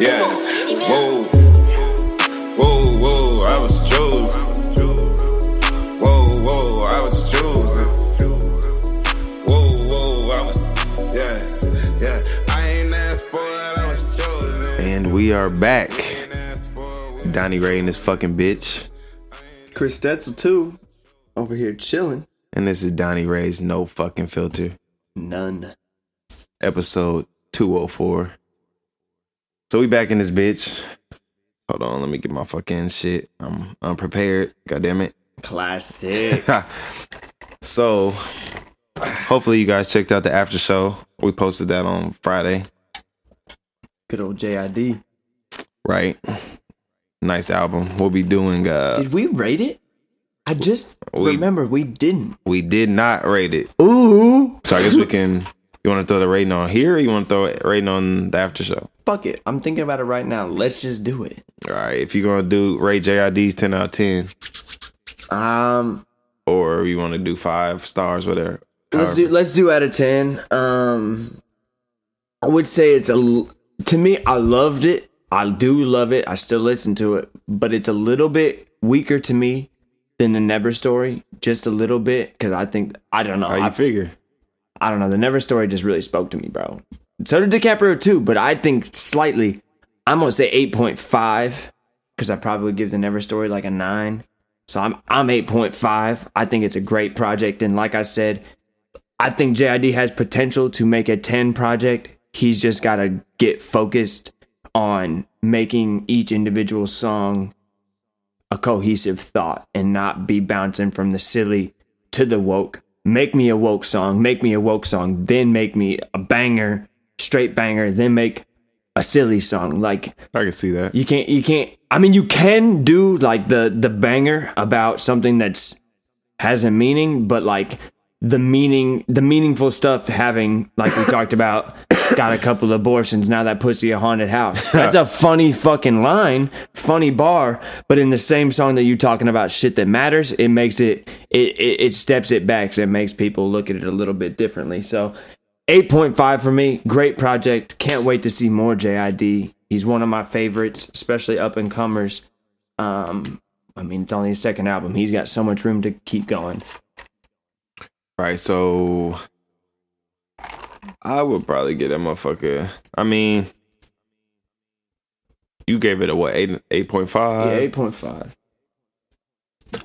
Yeah. Whoa. Whoa, whoa, I was chosen. Whoa, whoa, I was chosen. Whoa, whoa, I was. Yeah, yeah. I ain't asked for it, I was chosen. And we are back. Ain't asked for it. Donnie Rey and this fucking bitch. Chris Stetzel too, over here chilling. And this is Donnie Rey's No Fucking Filter, None. episode 204. So we back in this bitch. Hold on, let me get my fucking shit. I'm unprepared. God damn it. Classic. So hopefully you guys checked out the after show. We posted that on Friday. Good old JID. Right. Nice album. We'll be doing uh Did we rate it? I just We- remember we didn't. we did not rate it. Ooh. So I guess we can you wanna throw the rating on here or you wanna throw it rating on the after show? Fuck it. I'm thinking about it right now. Let's just do it. All right, if you're gonna do rate JID's ten out of ten, Um, or you want to do five stars, whatever. let's do let's do out of ten. Um, I would say it's a to me. I loved it. I do love it. I still listen to it, but it's a little bit weaker to me than the Never Story. Just a little bit because I think I don't know. How you I, figure? I don't know. The Never Story just really spoke to me, bro. So did DiCaprio 2, but I think slightly. I'm gonna say eight point five because I probably would give the Never Story like a nine. So I'm I'm eight point five. I think it's a great project, and like I said, I think JID has potential to make a ten project. He's just got to get focused on making each individual song a cohesive thought and not be bouncing from the silly to the woke. Make me a woke song, make me a woke song, then make me a banger, straight banger, then make a silly song. Like I can see that. you can't you can't I mean you can do like the the banger about something that's has a meaning, but like the meaning the meaningful stuff having like we talked about got a couple abortions now that pussy a haunted house that's a funny fucking line funny bar but in the same song that you talking about shit that matters it makes it it it, it steps it back so it makes people look at it a little bit differently so 8.5 for me. Great project. Can't wait to see more JID. He's one of my favorites, especially up and comers. Um, I mean, it's only his second album. He's got so much room to keep going. Right, so I would probably get that motherfucker. I mean, you gave it a what eight eight point five. Yeah, 8.5.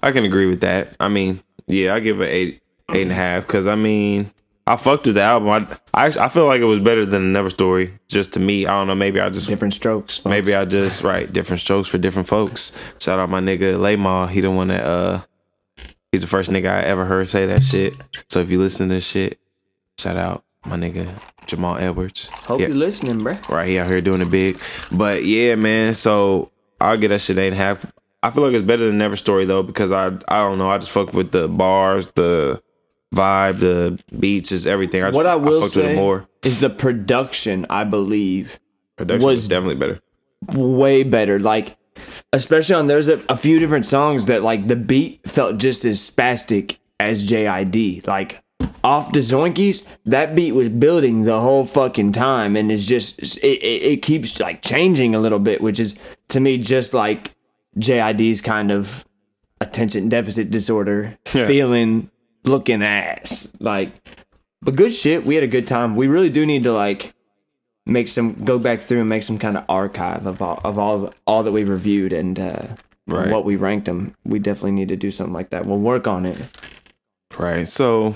I can agree with that. I mean, yeah, I give it eight eight and a half because I mean. I fucked with the album. I, I I feel like it was better than Never Story. Just to me, I don't know. Maybe I just Different strokes. folks. Maybe I just write different strokes for different folks. Shout out my nigga Layma. He the one that uh he's the first nigga I ever heard say that shit. So if you listen to this shit, shout out my nigga Jamal Edwards. Hope Yeah, you're listening, bro. right, here out here doing it big. But yeah, man, so I'll get that shit eight and a half. I feel like it's better than Never Story though, because I I don't know, I just fuck with the bars, the vibe, the beats, just everything. I just, What I will it say more. is the production, I believe, Production was- was definitely better. way better. Like, especially on there's a, a few different songs that like the beat felt just as spastic as JID. Like off the Zoinkies, that beat was building the whole fucking time, and it's just it, it, it keeps like changing a little bit, which is to me just like JID's kind of attention deficit disorder Yeah. feeling looking ass like but good shit we had a good time we really do need to like make some go back through and make some kind of archive of all of all all that we've reviewed and uh Right. what we ranked them we definitely need to do something like that we'll work on it Right. So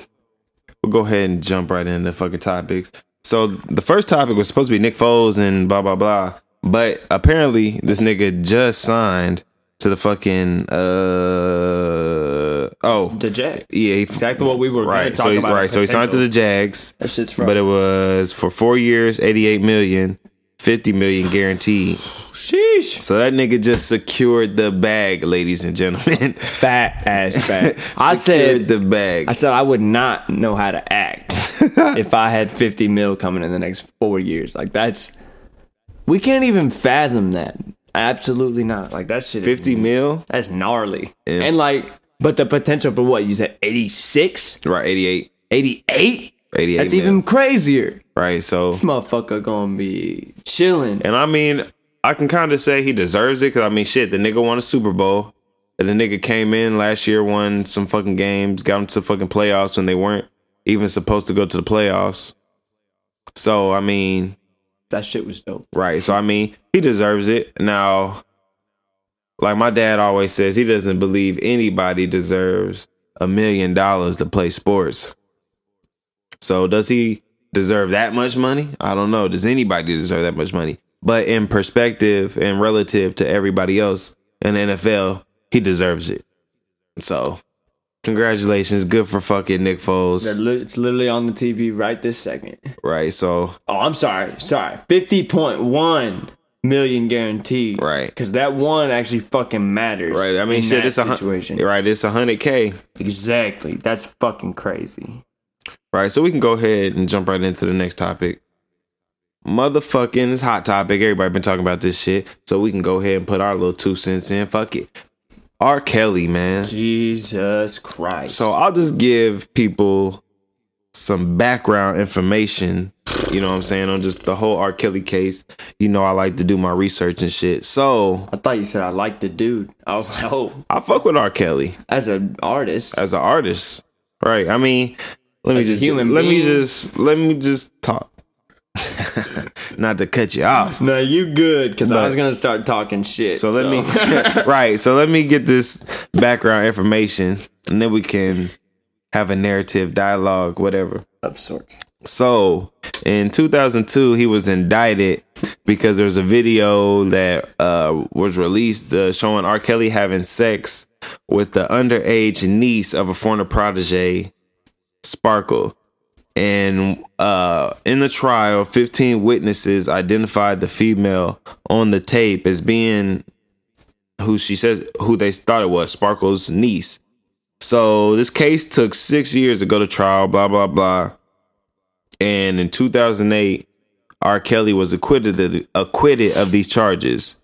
we'll go ahead and jump right into fucking topics. So the first topic was supposed to be Nick Foles and blah blah blah. But apparently this nigga just signed to the fucking uh oh. The jag yeah he, exactly what we were gonna right talk so he, about right so he signed to the Jags that shit's from but it was for four years 88 million 50 million guaranteed. Sheesh. So that nigga just secured the bag ladies and gentlemen. Fat ass bag. i said the bag. I said I would not know how to act if I had 50 mil coming in the next four years. Like that's we can't even fathom that. Absolutely not. Like that shit is 50 mil That's gnarly. Yeah. And like, but the potential for what you said 86, right 88 88. 88 That's mil. even crazier. right so This motherfucker gonna be chilling. And I mean, I can kind of say he deserves it because I mean, shit, the nigga won a Super Bowl. And the nigga came in last year, won some fucking games, got him to fucking playoffs when they weren't even supposed to go to the playoffs. So I mean, That shit was dope. right. So I mean, he deserves it. Now, like my dad always says, he doesn't believe anybody deserves a million dollars to play sports. So does he deserve that much money? I don't know. Does anybody deserve that much money? But in perspective and relative to everybody else in the NFL, he deserves it. So, congratulations. Good for fucking Nick Foles. li- It's literally on the TV right this second. Right. So, Oh, I'm sorry. Sorry. 50.1 million guaranteed. Right. Because that one actually fucking matters. right. I mean, shit, it's a situation. Right. It's a 100K. Exactly. That's fucking crazy. Right. So, we can go ahead and jump right into the next topic. Motherfucking it's hot topic. Everybody been talking about this shit. So, we can go ahead and put our little two cents in. Fuck it. R. Kelly, man. Jesus Christ. So I'll just give people some background information, you know what I'm saying, on just the whole R. Kelly case. You know, I like to do my research and shit. So I thought you said I liked the dude. I was like, oh, I fuck with R. Kelly as an artist. as an artist. Right. I mean, let me As a just human let me just let me just talk. Not to cut you off. no, you good because I was gonna start talking shit. So let me right. So let me get this background information, and then we can have a narrative, dialogue, whatever. of sorts. So in 2002, he was indicted because there was a video that uh, was released uh, showing R. Kelly having sex with the underage niece of a former protege, Sparkle. And uh, in the trial, 15 witnesses identified the female on the tape as being who she says who they thought it was, Sparkle's niece. So this case took six years to go to trial, blah, blah, blah. And in 2008, R. Kelly was acquitted of, acquitted of these charges.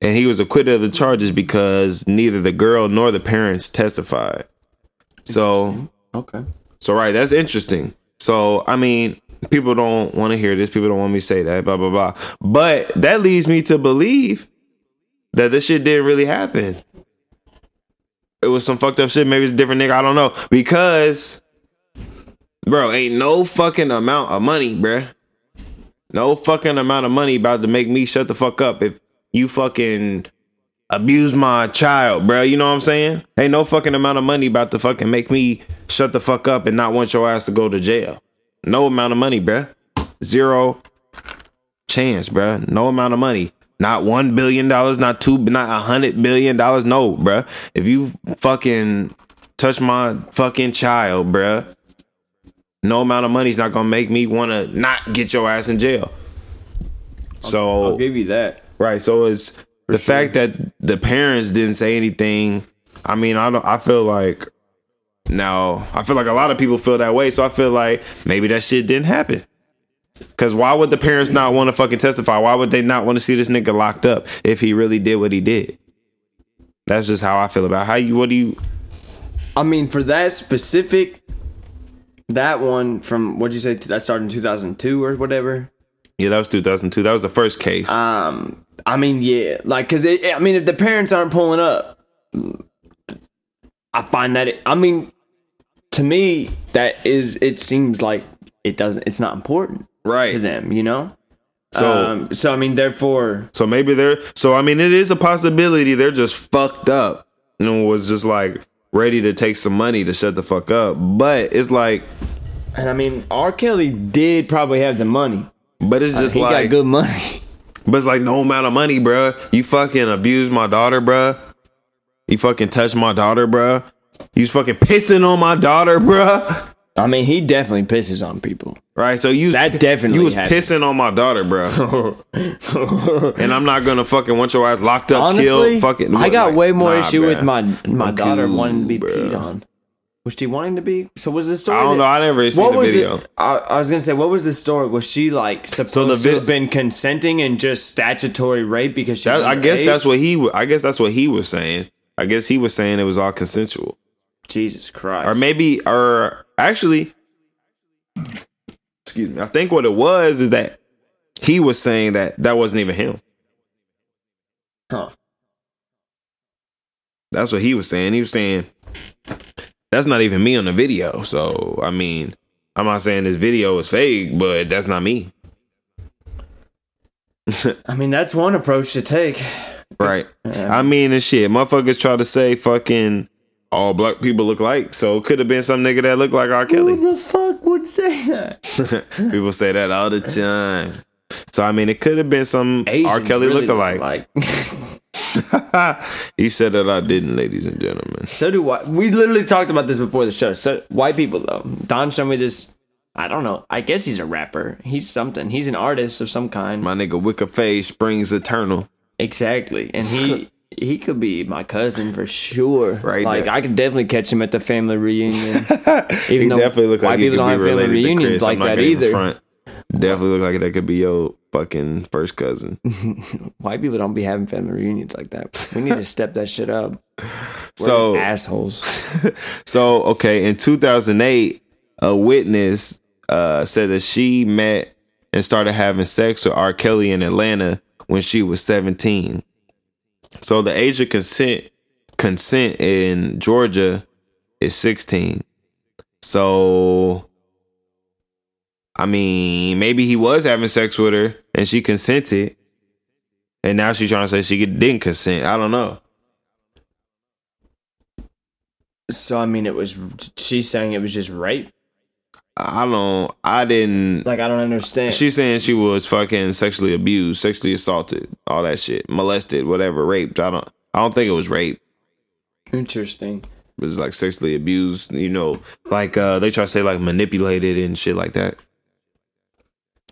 And he was acquitted of the charges because neither the girl nor the parents testified. So, Okay. so right, that's interesting. So, I mean, people don't want to hear this. People don't want me to say that, blah, blah, blah. But that leads me to believe that this shit didn't really happen. It was some fucked up shit. Maybe it's a different nigga. I don't know. Because, bro, ain't no fucking amount of money, bruh. No fucking amount of money about to make me shut the fuck up if you fucking abuse my child, bro. You know what I'm saying? Ain't no fucking amount of money about to fucking make me shut the fuck up and not want your ass to go to jail. No amount of money, bruh. Zero chance, bruh. No amount of money. Not one billion dollars, not two, not a hundred billion dollars. No, bruh. If you fucking touch my fucking child, bruh, no amount of money's not gonna make me want to not get your ass in jail. So I'll give you that. Right. So it's the fact that the parents didn't say anything. I mean, I don't. I feel like now. I feel like a lot of people feel that way. So I feel like maybe that shit didn't happen. Cause why would the parents not want to fucking testify? Why would they not want to see this nigga locked up if he really did what he did? That's just how I feel about it. how you. What do you? I mean, for that specific, that one from what'd you say? That started in 2002 or whatever. Yeah, that was 2002. That was the first case. Um, I mean, yeah, like, cause it, I mean, if the parents aren't pulling up, I find that it, I mean, to me, that is, it seems like it doesn't, it's not important right. to them, you know. So. um, so I mean, therefore, So maybe they're so I mean it is a possibility they're just fucked up and was just like ready to take some money to shut the fuck up. But it's like and I mean, R. Kelly did probably have the money. But it's uh, just he like got good money. but it's like no amount of money, bruh. You fucking abused my daughter, bruh. You fucking touched my daughter, bruh. You fucking pissing on my daughter, bruh. I mean, he definitely pisses on people. Right, so you was, That definitely you was happened. pissing on my daughter, bruh. and I'm not gonna fucking want your ass locked up, Honestly, killed, fucking. I got like, way more nah, issue bruh. with my my I'm daughter cool, wanting to be bruh. peed on. Was she wanting to be? So was the story? I don't that- know. I never seen the was video. the? I, I was gonna say, what was the story? Was she like supposed the to have been consenting and just statutory rape because? That, I guess that's what he. I guess that's what he was saying. I guess he was saying it was all consensual, Jesus Christ. or maybe, or actually, excuse me. I think what it was is that he was saying that that wasn't even him. Huh. That's what he was saying. He was saying that's not even me on the video. So I mean, I'm not saying this video is fake, but that's not me. I mean, that's one approach to take. Right. I mean, and shit, motherfuckers try to say fucking all black people look like. So it could have been some nigga that looked like R. Kelly. Who the fuck would say that? People say that all the time. So I mean, it could have been some R. Kelly really look alike. like. he said that I didn't, ladies and gentlemen. so do white. We literally talked about this before the show. So white people though. Don showed me this. I don't know. I guess he's a rapper. He's something. He's an artist of some kind. My nigga Wicca Phase Springs Eternal. Exactly. And he he could be my cousin for sure. Right Like there. I could definitely catch him at the family reunion. he though definitely look white like he people could don't be have family reunions like I'm that either. Definitely look like that could be your fucking first cousin. White people don't be having family reunions like that. We need to step that shit up. We're So- assholes. So okay, in 2008, a witness uh, said that she met and started having sex with R. Kelly in Atlanta when she was 17. So the age of consent consent in Georgia is 16. So I mean, maybe he was having sex with her and she consented. And now she's trying to say she didn't consent. I don't know. So I mean, it was. She's saying it was just rape. I don't I didn't Like I don't understand. She's saying she was fucking sexually abused, sexually assaulted, all that shit, molested, whatever, raped. I don't, I don't think it was rape. Interesting. It was like sexually abused. You know, like uh they try to say like manipulated and shit like that.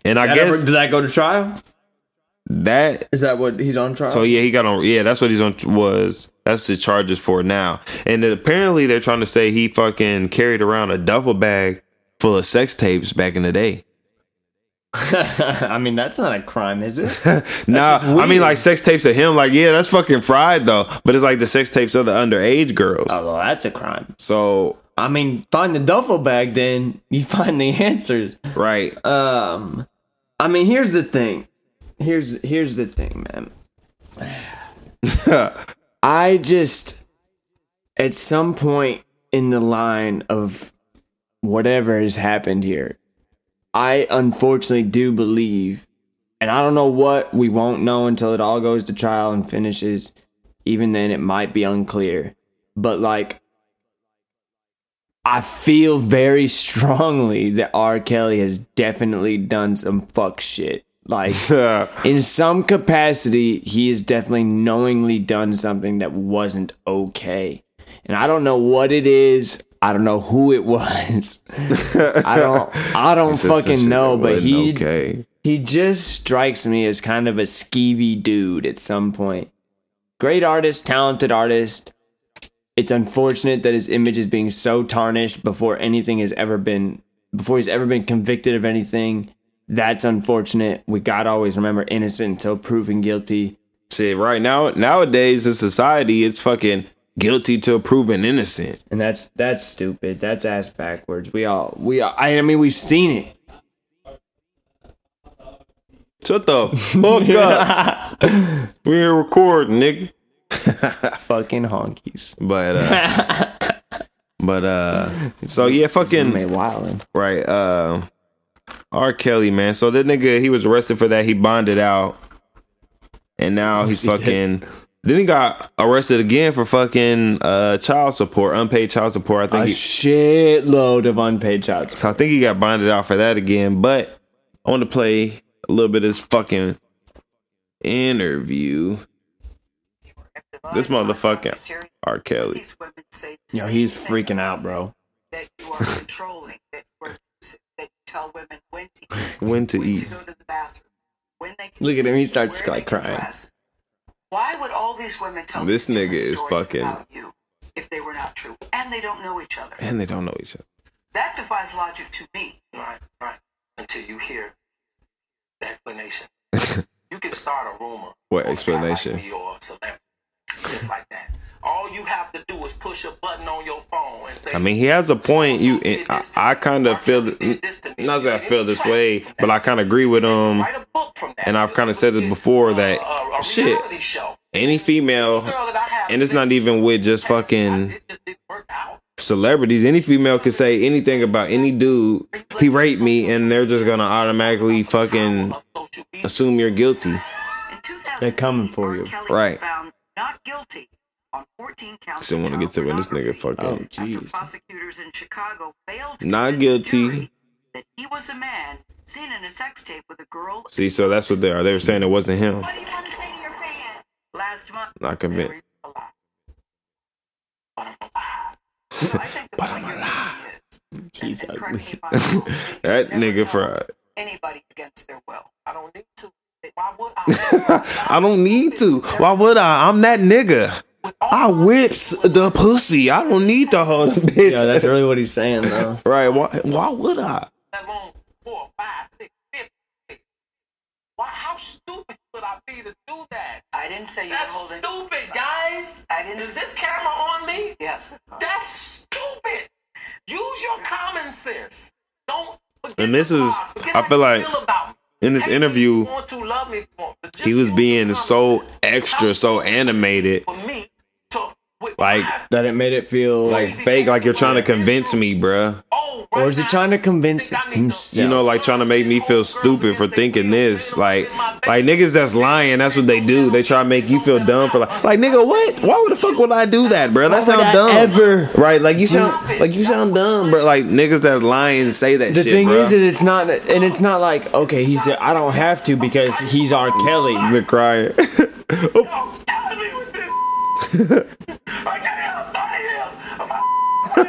And I That guess ever- did that go to trial? that. Is that what he's on trial? So yeah, he got on. Yeah, that's what he's on. Was that's his charges for now. And apparently they're trying to say he fucking carried around a duffel bag full of sex tapes back in the day. I mean, that's not a crime, is it? Nah, I mean like sex tapes of him. Like, yeah, that's fucking fried though. But it's like the sex tapes of the underage girls. oh, well, that's a crime. So I mean, find the duffel bag, then you find the answers. right, Um, I mean, here's the thing. Here's here's the thing, man. I just at some point in the line of whatever has happened here, I unfortunately do believe, and I don't know what we won't know until it all goes to trial and finishes. Even then, it might be unclear. But like, I feel very strongly that R. Kelly has definitely done some fuck shit. Like, in some capacity, he has definitely knowingly done something that wasn't okay. And I don't know what it is. I don't know who it was. I don't. I don't fucking know. But he okay. he just strikes me as kind of a skeevy dude at some point. Great artist, talented artist. It's unfortunate that his image is being so tarnished before anything has ever been before he's ever been convicted of anything. That's unfortunate. We gotta always remember innocent until proven guilty. Shit, right now nowadays in society, it's fucking guilty till proven innocent. And that's that's stupid. That's ass backwards. We all we all, I, I mean we've seen it. Shut the fuck up. We're here recording, nigga. Fucking honkies. But uh But uh so yeah, fucking May wildin'. Right. Uh, R. Kelly, man. So that nigga, he was arrested for that. He bonded out, and now he's fucking. Then he got arrested again for fucking uh, child support, unpaid child support. I think. A He, shitload of unpaid child support. so I think he got bonded out for that again. But I want to play a little bit of this fucking interview. This motherfucker, R. Kelly. These Yo, he's freaking out, bro. that you are controlling, that you, are, that you tell women when to eat, When to when eat. to go to the bathroom, when they can Look at him, he starts, where like, crying. dress. Why would all these women tell This nigga is fucking- you if they were not true, and they don't know each other? And they don't know each other. That defies logic to me. Right, right. Until you hear the explanation. you can start a rumor. What on a guy explanation? Like me or a celebrity. Just like that. All you have to do is push a button on your phone and say. I mean, he has a point. You, I, I kind of feel this not that I feel this way, but I kind of agree with him. Write a book from that. and I've kinda said this before that, Uh, a shit, any female, Girl that I have and it's not even with just fucking It just didn't work out. celebrities. Any female could say anything about any dude. He raped me, and they're just gonna automatically fucking assume you're guilty. They're coming for you. Right. Was found not guilty on 14 counts. Still of want to get to child when this nigga pornography. Oh, fucking After jeez. prosecutors in Chicago failed to Not guilty. that he was a man seen in a sex tape with a girl. See, so that's what they are. They were saying it wasn't him. What do you want to say to your fans? Last month. Not convinced. Very alive. But I'm alive. So I think But I'm alive. He's and correct me ugly. if I'm wrong, That nigga fried. anybody against their will. I don't need to. Why would I? I don't need to. Why would I? I'm that nigga. I whips the pussy. I don't need to hold a bitch. Yeah, that's really what he's saying though. right. Why, why would I? that long four, five, six, fifty. Why? How stupid would I be to do that? I didn't say you were That's holding. stupid, guys. I didn't. Is this camera on me? Yes. That's stupid. Use your common sense. Don't. And this is- I feel like feel about me. In this Hate me if you interview, want to, love me if you want, but just he was being so extra, so animated, For me to, Like- That it made it feel like like, fake, like you're trying to convince me, bruh. Oh, or is he right trying to convince think I need to- himself? You know, like trying to make me feel stupid for thinking this. Like, like niggas that's lying, that's what they do. They try to make you feel dumb for like, like nigga, what? Why would the fuck would I do that, bro? That would sounds dumb. ever right? Like you sound, like you sound dumb, bro. Like niggas that's lying say that The shit, thing bro. is that it's not, and it's not like okay, he said I don't have to because he's R. Kelly. the crying. Y'all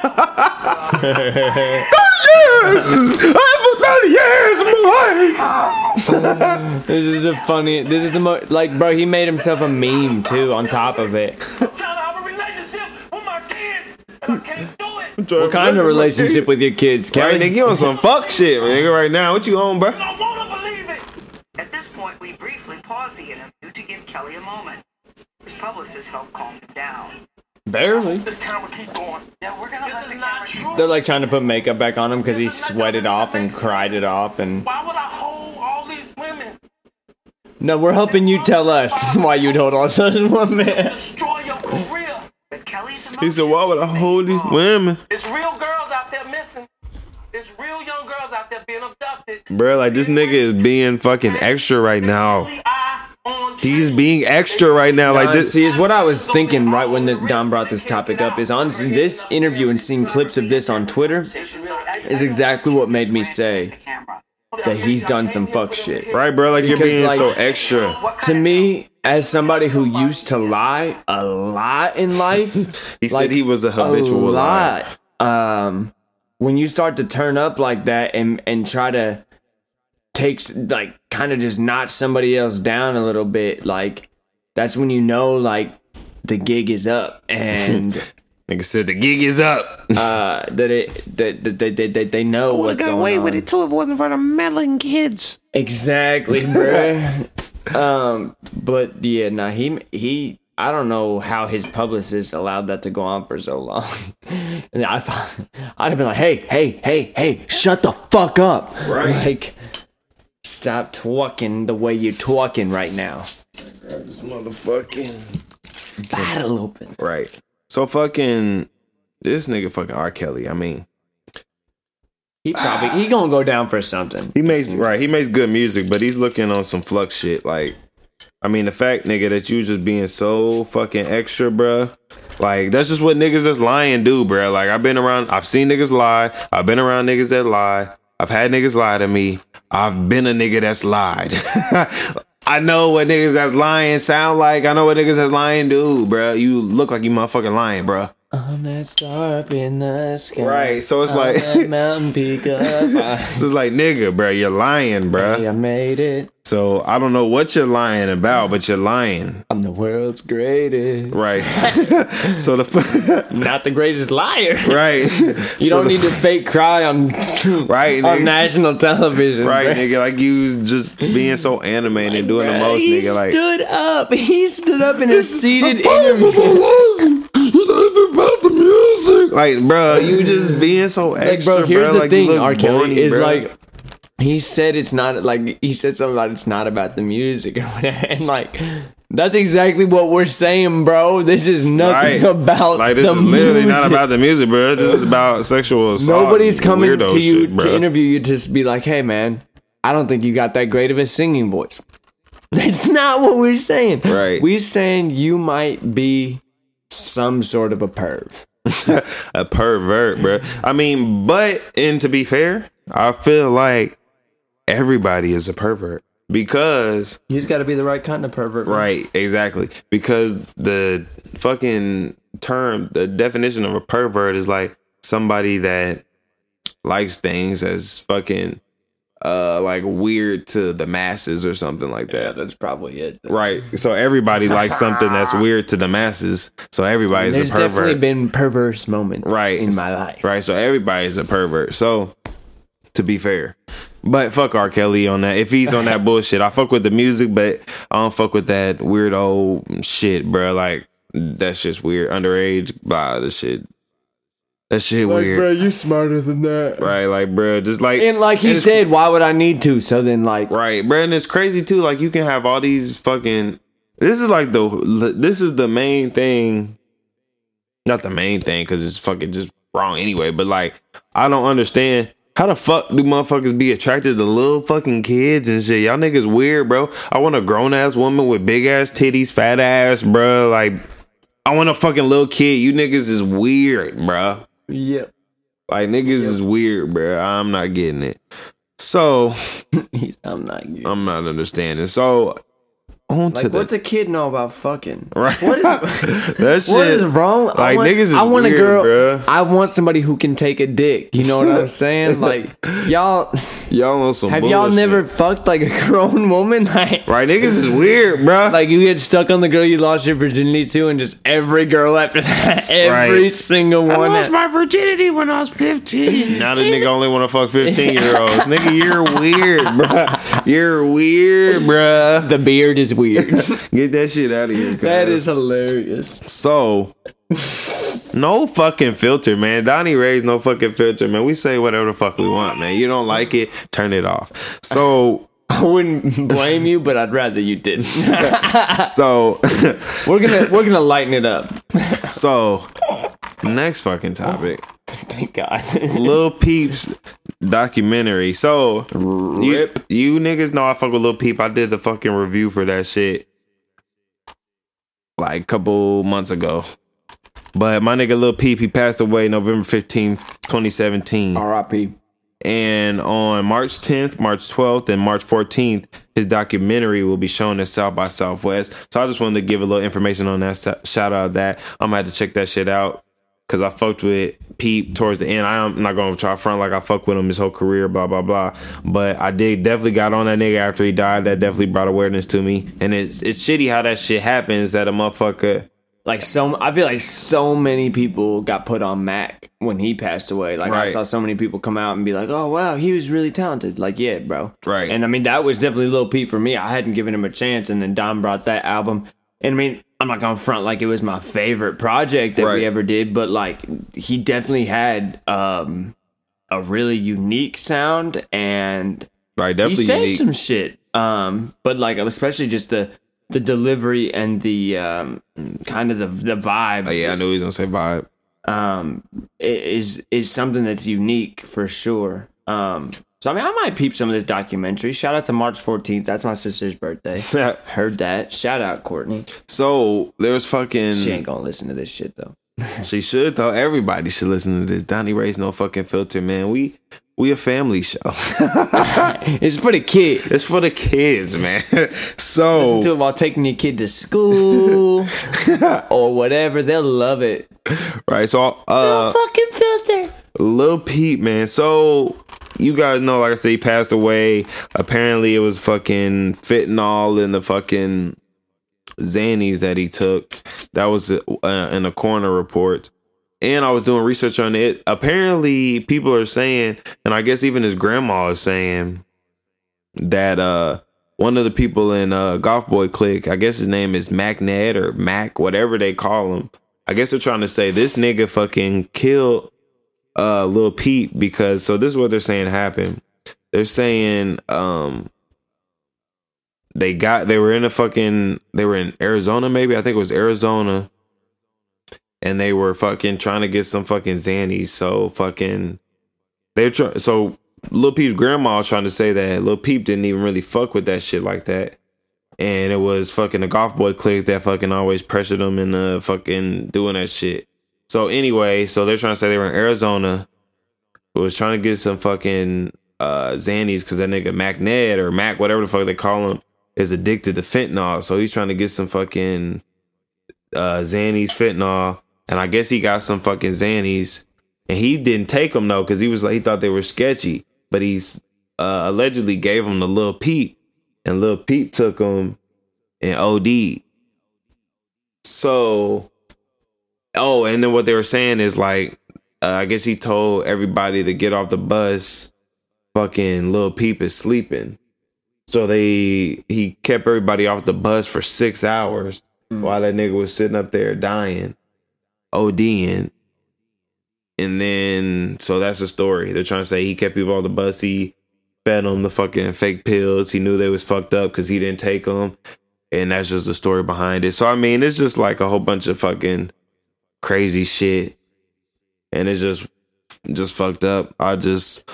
killing me with this. I can't help I am. This is the funny. This is the most like, bro. He made himself a meme too. On top of it, I'm trying to have a relationship with my kids, and I can't do it. what kind of relationship with your kids, Right, Kelly? nigga, you on some fuck shit, nigga, right now. What you on, bro? I want to believe it. At this point, we briefly pause the interview to give Kelly a moment. His publicist helped calm him down. Barely. This camera keep going. Yeah, we're gonna This let the is not camera. true. They're like trying to put makeup back on him because he sweated off and cried it off. And Why would I hold all these women? no, we're helping you tell us why you'd hold on to this woman. Destroy your career. But Kelly's He said, "Why would I hold these women, It's real girls out there missing. It's real young girls out there being abducted. bro? Like this nigga is being fucking extra right now. Only eye on He's being extra right now. Like this, See, is what I was thinking right when the, Don brought this topic up. Is honestly this interview and seeing clips of this on Twitter is exactly what made me say that he's done some fuck shit. right, bro? Like you're being like- so extra. To me, as somebody who used to lie a lot in life, He like, said he was a a habitual liar. Um, when you start to turn up like that and and try to take s- like kind of just notch somebody else down a little bit, like that's when you know like the gig is up and like I said the gig is up. uh, that it that that they, they, they, they know what's going on. With it too if it wasn't for the meddling kids. Exactly, bruh. um, but yeah, nah, he he. I don't know how his publicist allowed that to go on for so long. and I, thought- I'd have been like, "Hey, hey, hey, hey, shut the fuck up!" Right. Like, stop talking the way you're talking right now. Grab This motherfucking Battle open. right. So fucking this nigga fucking R. Kelly. I mean, He probably he gonna go down for something. he makes right. He makes good music, but he's looking on some flux shit. Like, I mean, the fact, nigga, that you just being so fucking extra, bruh. Like, that's just what niggas that's lying do, bruh. Like, I've been around. I've seen niggas lie. I've been around niggas that lie. I've had niggas lie to me. I've been a nigga that's lied. I know what niggas that's lying sound like. I know what niggas that's lying do, bro. You look like you motherfucking lying, bruh. I'm that star up in the sky. Right, so it's I'm like- that mountain peak up. high. So it's like, nigga, bro, you're lying, bro. Hey, I made it. So I don't know what you're lying about, but you're lying. I'm the world's greatest. Right. so the Not the greatest liar. right. You don't need to fake cry on Right, on nigga. national television. Right, bruh. nigga, like you was just being so animated and doing the most, he nigga. Like stood up. He stood up in a seated interview. About the music. Like, bro, you just being so Like, extra, bro, here's bruh. the Like, thing. R. Kelly bony, is bruh. like, he said it's not like he said something about it's not about the music and like That's exactly what we're saying, bro. This is nothing Right. about Like this the is literally not music. about the music, bro. This is about sexual assault. Nobody's coming weirdo to you shit, to interview you to just be like, "Hey, man, I don't think you got that great of a singing voice." That's not what we're saying. Right. We're saying you might be some sort of a perv. a pervert, bro. I mean, but and to be fair, I feel like everybody is a pervert because You just got to be the right kind of pervert. man. right, exactly. Because the fucking term, the definition of a pervert is like somebody that likes things as fucking uh like weird to the masses or something like Yeah, that. that's probably it. Right. So everybody likes something that's weird to the masses. So everybody's There's a pervert. definitely been perverse moments right in my life. right so everybody's a pervert so to be fair but fuck R. Kelly on that. If he's on that bullshit, I fuck with the music, but I don't fuck with that weird old shit, bro. Like that's just weird. Underage, blah, the shit. That shit weird, Like, Bro, you smarter than that. right? Like, bro, just like And like he and said, why would I need to? So then, like, Right, bro, and it's crazy too. Like you can have all these fucking. This is like the. This is the main thing. Not the main thing because it's fucking just wrong anyway. But like, I don't understand how the fuck do motherfuckers be attracted to little fucking kids and shit. Y'all niggas weird, bro. I want a grown ass woman with big ass titties, fat ass, bro. Like, I want a fucking little kid. You niggas is weird, bro. Yep. Like niggas is weird, bro. I'm not getting it. So I'm not. Good. I'm not understanding. So on to Like, the what's a kid know about fucking? right. What is that shit. what is wrong? I Like want, niggas is I want weird, a girl. bruh. I want somebody who can take a dick. You know what I'm saying? Like, y'all Y'all on some. have y'all never fucked like a grown woman? Like, Right, niggas is weird, bro. like you get stuck on the girl you lost your virginity to, and just every girl after that, every Right. single one. that- my virginity when I was 15. now the nigga only want to fuck 15 year olds. nigga, you're weird, bro. You're weird, bro. the beard is weird. Get that shit out of here. that cuz. is hilarious. So, no fucking filter, man. Donnie Rey's no fucking filter, man. We say whatever the fuck we want, man. You don't like it, turn it off. So, I wouldn't blame you, but I'd rather you didn't. so, we're gonna we're gonna lighten it up. so, next fucking topic. Thank God. Lil Peeps documentary. So, you, Rip. you niggas know I fuck with Lil Peep. I did the fucking review for that shit like a couple months ago. But my nigga Lil Peep, he passed away November 15th, 2017. R.I.P. And on March 10th, March 12th, and March 14th, his documentary will be shown at South by Southwest. So I just wanted to give a little information on that. Shout out that. I'm gonna have to check that shit out because I fucked with Pete towards the end. I'm not gonna try front like I fucked with him his whole career, blah blah blah. But I did definitely got on that nigga after he died. That definitely brought awareness to me. And it's it's shitty how that shit happens. That a motherfucker. Like so, I feel like so many people got put on Mac when he passed away. Like I saw so many people come out and be like, "Oh wow, he was really talented." Like yeah, bro. Right. And I mean that was definitely Lil Peep for me. I hadn't given him a chance, and then Don brought that album. And I mean, I'm not gonna front like it was my favorite project that Right. we ever did, but like he definitely had um a really unique sound and Right, he definitely says unique. some shit. Um, but like especially just the the delivery and the um kind of the the vibe Oh, yeah, I knew he was gonna say vibe. um is is something that's unique for sure. Um so I mean I might peep some of this documentary. Shout out to March 14th. That's my sister's birthday. Heard that. Shout out Courtney. So there's fucking. She ain't gonna listen to this shit though. She should though. Everybody should listen to this. Donnie Rey's no fucking filter, man. We we a family show. It's for the kids. it's for the kids, man. So Listen to it while taking your kid to school or whatever. They'll love it. right, so uh, no Fucking filter. Lil Peep, man. So you guys know, like I said, he passed away. Apparently, it was fucking fentanyl in the fucking Xannies that he took. That was uh, in the coroner report. And I was doing research on it. Apparently, people are saying, and I guess even his grandma is saying that uh one of the people in uh GothBoiClique, I guess his name is Mackned or Mac, whatever they call him. I guess they're trying to say this nigga fucking killed uh Lil Peep because so this is what they're saying happened. They're saying um they got they were in a fucking they were in Arizona maybe I think it was Arizona, and they were fucking trying to get some fucking Xannies. So fucking they're trying so Lil Peep's grandma was trying to say that Lil Peep didn't even really fuck with that shit like that. And it was fucking the GothBoiClique that fucking always pressured them into fucking doing that shit. So anyway, so they're trying to say they were in Arizona, was trying to get some fucking uh Xannies because that nigga Mackned or Mac, whatever the fuck they call him, is addicted to fentanyl. So he's trying to get some fucking uh Xannies fentanyl. And I guess he got some fucking Xannies. And he didn't take them though, because he was like he thought they were sketchy. But he's uh allegedly gave them to Lil Peep. And Lil Peep took them and OD. So oh, and then what they were saying is like uh, I guess he told everybody to get off the bus. Fucking Lil Peep is sleeping. So they he kept everybody off the bus for six hours while that nigga was sitting up there dying, ODing. And then so that's the story. They're trying to say he kept people off the bus. He fed them the fucking fake pills. He knew they was fucked up because he didn't take them. And that's just the story behind it. So I mean, it's just like a whole bunch of fucking crazy shit. And it's just just fucked up. I just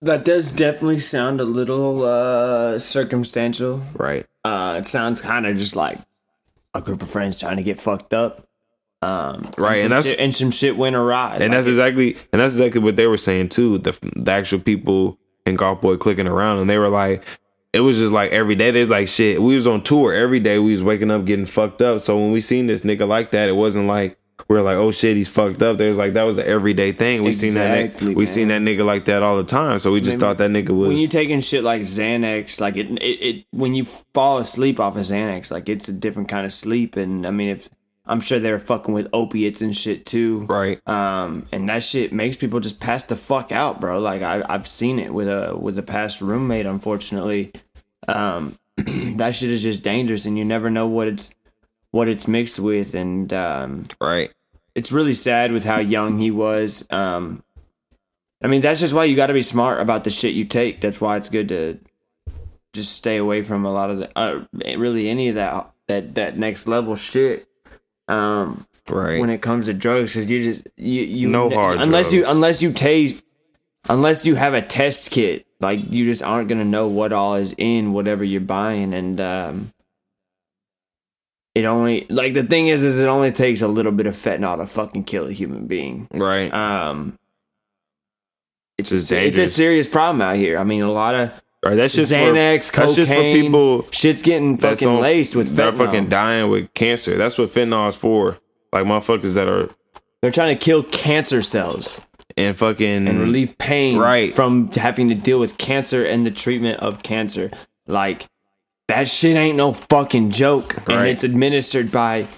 That does definitely sound a little uh circumstantial. right. Uh it sounds kind of just like a group of friends trying to get fucked up. Um Right, and, and that's- shit, and some shit went awry. And that's exactly and that's exactly what they were saying too. The the actual people in Golf Boy clicking around and they were like it was just like every day. There's like shit. We was on tour every day. We was waking up getting fucked up. So when we seen this nigga like that, it wasn't like we are like, oh shit, he's fucked up. There's like that was an everyday thing. We seen that nigga, we seen that nigga like that all the time. So we just thought that nigga was when you taking shit like Xanax, like it, it, it, when you fall asleep off of Xanax, like it's a different kind of sleep. And I mean, if I'm sure they're fucking with opiates and shit too, right. um, and that shit makes people just pass the fuck out, bro. Like I, I've seen it with a with a past roommate. Unfortunately, um, that shit is just dangerous, and you never know what it's what it's mixed with, and um, Right. it's really sad with how young he was. Um, I mean, that's just why you got to be smart about the shit you take. That's why it's good to just stay away from a lot of the, uh, really any of that that that next level shit. Um, Right. when it comes to drugs, because you just you you No hard unless you unless you taste unless you have a test kit, like you just aren't gonna know what all is in whatever you're buying, and um, it only like the thing is, is it only takes a little bit of fentanyl to fucking kill a human being. right. Um, it's a, it's a serious problem out here. I mean, a lot of right. That's just Xanax, for, that's cocaine, just for people shit's getting that's fucking on- laced with fentanyl. fucking dying with cancer. That's what fentanyl is for. Like motherfuckers that are They're trying to kill cancer cells. and fucking and relieve pain Right. from having to deal with cancer and the treatment of cancer. Like that shit ain't no fucking joke, and it's administered by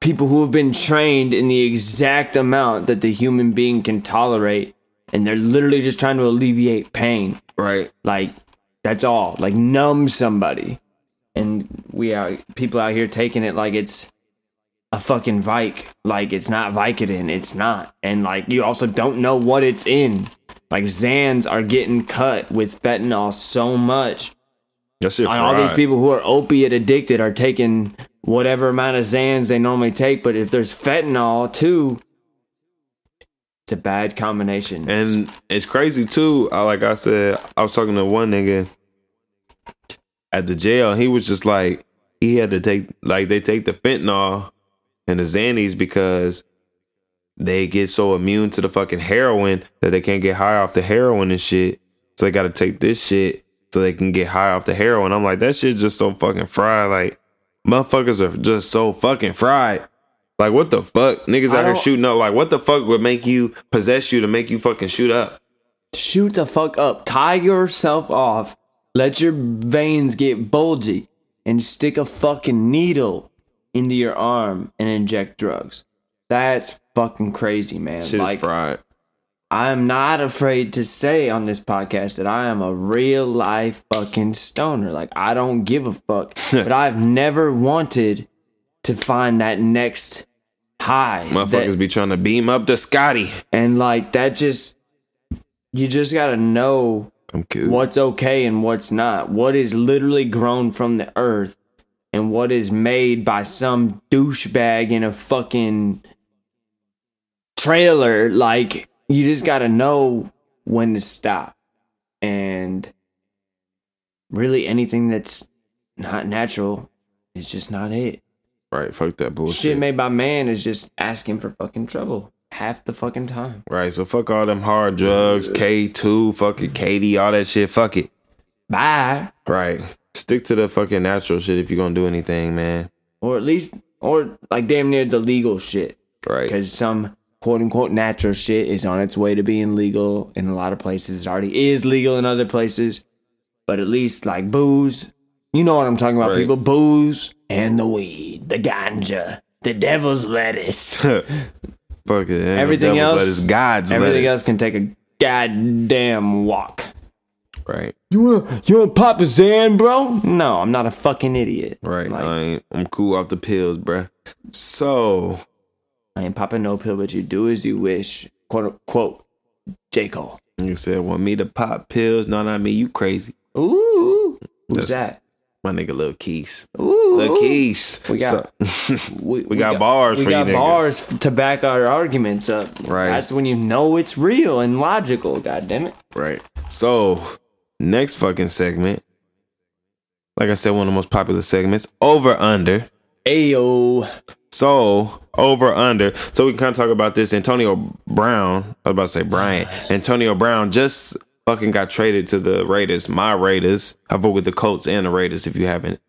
people who have been trained in the exact amount that the human being can tolerate, and they're literally just trying to alleviate pain. right. Like that's all. Like numb somebody, and we are people out here taking it like it's a fucking Vike. Like it's not Vicodin. It's not. And like you also don't know what it's in. Like Zans are getting cut with fentanyl so much. That shit all these people who are opiate addicted are taking whatever amount of Zans they normally take. But if there's fentanyl too, it's a bad combination. And it's crazy too. I, like I said, I was talking to one nigga at the jail. He was just like, he had to take, like, they take the fentanyl and the Xannies because they get so immune to the fucking heroin that they can't get high off the heroin and shit. So they got to take this shit so they can get high off the heroin. I'm like, that shit's just so fucking fried. Like, motherfuckers are just so fucking fried. Like, what the fuck? Niggas out here shooting up. Like, what the fuck would make you possess you to make you fucking shoot up? shoot the fuck up. Tie yourself off. Let your veins get bulgy and stick a fucking needle into your arm and inject drugs. That's fucking crazy, man. Shit like fried. I'm not afraid to say on this podcast that I am a real life fucking stoner. Like I don't give a fuck. but I've never wanted to find that next high. Motherfuckers that- be trying to beam up to Scotty. and like that just you just gotta know cool. what's okay and what's not, what is literally grown from the earth, and what is made by some douchebag in a fucking trailer. Like, you just gotta know when to stop. And really, anything that's not natural is just not it. Right, fuck that bullshit. Shit made by man is just asking for fucking trouble half the fucking time. right, so fuck all them hard drugs, K2, fucking Katie, all that shit. Fuck it. Bye. Right. Stick to the fucking natural shit if you're gonna do anything, man. Or at least, or like damn near the legal shit. Right. because some quote unquote natural shit is on its way to being legal in a lot of places. It already is legal in other places, but at least like booze, you know what I'm talking about, Right. people. Booze and the weed, the ganja, the devil's lettuce. Fuck it. Everything else, lettuce, God's everything lettuce. else can take a goddamn walk. Right. You wanna, you wanna pop a Zan, bro? No, I'm not a fucking idiot. Right. Like, I I'm cool off the pills, bro. So, I ain't popping no pill, but you do as you wish. Quote unquote, J. Cole. you said, want me to pop pills? No, not me. You crazy. Ooh, who's That's- that? My nigga Lil Keys. Ooh, Lil Keys. We got- So- we, We got bars we for you got niggas. bars to back our arguments up. Right. That's when you know it's real and logical. God damn it. Right. So, next fucking segment. Like I said, one of the most popular segments, over under. Ayo. So, over under. So we can kind of talk about this. Antonio Brown, I was about to say Bryant. Antonio Brown just fucking got traded to the Raiders. My Raiders. I vote with the Colts and the Raiders if you haven't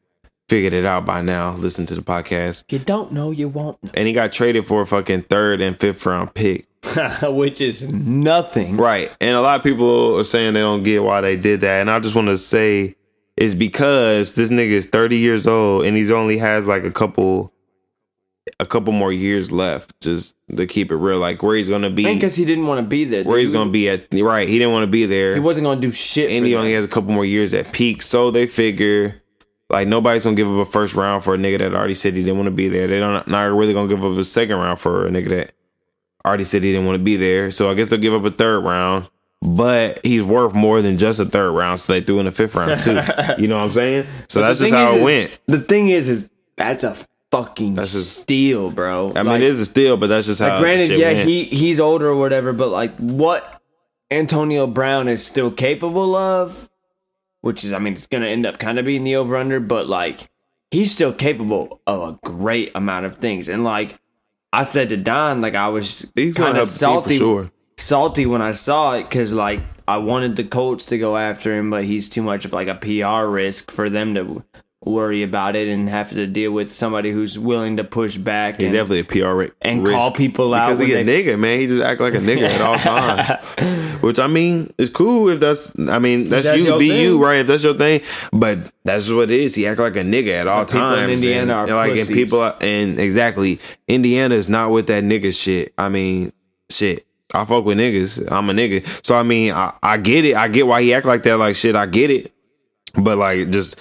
figured it out by now. Listen to the podcast. You don't know, you won't And he got traded for a fucking third and fifth round pick. Which is nothing. Right. And a lot of people are saying they don't get why they did that. And I just want to say it's because this nigga is 30 years old and he's only has like a couple a couple more years left just to keep it real like where he's going to be And because he didn't want to be there. where he's to be at right he didn't want to be there He wasn't going to do shit. and he them. only has a couple more years at peak so they figure like nobody's gonna give up a first round for a nigga that already said he didn't want to be there they don't not really gonna give up a second round for a nigga that already said he didn't want to be there so i guess they'll give up a third round but he's worth more than just a third round so they threw in a fifth round too you know what i'm saying so But that's just how is- it went The thing is, is that's a fucking That's just- steal, bro. i mean Like- it is a steal but that's just how Like, granted, yeah, went. he he's older or whatever, but like what Antonio Brown is still capable of, which is, I mean, it's gonna end up kind of being the over under, but like he's still capable of a great amount of things, and like I said to Don, like I was kind of the team for salty, sure salty when I saw it because like I wanted the Colts to go after him, but he's too much of like a PR risk for them to worry about it and have to deal with somebody who's willing to push back. He's and, definitely a PR ri- and call people out because he when a they- nigga, man. He just act like a nigga at all times. Which I mean, it's cool if that's. I mean, that's That's you. your Be thing. you, right? If that's your thing, but that's what it is. He act like a nigga at all people in. Indiana and, are like, and people, are- and exactly, Indiana is not with that nigga shit. I mean, shit. I fuck with niggas. I'm a nigga. So I mean, I, I get it. I get why he act like that. Like shit, I get it. But like just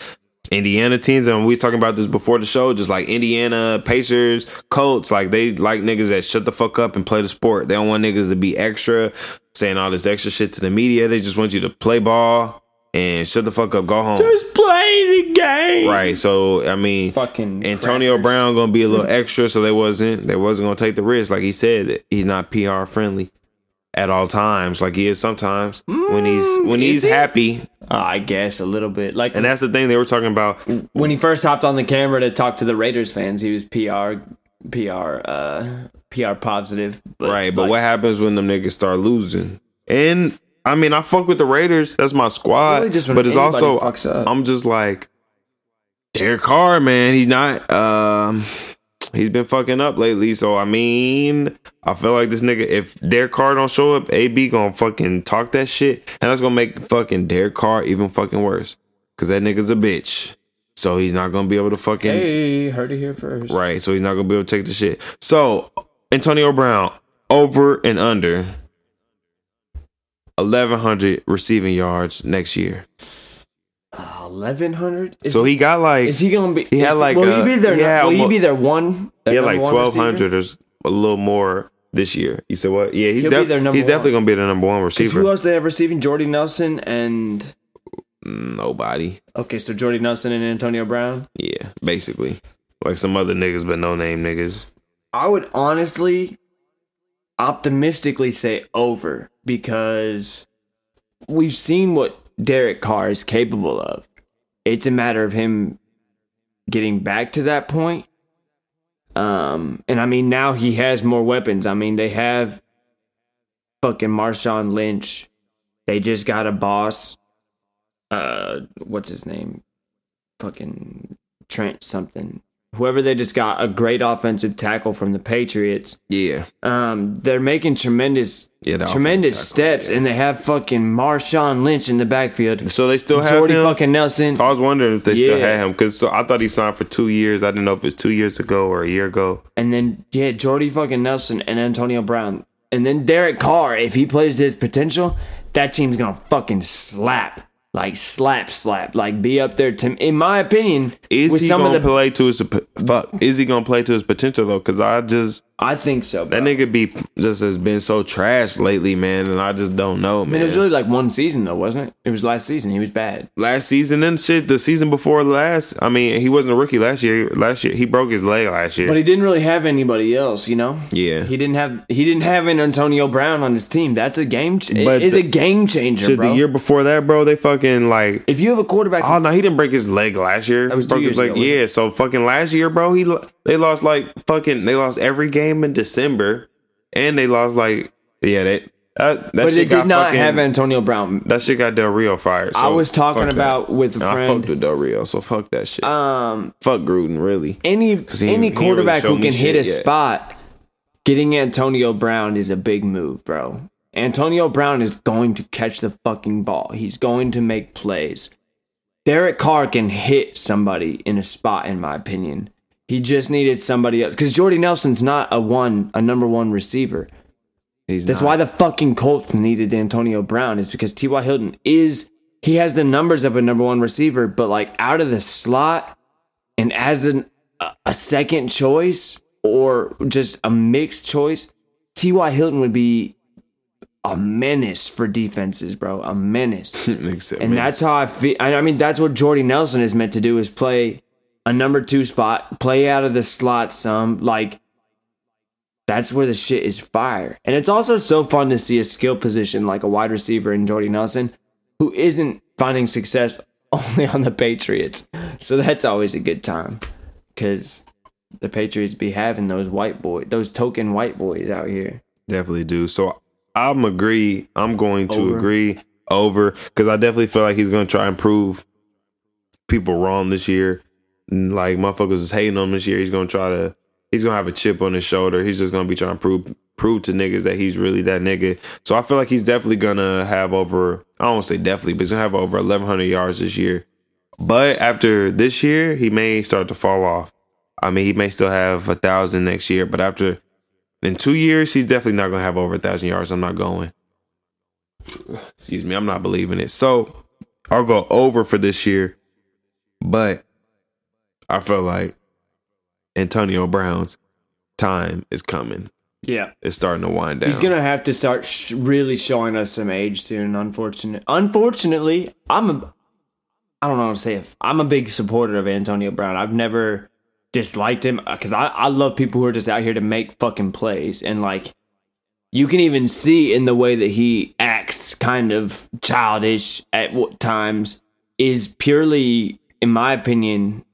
Indiana teams, and we was talking about this before the show, just like Indiana Pacers, Colts, like they like niggas that shut the fuck up and play the sport. They don't want niggas to be extra, saying all this extra shit to the media. They just want you to play ball and shut the fuck up, go home. Just play the game. Right. So I mean, Fucking Antonio crackers. Brown gonna be a little extra, so they wasn't they wasn't gonna take the risk. Like he said, he's not PR friendly at all times, like he is sometimes when he's when Mm, he's he? happy. Uh, I guess a little bit. Like And that's the thing they were talking about. when he first hopped on the camera to talk to the Raiders fans, he was PR, PR, uh, PR positive. But Right, but like, what happens when them niggas start losing? And I mean, I fuck with the Raiders. That's my squad. Really just but it's also. I'm just like Derek Carr, man. He's not. Um, he's been fucking up lately. So I mean, I feel like this nigga. If Derek Carr don't show up, AB gonna fucking talk that shit, and that's gonna make fucking Derek Carr even fucking worse. Cause that nigga's a bitch. So he's not gonna be able to fucking Hey, heard it here first. Right. So he's not gonna be able to take the shit. So Antonio Brown over and under eleven hundred receiving yards next year. Eleven hundred. so he got like is he gonna be? he had like will a- he be there? he had will he be there one? he had like twelve hundred or a little more this year. You said what? Yeah, he's, def- he's definitely gonna be the number one receiver. who else they have receiving? Jordy Nelson and Nobody. okay, so Jordy Nelson and Antonio Brown. Yeah, basically. Like some other niggas, but no name niggas. I would honestly, optimistically say over because we've seen what Derek Carr is capable of. It's a matter of him getting back to that point. Um, and I mean, now he has more weapons. I mean, they have fucking Marshawn Lynch. They just got a boss. Uh, what's his name? Fucking Trent something. Whoever they just got a great offensive tackle from the Patriots. Yeah. Um, they're making tremendous, Yeah, tremendous steps, and they have fucking Marshawn Lynch in the backfield. So they still have Jordy him. fucking Nelson. I was wondering if they still Yeah. had him because so I thought he signed for two years. I didn't know if it was two years ago or a year ago. And then yeah, Jordy fucking Nelson and Antonio Brown. And then Derek Carr, if he plays to his potential, that team's gonna fucking slap. Like slap slap. Like be up there to in my opinion. Is he gonna the play to his fuck? Is he gonna play to his potential though? Because I just I think so. Bro. that nigga be just has been so trash lately, man, and I just don't know, I mean, man. it was really like one season though, wasn't it? It was last season. He was bad. last season and shit, the season before last. I mean, he wasn't a rookie last year. Last year he broke his leg last year. But he didn't really have anybody else, you know. Yeah. He didn't have he didn't have an Antonio Brown on his team. That's a game. Ch- But it is a game changer, Shit, bro. the year before that, bro, they fucking like. if you have a quarterback, Oh no, he didn't break his leg last year. That was two broke his leg. ago, Yeah, so fucking last year, bro, he they lost like fucking they lost every game in December, and they lost like yeah they that that but it got did not fucking, have Antonio Brown. that shit got Del Rio fired. I was talking fuck that. about with a And I fucked with Del Rio, so fuck that shit. um, fuck Gruden, really. any he- any ain't really quarterback who can hit a yet. spot, getting Antonio Brown is a big move, bro. Antonio Brown is going to catch the fucking ball. He's going to make plays. Derek Carr can hit somebody in a spot, in my opinion. He just needed somebody else because Jordy Nelson's not a one, a number one receiver. He's That's not. why the fucking Colts needed Antonio Brown is because T.Y. Hilton is he has the numbers of a number one receiver, but like out of the slot and as an, a, second choice or just a mixed choice, T.Y. Hilton would be a menace for defenses, bro. A menace. And that's how I feel. I I mean, that's what Jordy Nelson is meant to do: is play a number two spot, play out of the slot some. Like that's where the shit is fire. And it's also so fun to see a skill position like a wide receiver in Jordy Nelson, who isn't finding success only on the Patriots. So that's always a good time because the Patriots be having those white boys, those token white boys out here. definitely do. So I'm agree. I'm going to Over. agree over because I definitely feel like he's going to try and prove people wrong this year. Like motherfuckers is hating on him this year. He's to try to. He's to have a chip on his shoulder. He's just to be trying to prove prove to niggas that he's really that nigga. So I feel like he's definitely to have over. I don't say definitely, but he's to have over 1,100 yards this year. But after this year, he may start to fall off. I mean, he may still have a thousand next year, but after in two years, he's definitely not gonna have over a thousand yards. I'm not going. Excuse me, I'm not believing it. So I'll go over for this year, but I feel like Antonio Brown's time is coming. Yeah. It's starting to wind down. He's gonna have to start sh- really showing us some age soon. Unfortunate. Unfortunately, I'm a. I don't know how to say it. I'm a big supporter of Antonio Brown. I've never disliked him uh, because I I love people who are just out here to make fucking plays and like. You can even see in the way that he acts, kind of childish at what times, is purely, in my opinion,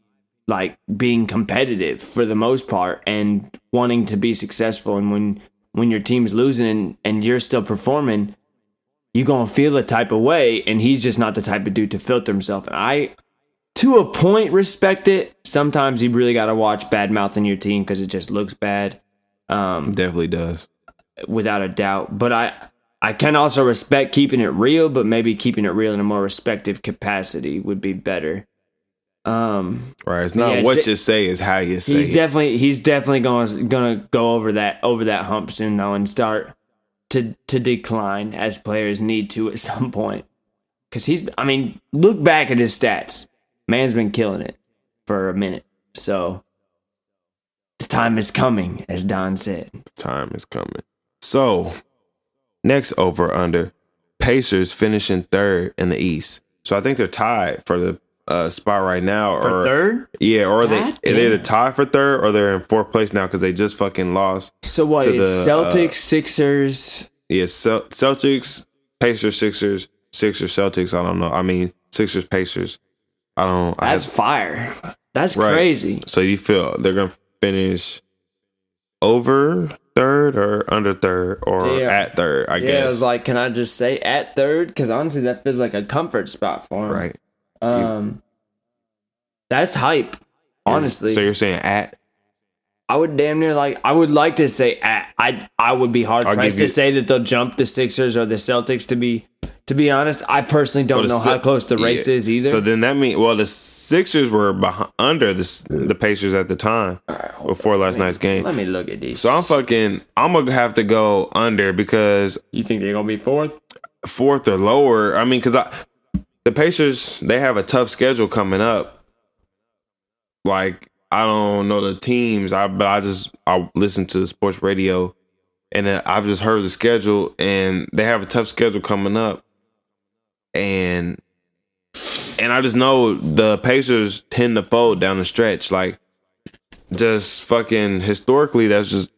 like being competitive for the most part and wanting to be successful. And when when your team's losing and, and you're still performing you're gonna feel a type of way. And he's just not the type of dude to filter himself. And i to a point respect it. Sometimes you really gotta watch bad mouthing your team because it just looks bad. Um definitely does. without a doubt. But i i can also respect keeping it real but maybe keeping it real in a more respective capacity would be better um Right. It's not Yeah, what it's- you say, is how you say he's it. definitely he's definitely going gonna go over that over that hump soon though and start to to decline as players need to at some point because he's I mean look back at his stats man's been killing it for a minute so the time is coming, as Don said. Time is coming. So, next over under Pacers finishing third in the East. So I think they're tied for the uh, spot right now. For or third? Yeah, or they God they're either damn. tied for third or they're in fourth place now because they just fucking lost. So what? To It's the, Celtics, uh, Sixers. Yeah, Cel- Celtics, Pacers, Sixers, Sixers, Celtics. I don't know. I mean, Sixers, Pacers. I don't. I That's fire. That's Right. crazy. So you feel they're gonna finish over third or under third or Yeah. at third? I Yeah, guess. Was like, can I just say at third? Because honestly, that feels like a comfort spot for him. right. Um, that's hype. Honestly, So you're saying at? I would damn near like. I would like to say at. I I would be hard I'll pressed give you- to say that they'll jump the Sixers or the Celtics. To be to be honest, I personally don't Well, know Si- how close the race yeah. is either. So then that means well, the Sixers were behind, under the the Pacers at the time before last night's game. Let me look at these. So I'm fucking. I'm gonna have to go under because you think they're gonna be fourth? fourth or lower. I mean, because I the Pacers they have a tough schedule coming up. Like I don't know the teams, I but I just I listen to the sports radio, and I've just heard the schedule, and they have a tough schedule coming up, and and I just know the Pacers tend to fold down the stretch, like just fucking historically. That's just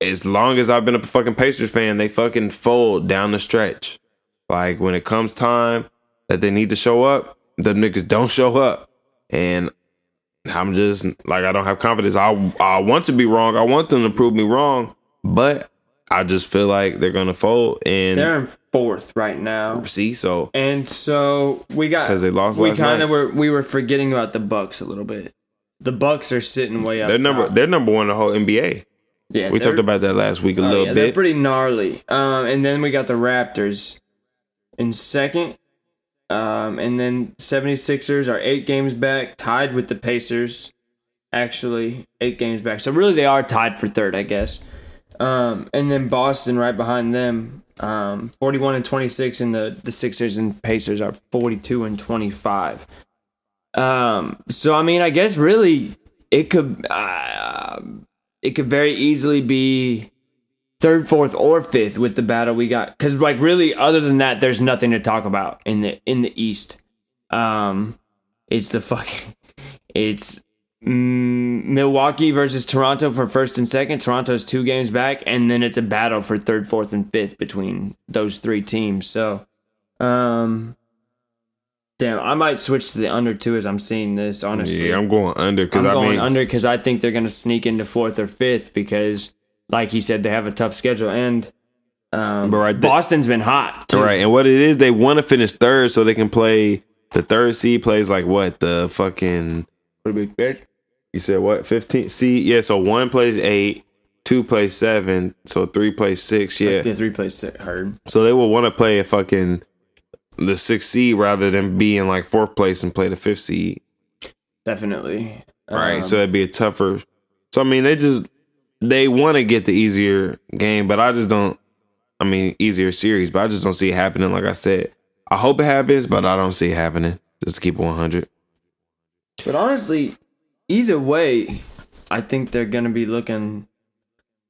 as long as I've been a fucking Pacers fan, they fucking fold down the stretch. Like when it comes time that they need to show up, the niggas don't show up. And I'm just like I don't have confidence. I I want to be wrong. I want them to prove me wrong, but I just feel like they're gonna fold and They're in fourth right now. see. So And so we got because they lost We kind of were we were forgetting about the Bucks a little bit. The Bucks are sitting way up. they're number top. they're number one in the whole NBA. yeah, We talked about that last week a oh, little yeah, They're bit. pretty gnarly. Um, and then we got the Raptors in second. Um, and then 76ers are eight games back, tied with the Pacers. Actually, eight games back. So really, they are tied for third, I guess. Um, and then Boston right behind them, um, 41 and 26, and the, the Sixers and Pacers are 42 and 25. Um, so I mean, I guess really it could uh, it could very easily be third, fourth, or fifth with the battle we got. Because like really, other than that, there's nothing to talk about in the in the East. Um, it's the fucking it's mm, Milwaukee versus Toronto for first and second. Toronto's two games back, and then it's a battle for third, fourth, and fifth between those three teams. So, um. Damn, I might switch to the under two as I'm seeing this. Honestly, Yeah, I'm going under because I'm I going mean under because I think they're going to sneak into fourth or fifth because, like he said, they have a tough schedule and um, But right there- Boston's been hot. Too. Right, and what it is, they want to finish third so they can play. The third seed plays like what the fucking. Would it be fair? You said what? Fifteen seed? Yeah. So one plays eight, two plays seven, so three plays six. Yeah. The three plays hard. So they will want to play a fucking the sixth seed rather than be in like fourth place and play the fifth seed. Definitely. Right. Um, so it'd be a tougher. So I mean, they just they want to get the easier game, but I just don't. I mean, easier series, but I just don't see it happening. Like I said, I hope it happens, but I don't see it happening. Just keep it one hundred. But honestly, either way, I think they're going to be looking.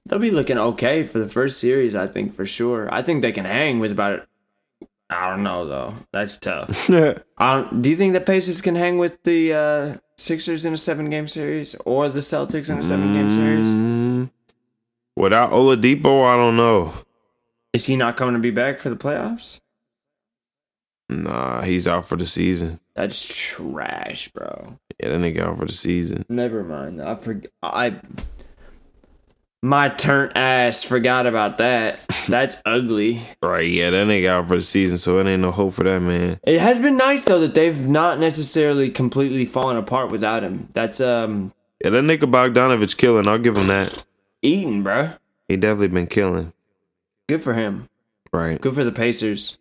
They'll be looking okay for the first series. I think for sure. I think they can hang with about it. I don't know though. That's tough. Don't, do you think the Pacers can hang with the uh, Sixers in a seven game series or the Celtics in a seven game series? Without Oladipo, I don't know. Is he not coming to be back for the playoffs? Nah, he's out for the season. That's trash, bro. Yeah, that nigga out for the season. Never mind. I forgot. I my turnt ass forgot about that. That's ugly. Right, yeah, that nigga out for the season, so it ain't no hope for that man. It has been nice though that they've not necessarily completely fallen apart without him. That's um Yeah, that nigga Bogdanovich killing. I'll give him that. Eaton, bro. He definitely been killing. Good for him. Right, Good for the Pacers.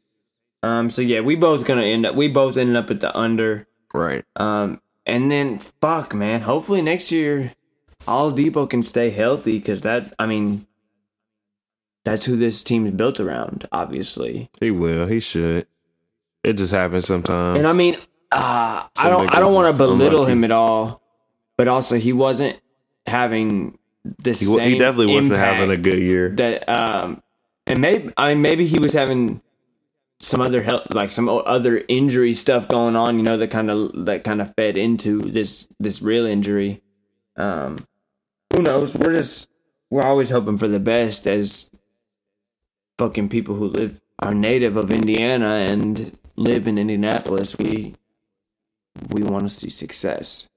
Um. So yeah, we both gonna end up. We both ended up at the under. right. Um. And then fuck, man. Hopefully next year, Oladipo can stay healthy because that. I mean, that's who this team's built around. Obviously. He will. He should. It just happens sometimes. And I mean, uh, I don't I don't want to belittle unlucky. him at all, but also he wasn't having this. He, wa- he definitely wasn't having a good year. That um, and maybe I mean maybe he was having some other help, like some other injury stuff going on. You know that kind of that kind of fed into this this real injury. Um, who knows? We're just we're always hoping for the best as fucking people who live are native of Indiana and live in Indianapolis. We we want to see success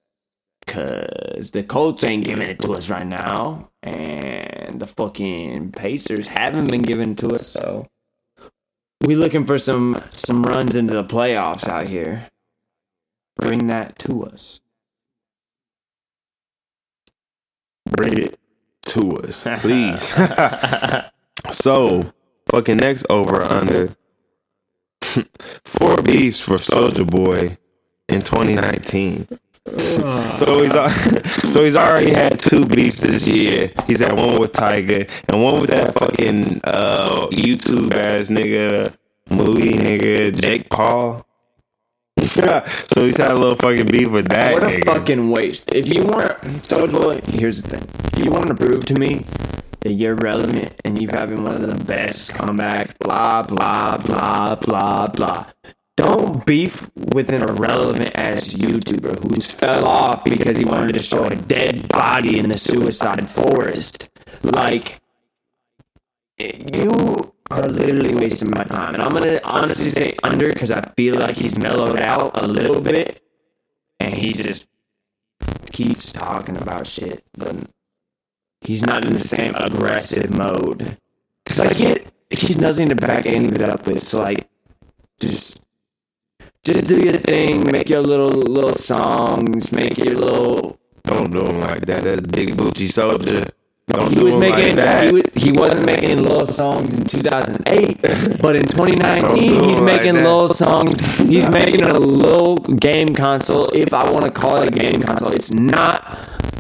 because the Colts ain't giving it to us right now, and the fucking Pacers haven't been giving to us. So we looking for some some runs into the playoffs out here. Bring that to us. Bring it to us, please. so, fucking next over under four beefs for Soulja Boy in 2019. So he's so he's already had two beefs this year. He's had one with Tyga and one with that fucking uh, YouTube ass nigga, movie nigga, Jake Paul. so he's had a little fucking beef with that What a nigga. fucking waste. If you want, Boy, here's the thing. If you want to prove to me that you're relevant and you're having one of the best comebacks, blah, blah, blah, blah, blah. Don't beef with an irrelevant ass YouTuber who's fell off because he wanted to show a dead body in the suicide forest. Like, you are literally wasting my time. And I'm gonna honestly say under because I feel like he's mellowed out a little bit, and he just keeps talking about shit, but he's not in the same aggressive mode. Cause I get he's nothing to back any of it up with. So like, just just do your thing, make your little little songs, make your little Don't do him like that. That's Big Booty Soldier. Don't he do was him making like that. he, was, he wasn't making little songs in 2008 but in 2019 Don't he's like making that. little songs he's making a little game console if i want to call it a game console it's not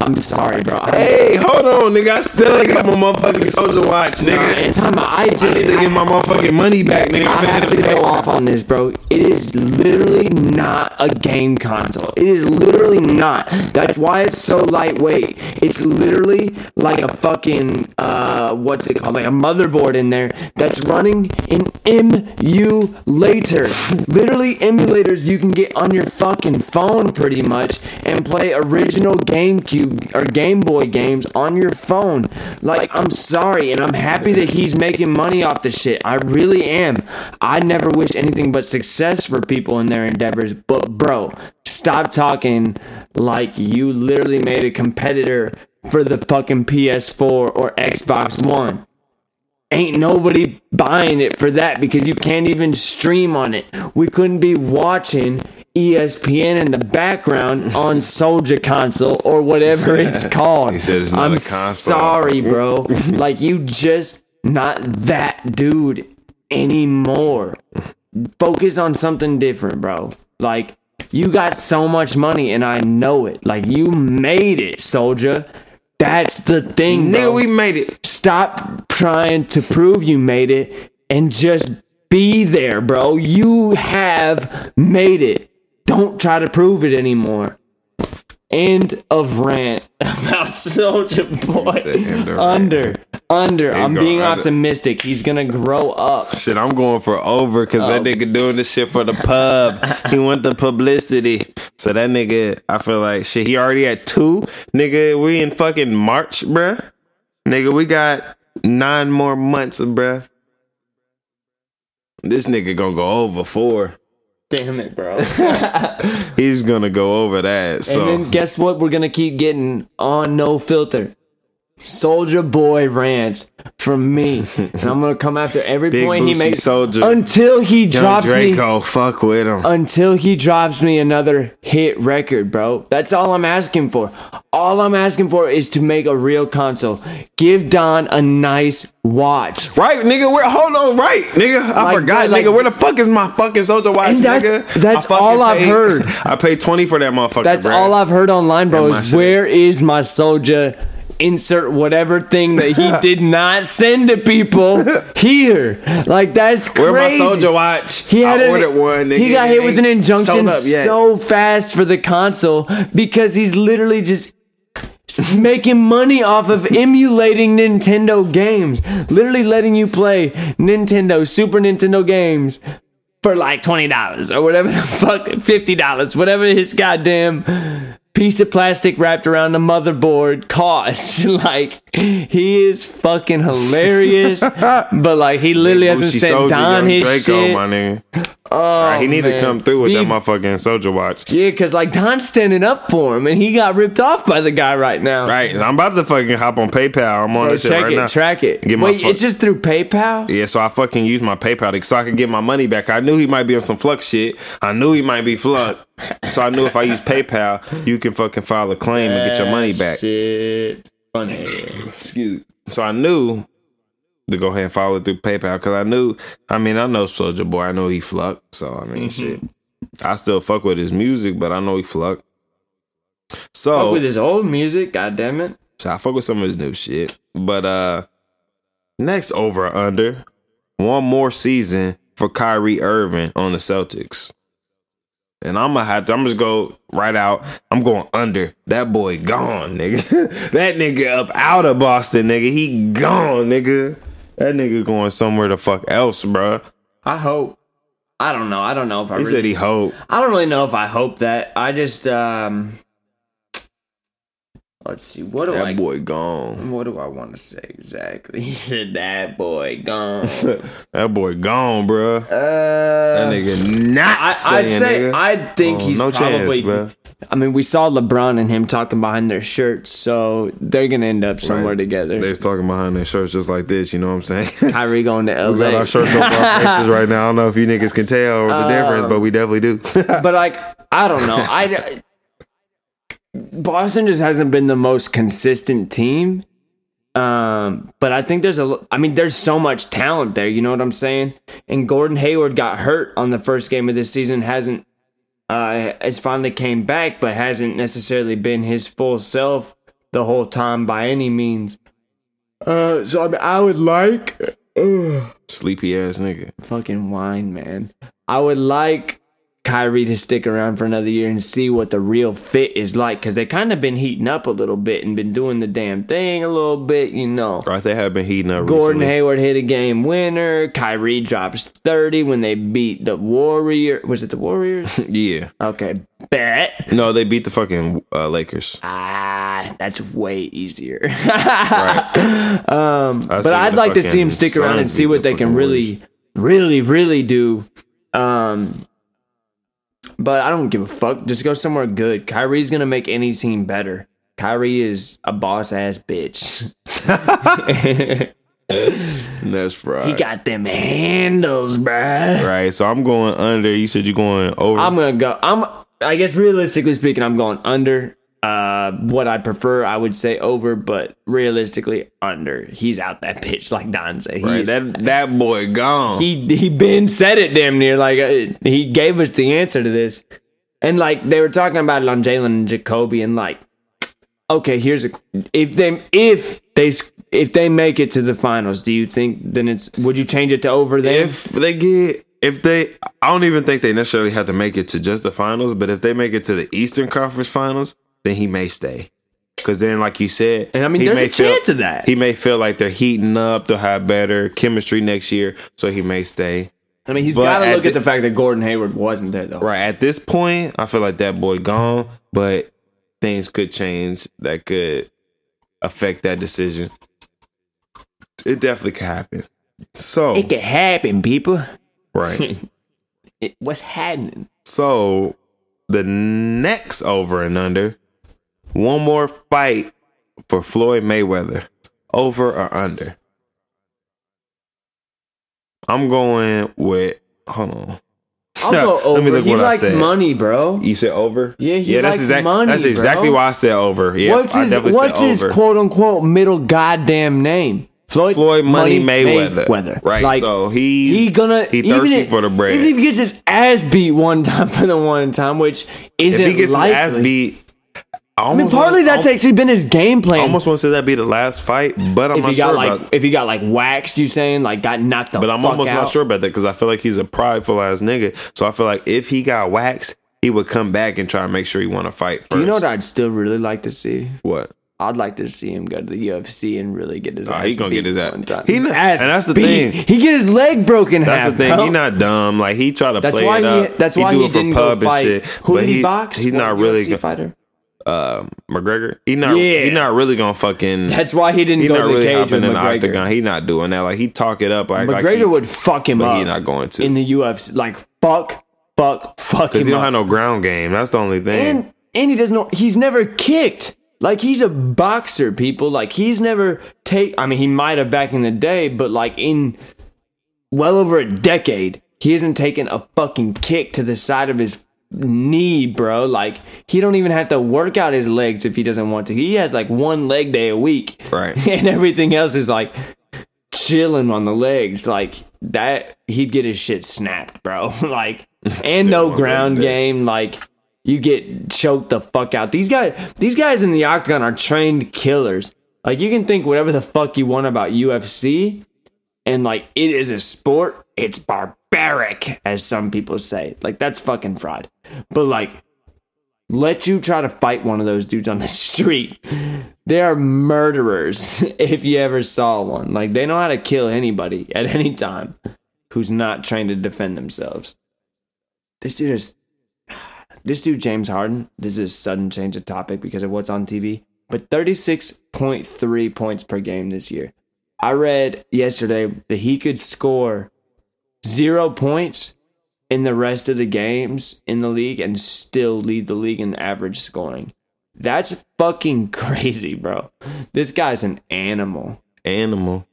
i'm sorry bro I- Hey, hold on, nigga. I still ain't got my motherfucking Soulja watch, Nah, nigga. and time out, I I just need to get my motherfucking money back, nigga. I have to go off on this, bro. It is literally not a game console. It is literally not. That's why it's so lightweight. It's literally like a fucking uh, what's it called? Like a motherboard in there that's running an emulator. literally emulators you can get on your fucking phone, pretty much, and play original GameCube or Game Boy games on your phone. Like, I'm sorry, and I'm happy that he's making money off the shit. I really am. I never wish anything but success for people in their endeavors. But, bro, stop talking like you literally made a competitor for the fucking PS4 or Xbox One. Ain't nobody buying it for that because you can't even stream on it. We couldn't be watching ESPN in the background on Soulja console or whatever it's called. He said it's not I'm a console. sorry, bro. like you just not that dude anymore. Focus on something different, bro. Like you got so much money and I know it. Like you made it, Soulja. That's the thing, bro. Nigga, we made it. Stop trying to prove you made it and just be there, bro. You have made it. Don't try to prove it anymore. End of rant about Soulja Boy. said end of. Under, under. I'm being under. optimistic. He's gonna grow up. Shit, I'm going for over because that oh. nigga doing this shit for the pub. he want the publicity. So that nigga, I feel like shit. He already had two. Nigga, we in fucking March, bruh. Nigga, we got nine more months, bruh. This nigga gonna go over four. Damn it, bro. He's gonna go over that. So And then guess what? We're gonna keep getting on no filter. Soulja Boy rants from me, and I'm gonna come after every Big point he makes Soldier. until he Young drops me. Draco, fuck with him. Until he drops me another hit record, bro. That's all I'm asking for. All I'm asking for is to make a real console. Give Don a nice watch. Right, nigga. Where? Hold on, right, nigga. I Like, forgot, like- nigga. Where the fuck is my fucking soldier watch, that's- nigga? that's all I've paid- heard. I paid twenty for that motherfucker. That's bruh. all I've heard online, bro. Is shit. where is my soldier? Insert whatever thing that he did not send to people here. Like that's crazy. Where my soldier watch? He had I an- ordered one. Nigga. He got hit with an injunction sold up yet. so fast for the console because he's literally just making money off of emulating Nintendo games. Literally letting you play Nintendo, Super Nintendo games for like $20 or whatever the fuck, $50, whatever his goddamn piece of plastic wrapped around the motherboard costs. like, he is fucking hilarious. but like, he literally hasn't Gucci sent Don his Draco, shit. my nigga. Oh, Right, he need to come through with Be- that motherfucking soldier watch. Yeah, because like Don's standing up for him and he got ripped off by the guy right now. Right, I'm about to fucking hop on PayPal. I'm on Bro, that shit right it, now. track it. Get my Wait, fuck- it's just through PayPal? Yeah, so I fucking use my PayPal to, so I can get my money back. I knew he might be on some flux shit. I knew he might be flux. So I knew if I use PayPal, you can fucking file a claim and get your money back. Shit. Funny. Excuse me. So I knew to go ahead and follow it through PayPal because I knew. I mean, I know Soulja Boy. I know he fluck. So I mean, shit. I still fuck with his music, but I know he fluck. So Fuck with his old music, god damn it. So I fuck with some of his new shit. But uh next over under, one more season for Kyrie Irving on the Celtics. And I'm gonna have to I'm just go right out. I'm going under. That boy gone, nigga. that nigga up out of Boston, nigga. He gone, nigga. That nigga going somewhere the fuck else, bruh. I hope. I don't know. I don't know if I He really said he hope. I don't really know if I hope that. I just um let's see, what do That I boy gone. what do I want to say exactly? He said that boy gone. That boy gone, bruh. Uh, That nigga not I, I'd say nigga. I think Oh, he's no probably. chance. I mean, we saw LeBron and him talking behind their shirts, so they're gonna end up somewhere Right. together. They was talking behind their shirts just like this, you know what I'm saying? Kyrie going to LA. We got our shirts over our faces right now. I don't know if you niggas can tell the difference, but we definitely do. but like, I don't know. I Boston just hasn't been the most consistent team. Um, but I think there's a. I mean, there's so much talent there. You know what I'm saying? And Gordon Hayward got hurt on the first game of this season. Hasn't uh, has finally came back, but hasn't necessarily been his full self the whole time by any means. Uh, so I mean, I would like uh, Sleepy ass nigga. fucking wine, man. I would like Kyrie to stick around for another year and see what the real fit is like because they kind of been heating up a little bit and been doing the damn thing a little bit, you know. Right, they have been heating up. Gordon recently. Hayward hit a game winner. Kyrie drops 30 when they beat the Warrior. Was it the Warriors? Yeah. okay, bet. No, they beat the fucking uh, Lakers. Ah, that's way easier. Right. Um, but I'd like to see him stick around and see what the they can really, really, really do. Um, but I don't give a fuck. Just go somewhere good. Kyrie's gonna make any team better. Kyrie is a boss ass bitch. That's right. He got them handles, bruh. right. So I'm going under. You said you're going over. I'm gonna go. I'm. I guess realistically speaking, I'm going under. Uh, what I prefer, I would say over, but realistically under. He's out that bitch, like Don said. Right. That that boy gone. he he been said it damn near like uh, he gave us the answer to this and like they were talking about it on Jalen and Jacoby and like okay here's a if they if they if they make it to the finals do you think then it's would you change it to over then if they get if they I don't even think they necessarily have to make it to just the finals, but if they make it to the Eastern Conference Finals, then he may stay. Cause then, like you said, And I mean, he there's may a chance of that. He may feel like they're heating up. They'll have better chemistry next year, so he may stay. I mean he's got to at look at the- the fact that Gordon Hayward wasn't there though Right at this point, I feel like that boy gone, but things could change that could affect that decision. It definitely could happen. So it could happen people right. it, what's happening So the next over and under, one more fight for Floyd Mayweather, over or under. I'm going with. Hold on. I'll go Let me over look he what I likes said. money bro You said over? Yeah, he that's likes exact- money, That's exactly bro. why I said over. Yeah, what's his what's his over. quote unquote middle goddamn name? Floyd, Floyd Money Mayweather. Mayweather. Right, Like, so he- he gonna he even thirsty if- for the bread. Even if he gets his ass beat one time for the one time, which isn't he gets likely. his ass beat, I, mean, partly wanna- that's actually been his game plan. I almost want to say that'd be the last fight, but I'm if not he sure got like about. if he got like waxed, you saying like got knocked the But I'm almost out. not sure about that because I feel like he's a prideful ass nigga. So I feel like if he got waxed, he would come back and try and make sure he want to fight first. Do you know what I'd still really like to see? What? I'd like to see him go to the UFC and really get his ass he gonna get his ass- he not- Ass and that's the beat. thing. He get his leg broken That's half. the thing. bro. He not dumb. Like he try to That's play why it he. up. That's why do he it for didn't pub go fight. and shit. Who but did he, box? He's What not really UFC gonna, fighter. Uh, McGregor. He not. Yeah. He not really gonna fucking. That's why he didn't he go not to the cage with in the McGregor. octagon. He not doing that. Like he talk it up. Like like McGregor he, would fuck him but up. he not going to. in the UFC. Like fuck, fuck, fuck because him he don't up. have no ground game. That's the only thing. and and he doesn't know. He's never kicked. Like he's a boxer, people. Like he's never take. I mean, he might have back in the day, but like in well over a decade, he hasn't taken a fucking kick to the side of his knee, bro. Like he don't even have to work out his legs if he doesn't want to. He has like one leg day a week, Right. And everything else is like chilling on the legs. Like that, he'd get his shit snapped, bro. like and no ground game. Like you get choked the fuck out. These guys, these guys in the octagon are trained killers. Like you can think whatever the fuck you want about UFC, and like it is a sport. It's barbaric, as some people say. Like that's fucking fraud. But like, let you try to fight one of those dudes on the street. They are murderers. If you ever saw one, like they know how to kill anybody at any time who's not trying to defend themselves. This dude is this dude James Harden, this is a sudden change of topic because of what's on TV, but 36.3 points per game this year. I read yesterday that he could score 0 points in the rest of the games in the league and still lead the league in average scoring. That's fucking crazy, bro. This guy's an animal. Animal.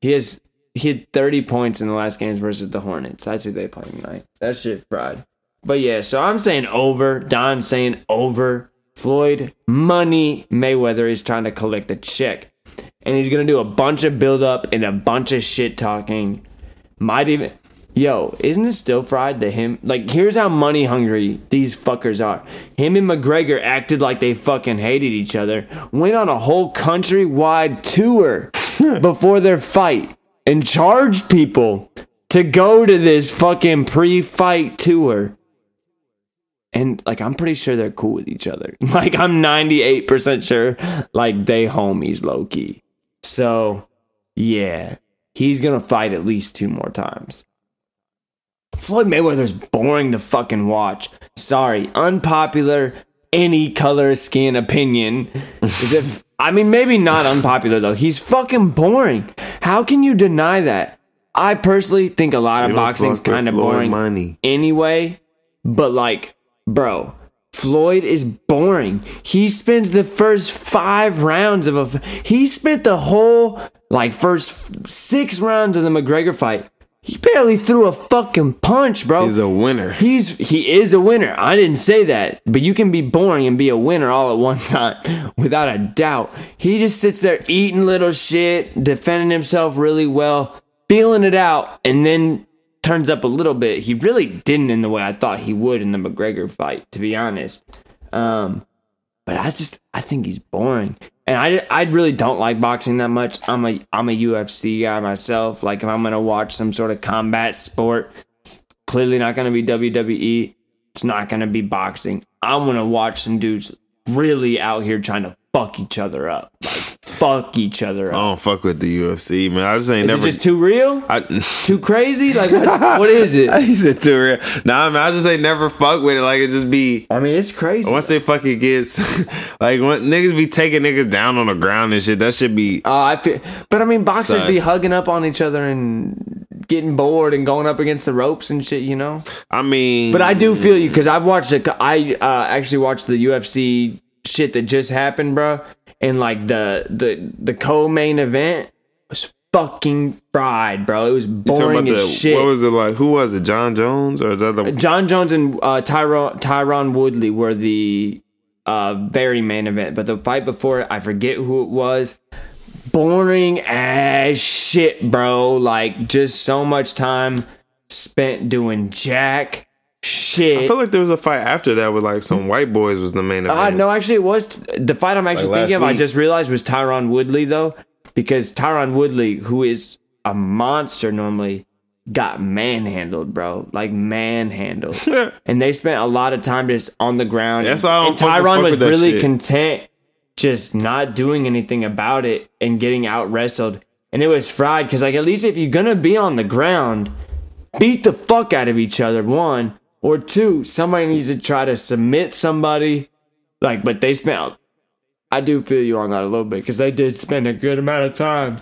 He has he had 30 points in the last games versus the Hornets. That's who they play tonight. That shit fried. But yeah, so I'm saying over. Don's saying over. Floyd, money. Mayweather is trying to collect a check. And he's going to do a bunch of build up and a bunch of shit talking. Might even. Yo, isn't it still fried to him? Like, here's how money hungry these fuckers are. Him and McGregor acted like they fucking hated each other, went on a whole countrywide tour before their fight, and charged people to go to this fucking pre fight tour. And, like, I'm pretty sure they're cool with each other. Like, I'm 98% sure, like, they homies low key. So, yeah, he's gonna fight at least two more times. Floyd Mayweather's boring to fucking watch. Sorry, unpopular, any color skin opinion. Is if I mean maybe not unpopular though. He's fucking boring. How can you deny that? I personally think a lot of boxing's kind of boring money. anyway. But like, bro, Floyd is boring. He spends the first five rounds of a. He spent the whole like first six rounds of the McGregor fight. He barely threw a fucking punch, bro. He's a winner. He's he is a winner. I didn't say that, but you can be boring and be a winner all at one time, without a doubt. He just sits there eating little shit, defending himself really well, feeling it out, and then turns up a little bit. He really didn't in the way I thought he would in the McGregor fight, to be honest. Um, but I just I think he's boring, and I I really don't like boxing that much. I'm a I'm a UFC guy myself. Like if I'm gonna watch some sort of combat sport, it's clearly not gonna be WWE. It's not gonna be boxing. I'm gonna watch some dudes really out here trying to fuck each other up, like fuck each other I don't fuck with the UFC, man. I just ain't Is never. it just too real? I, Too crazy? Like what? what is it? he said too real. Nah, man. I just ain't never fuck with it. Like it just be. I mean, it's crazy. Once it fucking gets like when niggas be taking niggas down on the ground and shit, that should be Uh, I feel, but I mean, boxers be hugging up on each other and getting bored and going up against the ropes and shit, you know. I mean But I do feel you because I've watched it. I uh, actually watched the UFC shit that just happened, bro. And like the the the co-main event was fucking fried, bro. It was boring as the- shit. What was it like? Who was it? Jon Jones or is that the Jon Jones and uh, Tyron Tyron Woodley were the uh, very main event, but the fight before it, I forget who it was. Boring as shit, bro. Like just so much time spent doing jack shit. I feel like there was a fight after that with like some white boys was the main event. Uh, no, actually, it was the fight I'm actually Like thinking of. I just realized was Tyron Woodley though, because Tyron Woodley, who is a monster normally, got manhandled, bro, like manhandled, and they spent a lot of time just on the ground. That's why I don't and fucking Tyron was really shit. content just not doing anything about it and getting out wrestled. And it was fried because, like, at least if you're gonna be on the ground, beat the fuck out of each other. One or two, somebody needs to try to submit somebody. Like, but they spent. I do feel you on that a little bit because they did spend a good amount of time,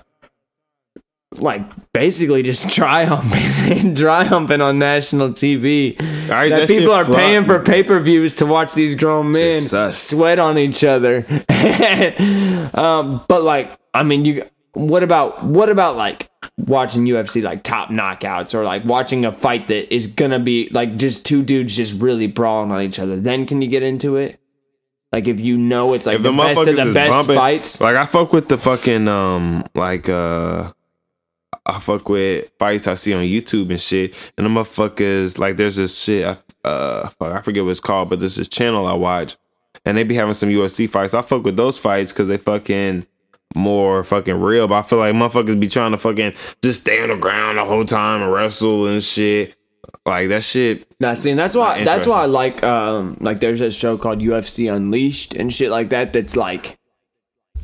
like basically just dry humping, dry humping on national TV. right, that that people are flop, paying for pay per views to watch these grown men sweat on each other. um, but like, I mean, you. What about what about like watching UFC like top knockouts or like watching a fight that is gonna be like just two dudes just really brawling on each other? Then can you get into it? Like if you know it's like If the, the best of the best bumping, fights. like I fuck with the fucking um, like uh, I fuck with fights I see on YouTube and shit, and the motherfuckers like there's this shit I uh, fuck, I forget what it's called, but there's this channel I watch, and they be having some UFC fights. I fuck with those fights because they fucking more fucking real. But I feel like motherfuckers be trying to fucking just stay on the ground the whole time and wrestle and shit. Like that shit. Now, see, and that's why that's why I like um like there's a show called UFC Unleashed and shit like that. That's like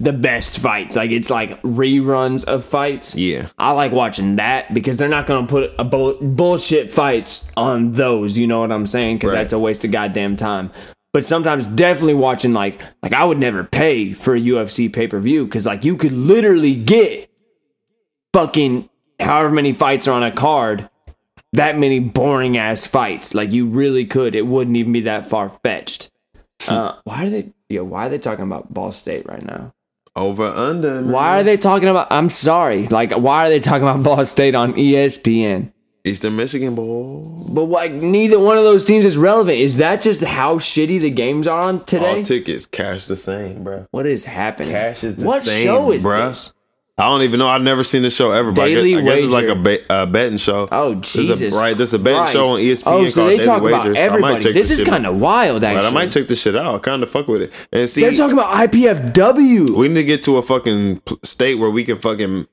the best fights. Like it's like reruns of fights. Yeah. I like watching that because they're not gonna put a bull- bullshit fights on those. You know what I'm saying? Because Right. that's a waste of goddamn time. But sometimes definitely watching like like I would never pay for a UFC pay per view because like you could literally get fucking however many fights are on a card that many boring ass fights. Like you really could. It wouldn't even be that far fetched. Uh, why are they? Yeah, why are they talking about Ball State right now? Over under. man. Why are they talking about? I'm sorry. Like, why are they talking about Ball State on ESPN? Eastern Michigan boy? But like, neither one of those teams is relevant. Is that just how shitty the games are on today? All tickets cash the same, bro. what is happening? Cash is the same. what same, show is bruh. this? I don't even know. I've never seen the show ever. But Daily I guess, I guess it's like a bet, uh, betting show. Oh There's Jesus! a, right, there's a betting Christ. show on ESPN. Oh, so called they Daily talk Wager. So might everybody. check This this is kind of wild, Right, actually. I might check this shit out. Kind of fuck with it. And see, They're talking about IPFW. we need to get to a fucking state where we can fucking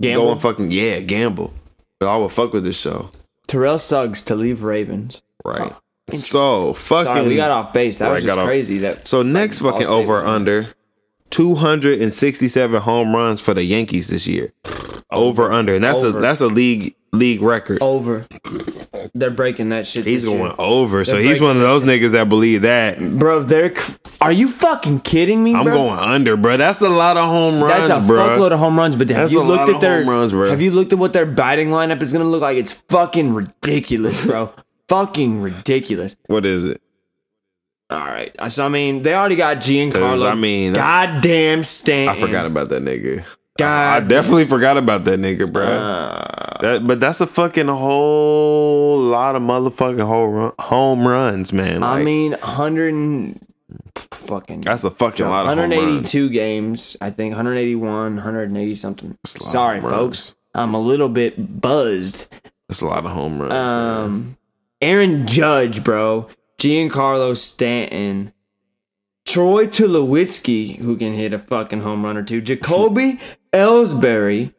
Gamble? go and fucking yeah gamble. But I would fuck with this show. Terrell Suggs to leave Ravens. Right. so fucking. Sorry, we got off base. That Right, was just got off- crazy. That So next Ball fucking over under 267 home runs for the Yankees this year. Over under. And that's Over. a that's a league league record. over. They're breaking that shit. He's this year. going over. So They're he's one of those niggas that believe that. bro. They're. Are you fucking kidding me? I'm bro? going under, bro. That's a lot of home runs, That's a bro. fuckload of home runs. But have That's you looked at their home runs, bro. Have you looked at what their batting lineup is gonna look like? It's fucking ridiculous, bro. fucking ridiculous. what is it? All right. So I mean, they already got Giancarlo. I mean, goddamn Stanton. I forgot about that nigga. God. I definitely forgot about that nigga, bro. Uh, that, but that's a fucking whole lot of motherfucking home, run, home runs, man. I mean, 100 and fucking. that's a fucking lot of 182 games, I think 181, 180 something. a lot of Sorry, folks. I'm a little bit buzzed. That's a lot of home runs. man. Um, Aaron Judge, bro, Giancarlo Stanton, Troy Tulowitzki, who can hit a fucking home run or two, Jacoby Ellsbury,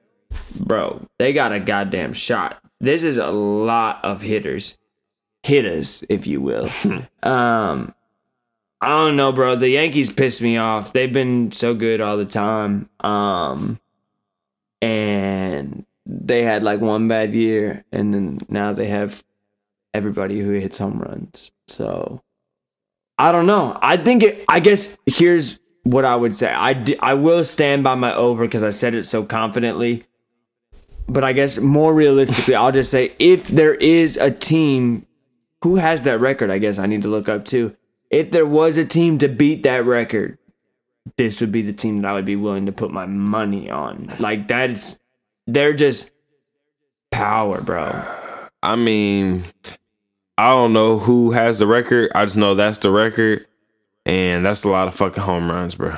bro, they got a goddamn shot. This is a lot of hitters, hitters, if you will. um, I don't know, bro. The Yankees piss me off. They've been so good all the time. Um, and they had like one bad year, and then now they have everybody who hits home runs. So I don't know. I think it. I guess here's what I would say. I d- I will stand by my over because I said it so confidently. But I guess more realistically, I'll just say if there is a team who has that record, I guess I need to look up too. If there was a team to beat that record, this would be the team that I would be willing to put my money on. Like that's they're just power, bro. I mean, I don't know who has the record. I just know that's the record, and that's a lot of fucking home runs, bro.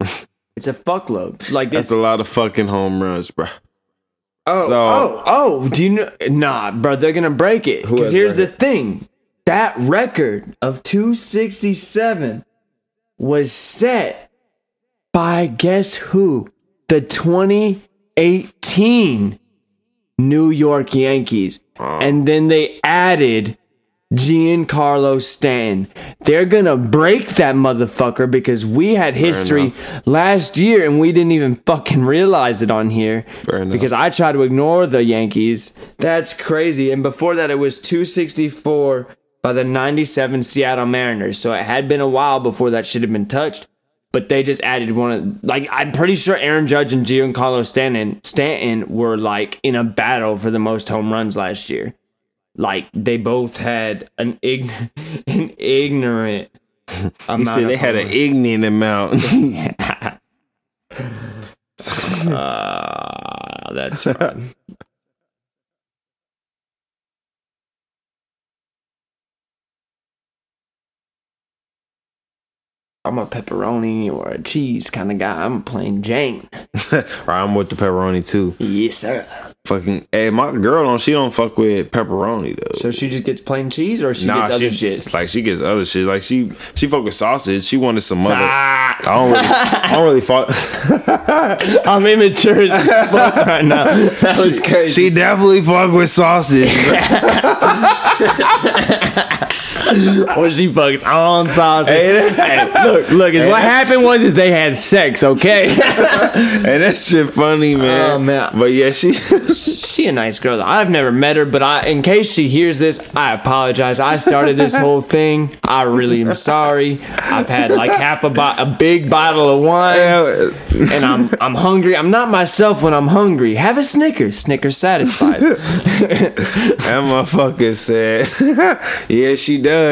It's a fuckload. Like That's it's a lot of fucking home runs, bro. oh so- oh oh. Do you know? Nah, bro. They're gonna break it. Because here's the thing: that record of 267 was set by guess who? The 2018 New York Yankees, and then they added Giancarlo Stanton. They're gonna break that motherfucker because we had history last year and we didn't even fucking realize it on here. Because I tried to ignore the Yankees. That's crazy. And before that, it was 264 by the 97 Seattle Mariners. So it had been a while before that should have been touched. But they just added one of like I'm pretty sure Aaron Judge and Giancarlo Stanton Stanton were like in a battle for the most home runs last year. Like they both had an ig- an ignorant amount. He said they had an ignorant amount. Ah, that's fun. I'm a pepperoni or a cheese kind of guy. I'm a plain Jane. I'm with the pepperoni too. Yes, sir. Fucking hey, my girl don't she don't fuck with pepperoni though. So she just gets plain cheese or she nah, gets other she, shit. Like she gets other shit. Like she she fuck with sausage. She wanted some other. Ah. I don't really, I don't really fuck. I'm immature as fuck right now. That was crazy. She definitely fuck with sausage. or she fucks on sausage. Hey, look, look. Is what happened was is they had sex. Okay. and that shit funny, oh, man. Oh, man. But yeah, she. she a nice girl. I've never met her, but I, in case she hears this, I apologize. I started this whole thing. I really am sorry. I've had like half a bo- a big bottle of wine, and I'm I'm hungry. I'm not myself when I'm hungry. Have a Snickers. Snickers satisfies. That motherfucker said, "Yeah, she does."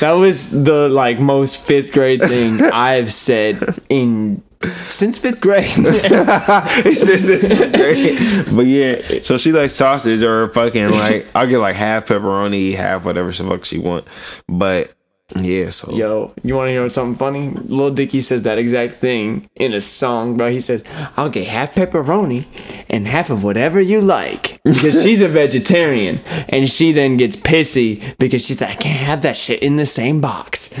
That was the like most fifth grade thing I've said in since fifth grade. It's just- it's great. But yeah, so she likes sausage or fucking like I'll get like half pepperoni, half whatever the fuck she want. But yeah, so Yo, you want to hear something funny? Lil Dicky says that exact thing in a song, bro. He says, "I'll get half pepperoni and half of whatever you like," because she's a vegetarian, and she then gets pissy because she's like, "I can't have that shit in the same box."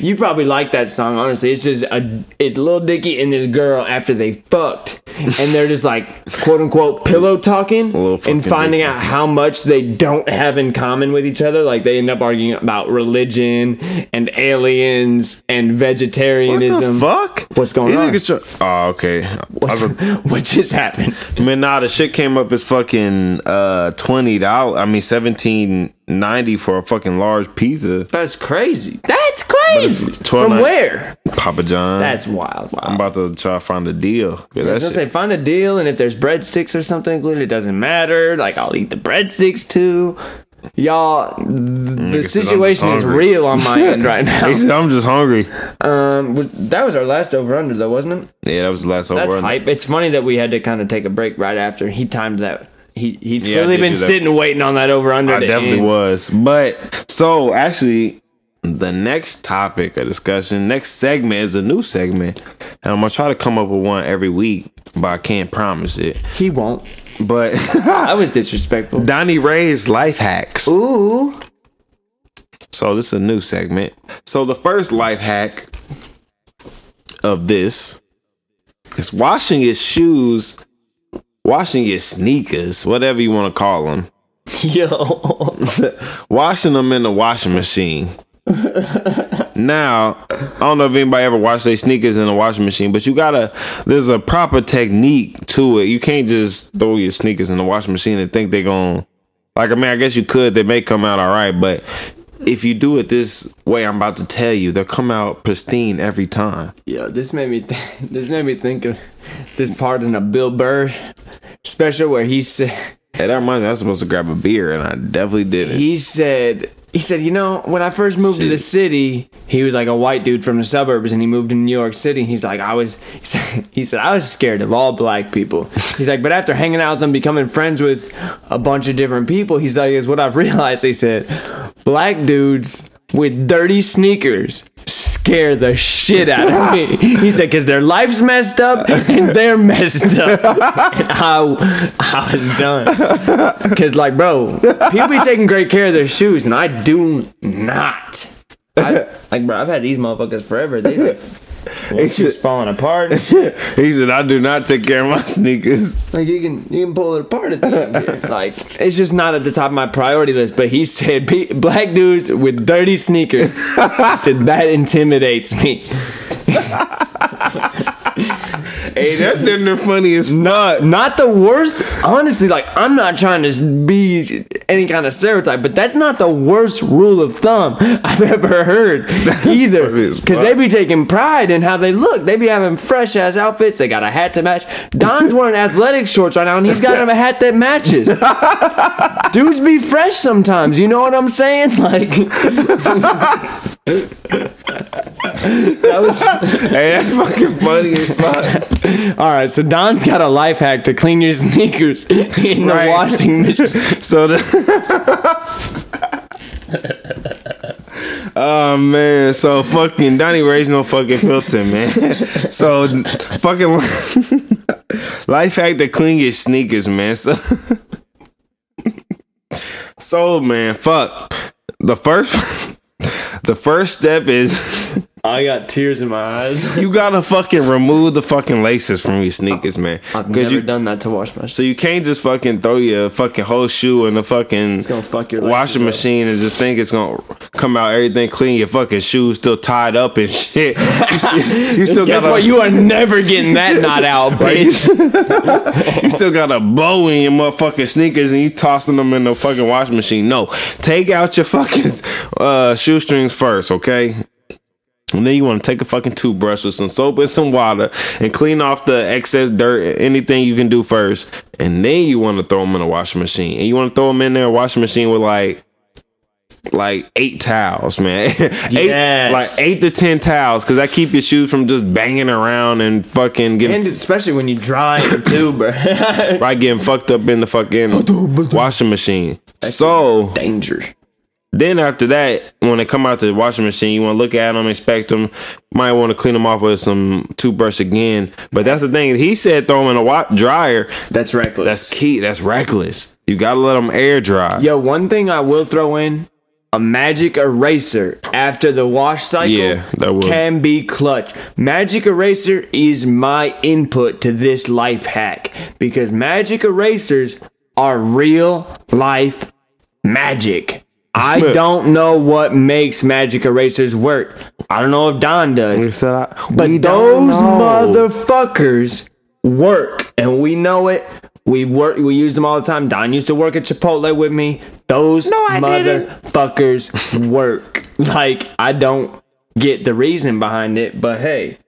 You probably like that song, honestly. It's just a, it's Lil Dicky and this girl after they fucked, and they're just like quote unquote pillow talking and finding out how much they don't have in common with each other. Like they end up arguing about religion and aliens and what vegetarianism. the fuck? What's going These on? oh, okay. What just happened? Man, nah, the shit came up as fucking uh twenty dollars. I mean seventeen ninety for a fucking large pizza. That's crazy. That's crazy. From $12.99. where? Papa John. That's wild. I'm about to try to find a deal. Yeah, I was gonna say find a deal, and if there's breadsticks or something included, it doesn't matter. Like I'll eat the breadsticks too. Y'all, th- the "I'm just situation is real on my end right now. I'm just hungry. Um, was, that was our last over under though, wasn't it? Yeah, that was the last over. That's hype. It's funny that we had to kind of take a break right after he timed that. He he's Yeah, clearly been sitting waiting on that over under. I definitely was. But so actually, the next topic of discussion, next segment is a new segment, and I'm gonna try to come up with one every week, but I can't promise it. He won't. But I was disrespectful. Donnie Rey's life hacks. Ooh. So this is a new segment. So the first life hack of this is washing your shoes, washing your sneakers, whatever you want to call them. Yo. washing them in the washing machine. now, I don't know if anybody ever washed their sneakers in the washing machine, but you gotta. There's a proper technique to it. You can't just throw your sneakers in the washing machine and think they're to Like I mean, I guess you could. They may come out all right, but if you do it this way, I'm about to tell you, they'll come out pristine every time. Yo, this made me th- this made me think of this part in a Bill Burr special where he said Hey, that reminds me, I was supposed to grab a beer, and I definitely didn't. he said he said, you know, when I first moved to the city, he was like a white dude from the suburbs, and he moved to New York City. He's like, I was, he said, I was scared of all black people. He's like, but after hanging out with them, becoming friends with a bunch of different people, he's like, is what I've realized. He said, black dudes with dirty sneakers scare the shit out of me. He said, because their life's messed up and they're messed up. And I, I was done. Because, like, bro, people be taking great care of their shoes, and I do not. I, like, bro, I've had these motherfuckers forever. They, he, She's said, falling apart. he said, I do not take care of my sneakers. Like you can you can pull it apart at the end. Here. Like it's just not at the top of my priority list. But he said black dudes with dirty sneakers. he said that intimidates me. Hey, that's funny as fuck. Not the worst. Honestly, like I'm not trying to be any kind of stereotype, but that's not the worst rule of thumb I've ever heard either. Because they be taking pride in how they look. They be having fresh ass outfits. They got a hat to match. Don's wearing athletic shorts right now, and he's got him a hat that matches. Dudes be fresh sometimes. You know what I'm saying? Like. that was Hey, that's fucking funny as fuck. all right. So Don's got a life hack to clean your sneakers in the Right. washing machine. So the Oh man, so fucking Donnie Rey's no fucking filter, man. So fucking life hack to clean your sneakers, man. So, so man, fuck. The first the first step is I got tears in my eyes. you gotta fucking remove the fucking laces from your sneakers, man. I've never you done that to wash my. so you can't just fucking throw your fucking whole shoe in the fucking gonna fuck your laces washing up. machine and just think it's gonna come out everything clean. Your fucking shoes still tied up and shit. You still, you still Guess got what? a, You are never getting that knot out, bitch. you still got a bow in your motherfucking sneakers and you tossing them in the fucking washing machine. No, take out your fucking uh, shoestrings first, okay? And then you want to take a fucking toothbrush with some soap and some water and clean off the excess dirt, anything you can do first. And then you want to throw them in the washing machine. And you want to throw them in there, washing machine with like, like eight towels, man. eight, Yes. like eight to ten towels, because that keep your shoes from just banging around and fucking getting and especially when you dry them too, bro. right getting fucked up in the fucking washing machine. So Danger. Then after that, when they come out the washing machine, you want to look at them, inspect them. Might want to clean them off with some toothbrush again. But that's the thing. He said throw them in a wa- dryer. That's reckless. That's key. That's reckless. You gotta let them air dry. Yo, one thing I will throw in a magic eraser after the wash cycle Yeah, that would. can be clutch. Magic eraser is my input to this life hack because magic erasers are real life magic. I don't know what makes magic erasers work. I don't know if Don does. But those motherfuckers work, and we know it. We work. We use them all the time. Don used to work at Chipotle with me. Those motherfuckers work. Like I don't get the reason behind it, but hey,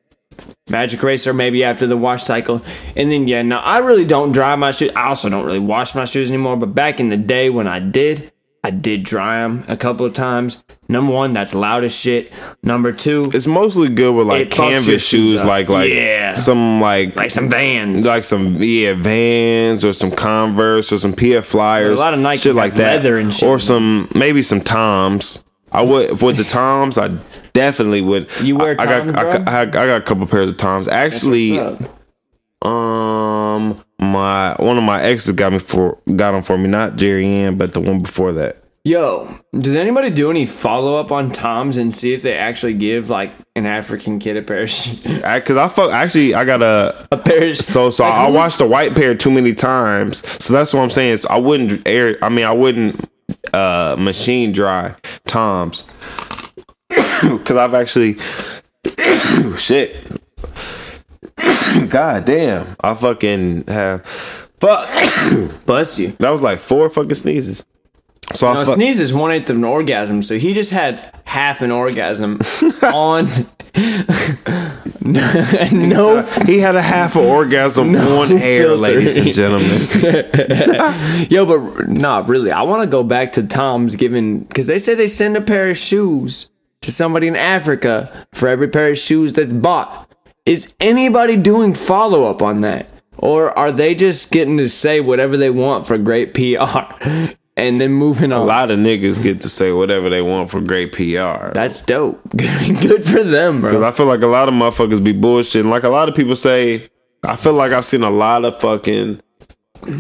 Magic Eraser maybe after the wash cycle, and then yeah. Now I really don't dry my shoes. I also don't really wash my shoes anymore. But back in the day when I did, I did dry them a couple of times. Number one, that's loud as shit. Number two, It's mostly good with like It fucks your canvas shoes like like Yeah. some like like some Vans. like some yeah Vans or some Converse or some PF Flyers, A lot of Nike shit like that, leather and shit. or some maybe some Toms. I would with the Toms. I definitely would. You wear I, I got I, got- I, got a couple pairs of Toms. Actually, um, my one of my exes got me for got them for me. Not Jerry Ann, but the one before that. Yo, does anybody do any follow up on Toms and see if they actually give like an African kid a pair of shoes? Because I, fuck actually I got a a pair of? So so Like, I watched the white pair too many times. So that's what I'm saying. So I wouldn't air. I mean, I wouldn't uh machine dry Toms because I've actually shit. God damn! I fucking have fuck. Bless you. that was like four fucking sneezes. So I No, fuck, sneeze is one eighth of an orgasm, so he just had half an orgasm on. no, he had a half an orgasm on air, ladies and gentlemen. yo, but nah, really, I want to go back to Tom's giving because they say they send a pair of shoes to somebody in Africa for every pair of shoes that's bought. Is anybody doing follow up on that, or are they just getting to say whatever they want for great PR and then moving on? A lot of niggas get to say whatever they want for great PR. That's dope. Good for them, bro. Because. I feel like a lot of motherfuckers be bullshitting. Like a lot of people say, I feel like I've seen a lot of fucking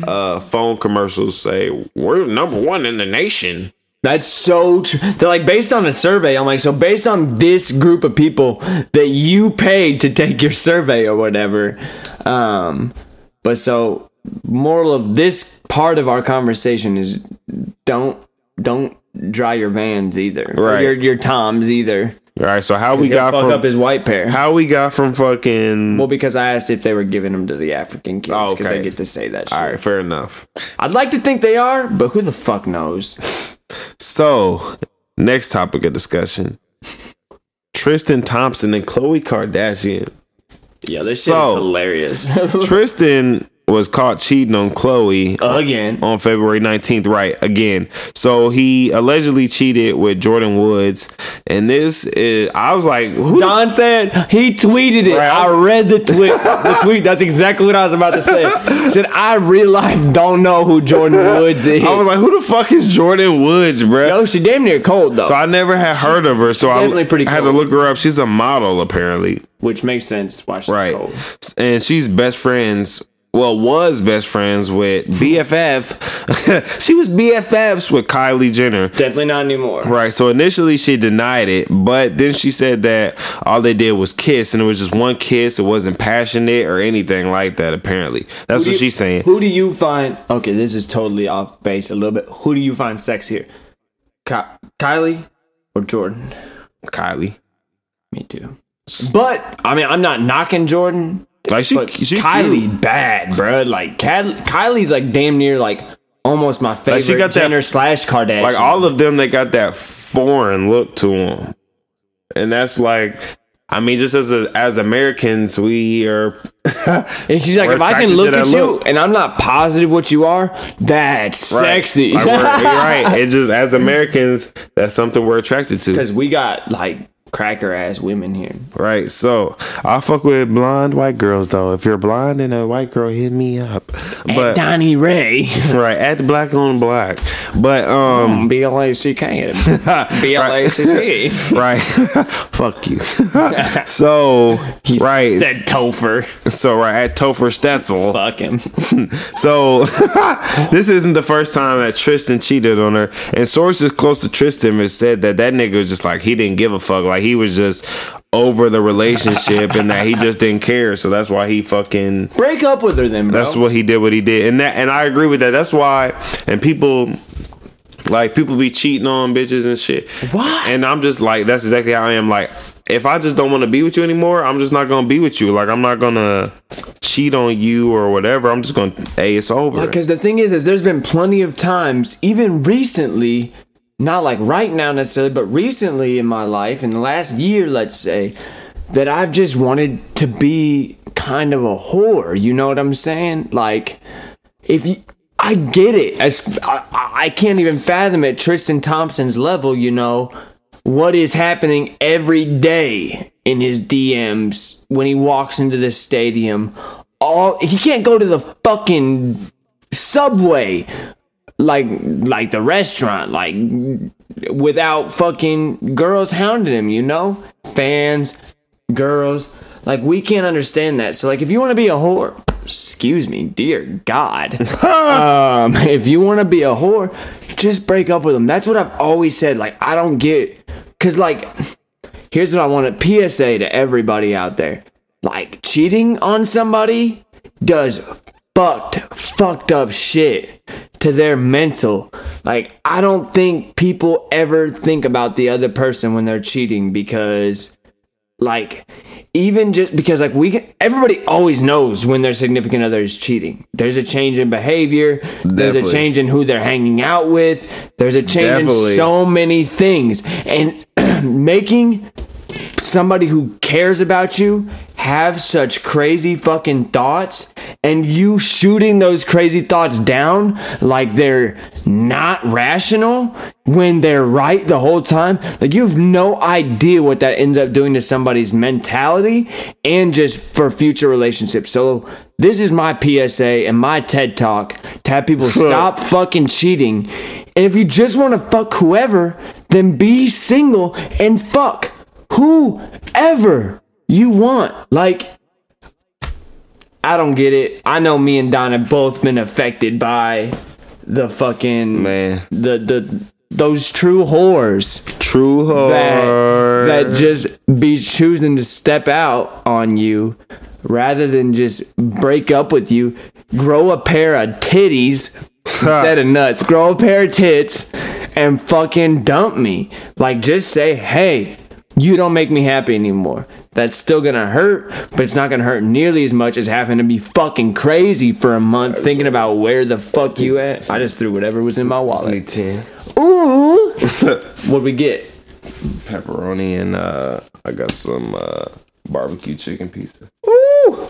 uh, phone commercials say, we're number one in the nation. That's so true. They're like based on a survey. I'm like, so based on this group of people that you paid to take your survey or whatever. Um, but so moral of this part of our conversation is don't don't dry your vans either. Right. your your toms either. All right, so how we got fuck from up his white pair. how we got from fucking well, because I asked if they were giving them to the African kids Oh, because okay. they get to say that shit. All right, fair enough. I'd like to think they are, but who the fuck knows? So, next topic of discussion. Tristan Thompson and Khloe Kardashian. Yeah, this So- shit is hilarious. Tristan was caught cheating on Khloe Again. on February 19th, right? Again. So he allegedly cheated with Jordyn Woods. And this is, I was like, who the Don said he tweeted it. Right. I read the tweet. the tweet. That's exactly what I was about to say. He said I real life don't know who Jordyn Woods is. I was like, who the fuck is Jordyn Woods, bro? yo, she damn near cold though, So I never had heard of her. So I, definitely pretty I had to look her up. She's a model, apparently. which makes sense. Why she's Right. cold. And she's best friends. Well, was best friends with BFF. she was BFFs with Kylie Jenner. Definitely not anymore. Right. So initially she denied it, but then she said that all they did was kiss and it was just one kiss. It wasn't passionate or anything like that, apparently. That's Who what you- she's saying. Who do you find? Okay, this is totally off base a little bit. Who do you find sexier, Ky- Kylie or Jordyn? Kylie. Me too. But I mean, I'm not knocking Jordyn. Like she, But she Kylie cute. bad, bro. Like Kylie's like damn near like almost my favorite Like she got that- Jenner slash Kardashian. Like all of them, they got that foreign look to them, and that's like, I mean, just as a, as Americans, we are. and she's like, if I can look that at you look. and I'm not positive what you are, that's sexy. Like, right. It's just as Americans, that's something we're attracted to. Because we got like cracker ass women here. Right. So I fuck with blonde white girls though. If you're blonde and a white girl, hit me up. But Donnie Rey. right at the black on black. But um. B L A C K. B L A C C. Right. fuck you. so right. Said Topher. So right at Topher Stetzel. Fuck him. So this isn't the first time that Tristan cheated on her, and sources close to Tristan have said that that nigga was just like he didn't give a fuck, like he was just over the relationship, and that he just didn't care. So that's why he fucking. Break up with her then, bro. That's what he did. What he did, and that, and I agree with that. That's why, and people. Like people be cheating on bitches and shit. What? And I'm just like, that's exactly how I am. Like, if I just don't want to be with you anymore, I'm just not gonna be with you. Like, I'm not gonna cheat on you or whatever. I'm just gonna, hey, it's over. Because the thing is, is there's been plenty of times, even recently, not like right now necessarily, but recently in my life, in the last year, let's say, that I've just wanted to be kind of a whore. You know what I'm saying? Like, if you, I get it. I I can't even fathom at Tristan Thompson's level. You know what is happening every day in his DMs when he walks into the stadium. All he can't go to the fucking subway like like the restaurant like without fucking girls hounding him you know? Fans girls like we can't understand that. So like if you want to be a whore excuse me dear god um if you want to be a whore just break up with them that's what i've always said like i don't get because like here's what i want to psa to everybody out there. Like cheating on somebody does fucked fucked up shit to their mental. Like i don't think people ever think about the other person when they're cheating because like even just because like we can, everybody always knows when their significant other is cheating. There's a change in behavior. There's a change in who they're hanging out with. There's a change Definitely. in so many things. And making somebody who cares about you have such crazy fucking thoughts and you shooting those crazy thoughts down like they're not rational when they're right the whole time? Like you have no idea what that ends up doing to somebody's mentality and just for future relationships. So this is my PSA and my TED talk to have people stop fucking cheating. And if you just want to fuck whoever then be single and fuck whoever you want. Like, I don't get it. I know me and Don have both been affected by the fucking Man. the the those true whores True that that just be choosing to step out on you rather than just break up with you. Grow a pair of titties instead of nuts. Grow a pair of tits and fucking dump me. Like just say, hey, you don't make me happy anymore. That's still gonna hurt, but it's not gonna hurt nearly as much as having to be fucking crazy for a month thinking about where the fuck you at. I just threw whatever was in my wallet. 10. Ooh, what we get? Pepperoni and uh, I got some uh, barbecue chicken pizza. Ooh,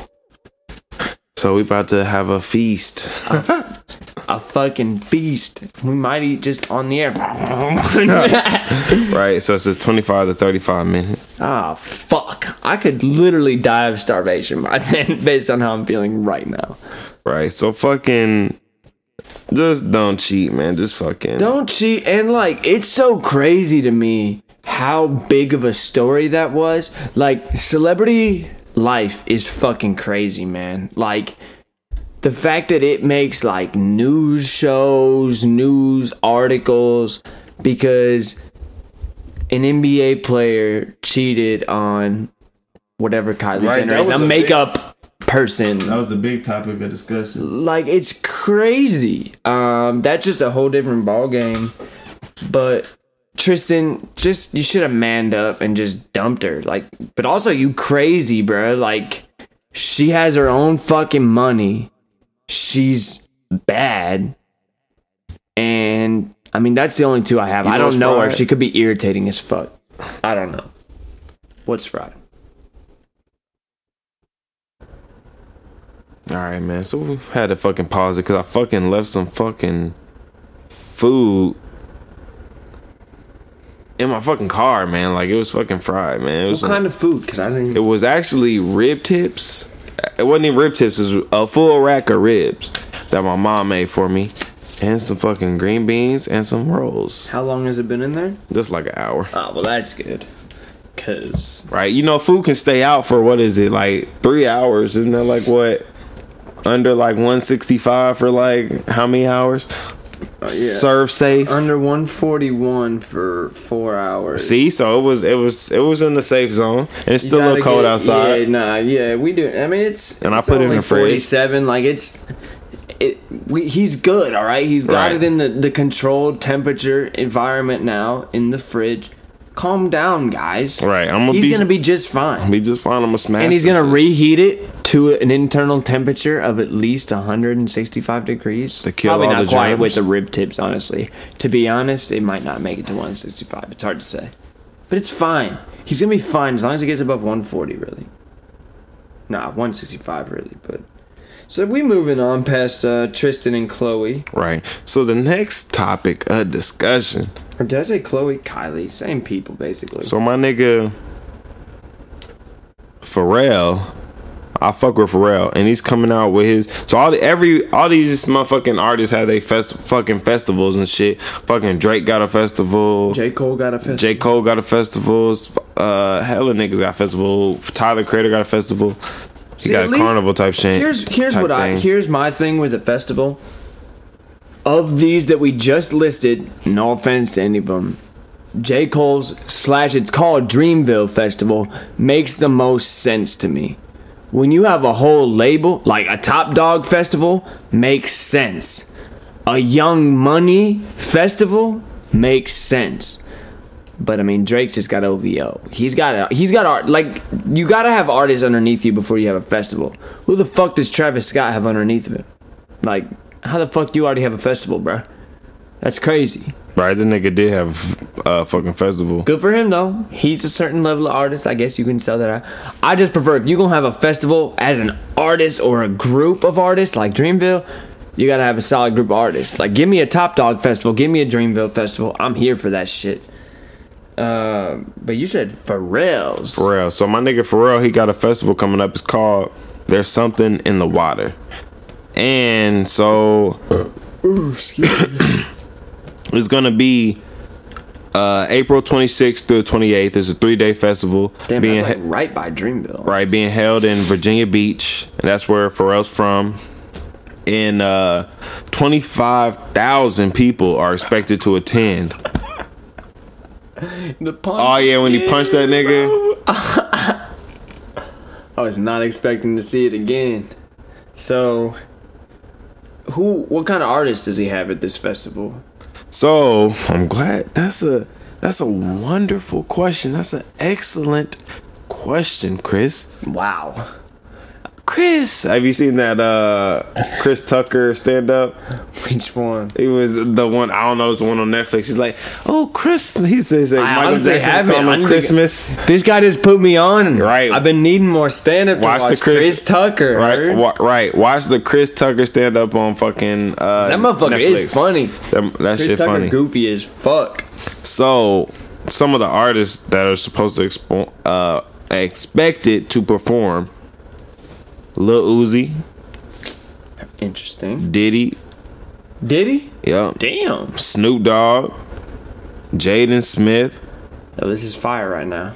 So we about to have a feast. a fucking feast. We might eat just on the air. right. So it's a 25 to 35 minute. Ah, fuck. I could literally die of starvation by then, based on how I'm feeling right now. Right. So fucking just don't cheat, man. Just fucking Don't cheat. And like, it's so crazy to me how big of a story that was. Like, celebrity life is fucking crazy, man. Like, the fact that it makes like news shows, news articles, because an NBA player cheated on whatever Kylie Right, Jenner is, a a big- makeup person That was a big topic of discussion. like it's crazy. Um, that's just a whole different ball game. But Tristan, just you should have manned up and just dumped her. Like, but also you crazy, bro. Like, she has her own fucking money. She's bad, and I mean that's the only two I have. You I don't know her. She could be irritating as fuck. I don't know. What's fried? All right, man. So we had to fucking pause it because I fucking left some fucking food in my fucking car, man. Like it was fucking fried, man. It was What kind of food? Because I didn't. It was actually rib tips. It wasn't even rib tips. It was a full rack of ribs that my mom made for me, and some fucking green beans and some rolls. How long has it been in there? Just like an hour, Oh well, that's good. Cause right? You know, food can stay out for what is it like three hours? Isn't that like what? Under like 165 for like how many hours? Oh, Serve safe. under 141 for four hours. See, so it was it was it was in the safe zone, and it's still a little cold outside. Yeah, nah, yeah, we do. I mean, it's And I it's put it in only the fridge. 47. Like it's, it. We, he's good. All right, he's got Right. it in the the controlled temperature environment now in the fridge. Calm down, guys. Right, I'm gonna he's be- gonna be just fine. Be just fine. I'm gonna smash. and he's gonna shit. reheat it to an internal temperature of at least 165 degrees. To kill Probably all not the quite germs? with the rib tips, honestly. To be honest, it might not make it to 165. It's hard to say, but it's fine. He's gonna be fine as long as he gets above 140. Really, nah, 165 really. But so we moving on past uh, Tristan and Khloe, Right. So the next topic of discussion. or did I say Khloe? Kylie, same people basically. So my nigga Pharrell, I fuck with Pharrell, and he's coming out with his. So all the, every all these motherfucking artists have they fest, fucking festivals and shit. Fucking Drake got a festival. J Cole got a festival. J Cole got a festival. Uh, hella niggas got a festival. Tyler Creator got a festival. See, got a carnival type shit. Here's here's what I here's my thing with the festival. Of these that we just listed, no offense to any of them, J Cole's slash it's called Dreamville Festival makes the most sense to me. When you have a whole label like a Top Dawg Festival makes sense. A Young Money Festival makes sense. But I mean, Drake just got OVO. He's got a, he's got art. Like you got to have artists underneath you before you have a festival. Who the fuck does Travis Scott have underneath him? Like, how the fuck do you already have a festival, bro? That's crazy. Right, the nigga did have a fucking festival. Good for him though. He's a certain level of artist. I guess you can sell that out. I just prefer if you're gonna have a festival as an artist or a group of artists like Dreamville, you gotta have a solid group of artists. Like give me a Top Dawg festival, give me a Dreamville festival. I'm here for that shit. Uh, but you said Pharrell's. Pharrell. So my nigga Pharrell, he got a festival coming up. It's called "There's Something in the Water," and so it's gonna be uh, April 26th through 28th. It's a three day festival Damn, being like right by Dreamville. right being held in Virginia Beach, and that's where Pharrell's from. and uh, twenty five thousand people are expected to attend. The punch. Oh yeah, when he punched that nigga. I was not expecting to see it again. So, who? What kind of artist does he have at this festival? So I'm glad that's a that's a wonderful question. That's an excellent question, Chris. Wow. Chris, have you seen that uh Chris Tucker stand up? Which one? He was the one I don't know. It's the one on Netflix. He's like, "Oh, Chris." He says, like, I "Michael honestly haven't. called I him to- Christmas." This guy just put me on. Right. I've been needing more stand up Watch watch, the Chris- Chris, Tucker. Right, wa- right. Watch the Chris Tucker stand up on fucking. Uh, That motherfucker Netflix. is funny. That, that Chris shit Tucker funny. goofy as fuck. So, some of the artists that are supposed to expo- uh, expected to perform: Lil Uzi, Interesting. Diddy, Did he? yep, Damn. Snoop Dogg, Jaden Smith, Oh, this is fire right now.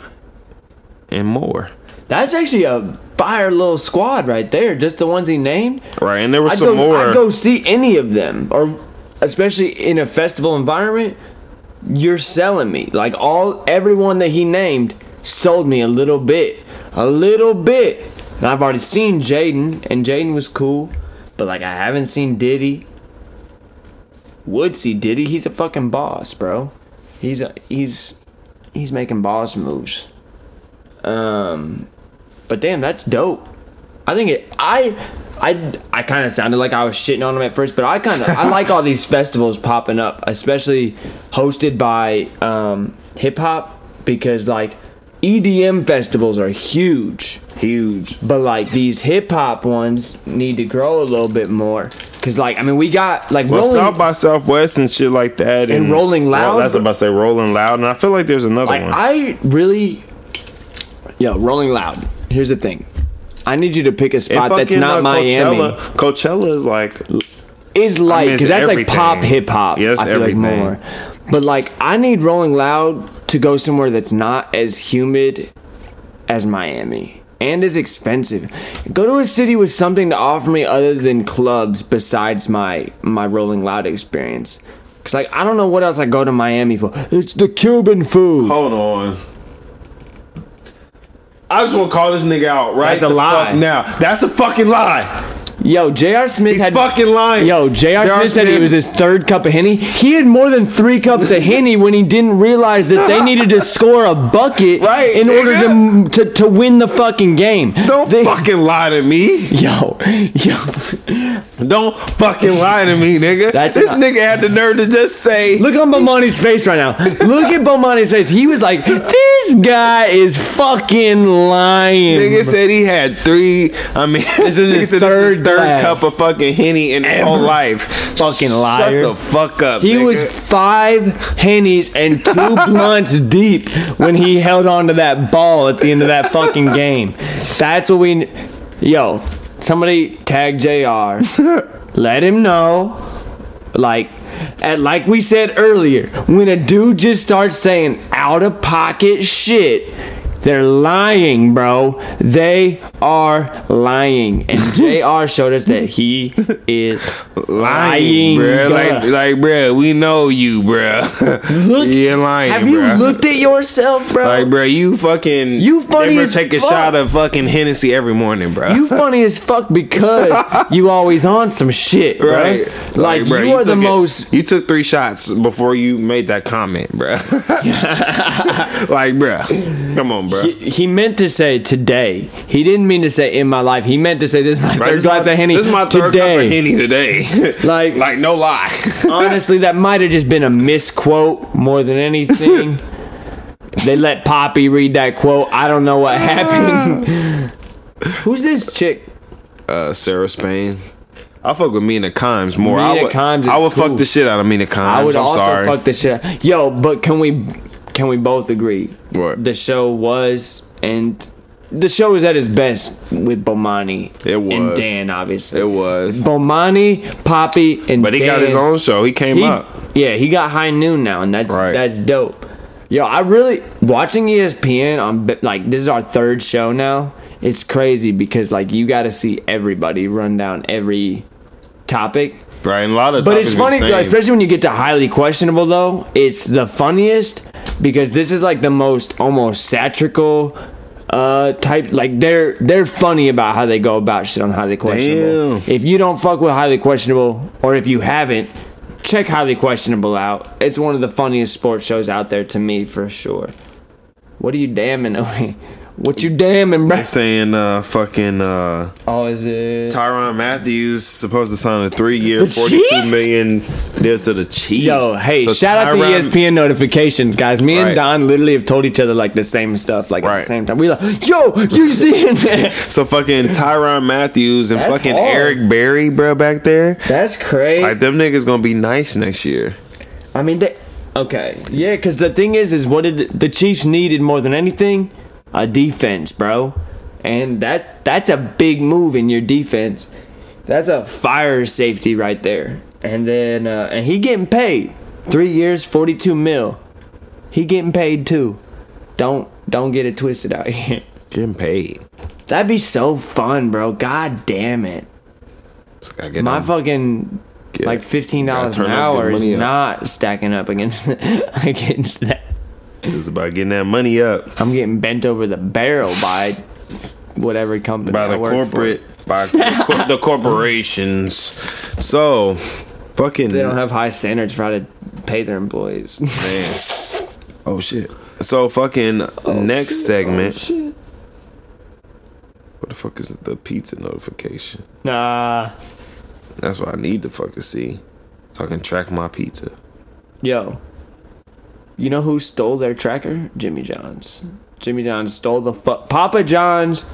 and more. That's actually a fire little squad right there. Just the ones he named. Right, and there was I'd some go, more. I'd go see any of them, or especially in a festival environment. You're selling me like all everyone that he named sold me a little bit, a little bit. And I've already seen Jaden, and Jaden was cool, but like I haven't seen Diddy. Would see Diddy. He's a fucking boss, bro. He's a, he's he's making boss moves. Um, but damn, that's dope. I think it. I I I kind of sounded like I was shitting on him at first, but I kind of I like all these festivals popping up, especially hosted by um, hip hop, because like EDM festivals are huge, huge. but like these hip hop ones need to grow a little bit more. Cause like I mean we got like Well, rolling South by Southwest and shit like that, And Rolling Well, Loud? that's what I'm about to say Rolling Loud, and I feel like there's another like one. I really, yo, Rolling Loud. Here's the thing, I need you to pick a spot that's not uh, Miami. Coachella, Coachella is like is like I mean, because that's like pop hip hop. It's I feel everything. like more. But like I need Rolling Loud to go somewhere that's not as humid as Miami and as expensive. Go to a city with something to offer me other than clubs besides my my Rolling Loud experience. Cause like I don't know what else I go to Miami for. It's the Cuban food. Hold on. I just want to call this nigga out right That's a lie. now. That's a fucking lie. Yo, J.R. Smith He's had fucking lying. Yo, J.R. Smith said it was his third cup of Henny. He had more than three cups of Henny when he didn't realize that they needed to score a bucket Right, in order to, to to win the fucking game. Don't They- fucking lie to me. Yo, yo. Don't fucking lie to me, nigga. That's this not- nigga had the nerve to just say, Look on Bomani's face right now. Look at Bomani's face. He was like, this guy is fucking lying. Nigga said he had three. I mean, this is nigga his said third third cup of fucking henny in his whole life. Fucking liar. Shut the fuck up. He nigga. was five hennies and two blunts deep when he held on to that ball at the end of that fucking game. That's what we. Yo, somebody tag JR. Let him know. Like, and like we said earlier, when a dude just starts saying out of pocket shit, they're lying, bro. They are lying. And JR showed us that he is lying. bruh. bruh. Like, like, bruh, we know you, bro. Look- You're lying, Have you looked at yourself, bro? Like, bruh, you fucking. You funny never as take a fuck. shot of fucking Hennessy every morning, bro. you funny as fuck because you always on some shit, bro. Right, Like, bruh, you are the it- most. You took three shots before you made that comment, bro. like, bruh, come on, bruh. He, he meant to say today. He didn't mean to say in my life. He meant to say this is my Right, third glass my- of henny This is my third today. cup of henny today. Like- like no lie. Honestly, that might have just been a misquote more than anything. they let Papi read that quote. I don't know what happened. Who's this chick? uh, Sarah Spain. I fuck with Mina Kimes more. Mina I would, Kimes I would cool. fuck the shit out of Mina Kimes. I would I'm also sorry. fuck the shit. out- Yo, but can we can we both agree? What? the show was and the show was at its best with Bomani. It and. Dan, obviously. It was. Bomani, Papi, and But he Dan. got his own show. He came He- up. Yeah, he got High Noon now, and that's Right. that's dope. Yo, I really watching ESPN on like this is our third show now. It's crazy because like you got to see everybody run down every topic. Right, and a lot of But it's funny, especially when you get to highly questionable. Though it's the funniest because this is like the most almost satirical uh type. Like they're they're funny about how they go about shit on highly questionable. Damn. If you don't fuck with highly questionable, or if you haven't, check highly questionable out. It's one of the funniest sports shows out there to me for sure. What are you damning? what you damning, bro? They saying uh fucking uh Oh, is it? Tyrann Mathieu supposed to sign a three year, The forty two Chiefs? million deal to the Chiefs. Yo, hey, So shout out to ESPN notifications, guys. Me Right. and Don literally have told each other like the same stuff, like at the same time. We like, yo, you seeing that? So fucking Tyrann Mathieu and That's fucking hard. Eric Berry, bro, back there. That's crazy. Like them niggas gonna be nice next year. I mean, they, okay, yeah, because the thing is, is what did the Chiefs needed more than anything? A defense, bro, and that that's a big move in your defense. That's a fire safety right there. And then, uh, and he getting paid three years, forty two mil. He getting paid too. Don't don't get it twisted out here. Getting paid. That'd be so fun, bro. God damn it. Get My them- fucking get- like fifteen dollars an turn up your hour is up. not stacking up against against that. Just about getting that money up I'm getting bent over the barrel by whatever company by I the work corporate by the cor- the corporations. So fucking They don't have high standards for how to pay their employees. man. Oh shit. So fucking oh, next segment. Oh, what the fuck is the pizza notification? nah, That's what I need to fucking see. So I can track my pizza. yo, you know who stole their tracker? Jimmy John's. Jimmy John's stole the fu- Papa John's,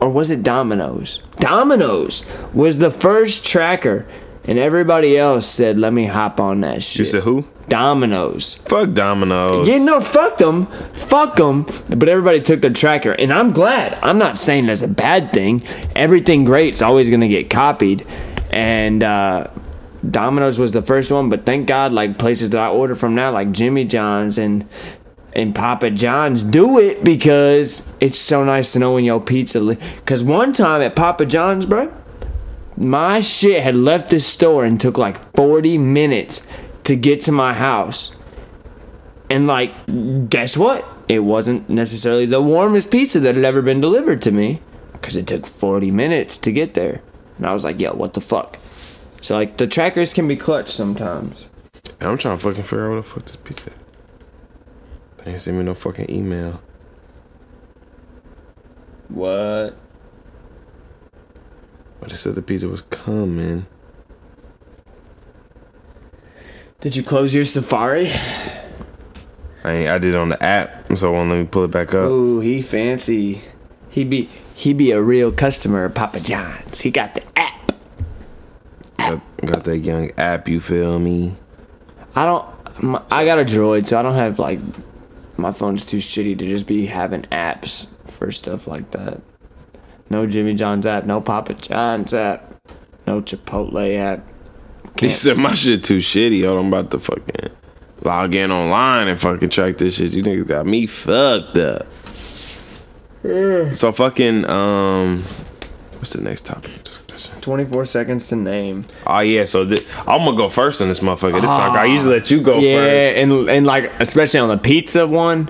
or was it Domino's? Domino's was the first tracker, and everybody else said, "Let me hop on that shit." You said who? Domino's. Fuck Domino's. Yeah, no, fuck them, fuck them. But everybody took their tracker, and I'm glad. I'm not saying that's a bad thing. Everything great's always gonna get copied, and uh, Domino's was the first one. But thank God, like places that I order from now, like Jimmy John's and and Papa John's, do it because it's so nice to know when your pizza. Li- Cause one time at Papa John's, bro, my shit had left the store and took like 40 minutes to get to my house. And like, guess what? It wasn't necessarily the warmest pizza that had ever been delivered to me because it took 40 minutes to get there. And I was like, yo, what the fuck? So like the trackers can be clutch sometimes. I'm trying to fucking figure out what the fuck this pizza. They ain't send me no fucking email. What? But it said the pizza was coming. Did you close your Safari? I ain't, I did it on the app, so won't let me pull it back up. Ooh, he fancy. He be he be a real customer of Papa John's. He got the app. Got, that young app, you feel me? I don't. My, I got a Droid, so I don't have like. My phone's too shitty to just be having apps for stuff like that. No Jimmy John's app, no Papa John's app, no Chipotle app. He Can't- said my shit too shitty. Hold on, I'm about to fucking log in online and fucking track this shit. You niggas got me fucked up. Yeah. So fucking um, what's the next topic of discussion? 24 seconds to name. Oh yeah, so thi- I'm gonna go first on this motherfucker. This time I ah. usually let you go Yeah, first. and and like especially on the pizza one,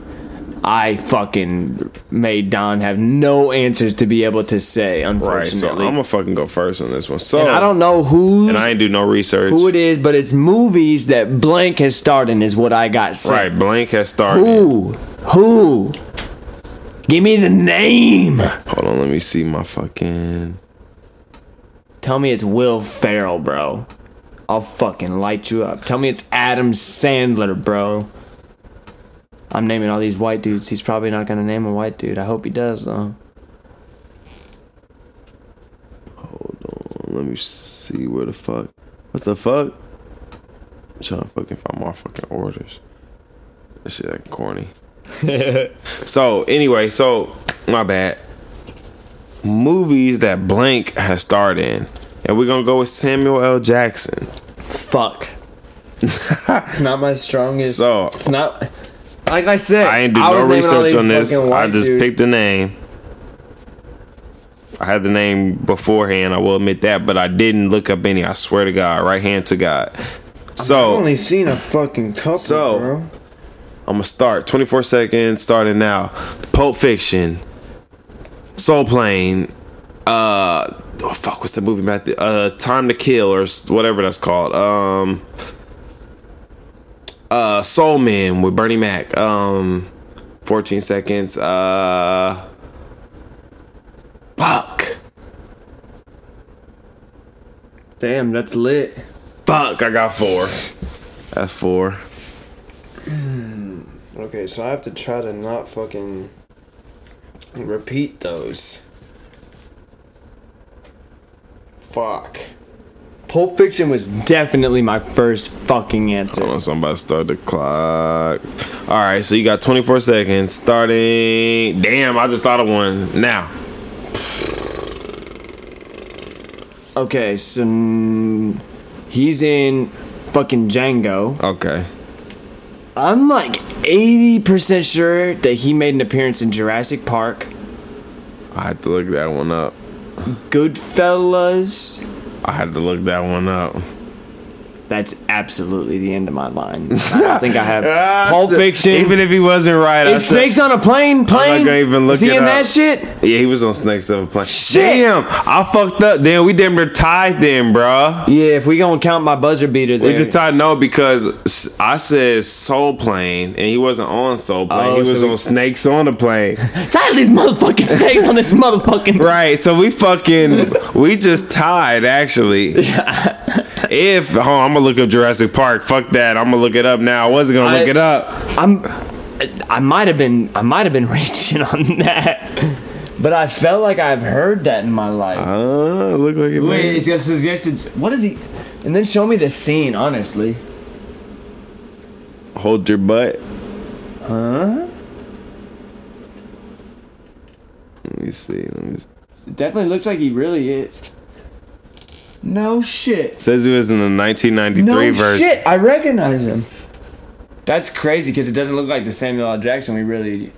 I fucking made Don have no answers to be able to say. Right, Unfortunately, so I'm gonna fucking go first on this one. So and I don't know who's and I ain't do no research. who it is, but it's movies that blank has starred in is what I got. Sent. Right, blank has started. Who? Who? Give me the name. Hold on, let me see my fucking. Tell me it's Will Ferrell, bro. I'll fucking light you up. Tell me it's Adam Sandler, bro. I'm naming all these white dudes. He's probably not gonna name a white dude. I hope he does though. Hold on, let me see where the fuck. What the fuck? I'm trying to fucking find my fucking orders. That shit like corny. so anyway, so my bad. Movies that blank has starred in, and we're gonna go with Samuel L. Jackson. Fuck. it's not my strongest. So- it's not. Like I said, I ain't do was no research on this. I just dudes. picked a name. I had the name beforehand. I will admit that, but I didn't look up any. I swear to God, right hand to God. So I've only seen a fucking couple, So- bro. I'm gonna start 24 seconds starting now. Pulp Fiction, Soul Plane, uh, oh fuck, what's that movie about? The, uh, Time to Kill or whatever that's called. Um, uh, Soul Men with Bernie Mac. Um, 14 seconds. Uh, fuck, Damn, that's lit. fuck. I got four. That's four. Okay, so I have to try to not fucking repeat those. Fuck. Pulp Fiction was Definitely my first fucking answer. Hold on, somebody start the clock. All right, so you got 24 seconds starting. Damn, I just thought of one now. Okay, so he's in fucking Django. Okay. I'm like 80% sure that he made an appearance in Jurassic Park, I had to look that one up. Goodfellas. I had to look that one up. That's absolutely the end of my line. I don't think I have ah, Pulp Fiction. Even if he wasn't right, is said, Snakes on a plane? Plane? gonna even look is he in up. that shit? yeah, he was on Snakes of a Plane. Shit. Damn, I fucked up. Damn, we damn near tied then, bruh. Yeah, if we gonna count my buzzer beater there. We just tied no because I said Soul Plane and he wasn't on Soul Plane. Oh, he was so on Snakes on the Plane. Title these motherfucking snakes on this motherfucking. Right, so we fucking we just tied actually. If on, I'm gonna look up Jurassic Park. Fuck that. I'm gonna look it up now. I wasn't gonna look it up. I'm. I might have been. I might have been reaching on that, but I felt like I've heard that in my life. Uh, look like it. Wait, it's got suggestions. What is he? And then show me the scene. Honestly, Hold your butt. Huh? Let me see. Let me see. it definitely looks like he really is. No shit. Says he was in the 1993 No version. shit. I recognize him. That's crazy because it doesn't look like the Samuel L. Jackson we really.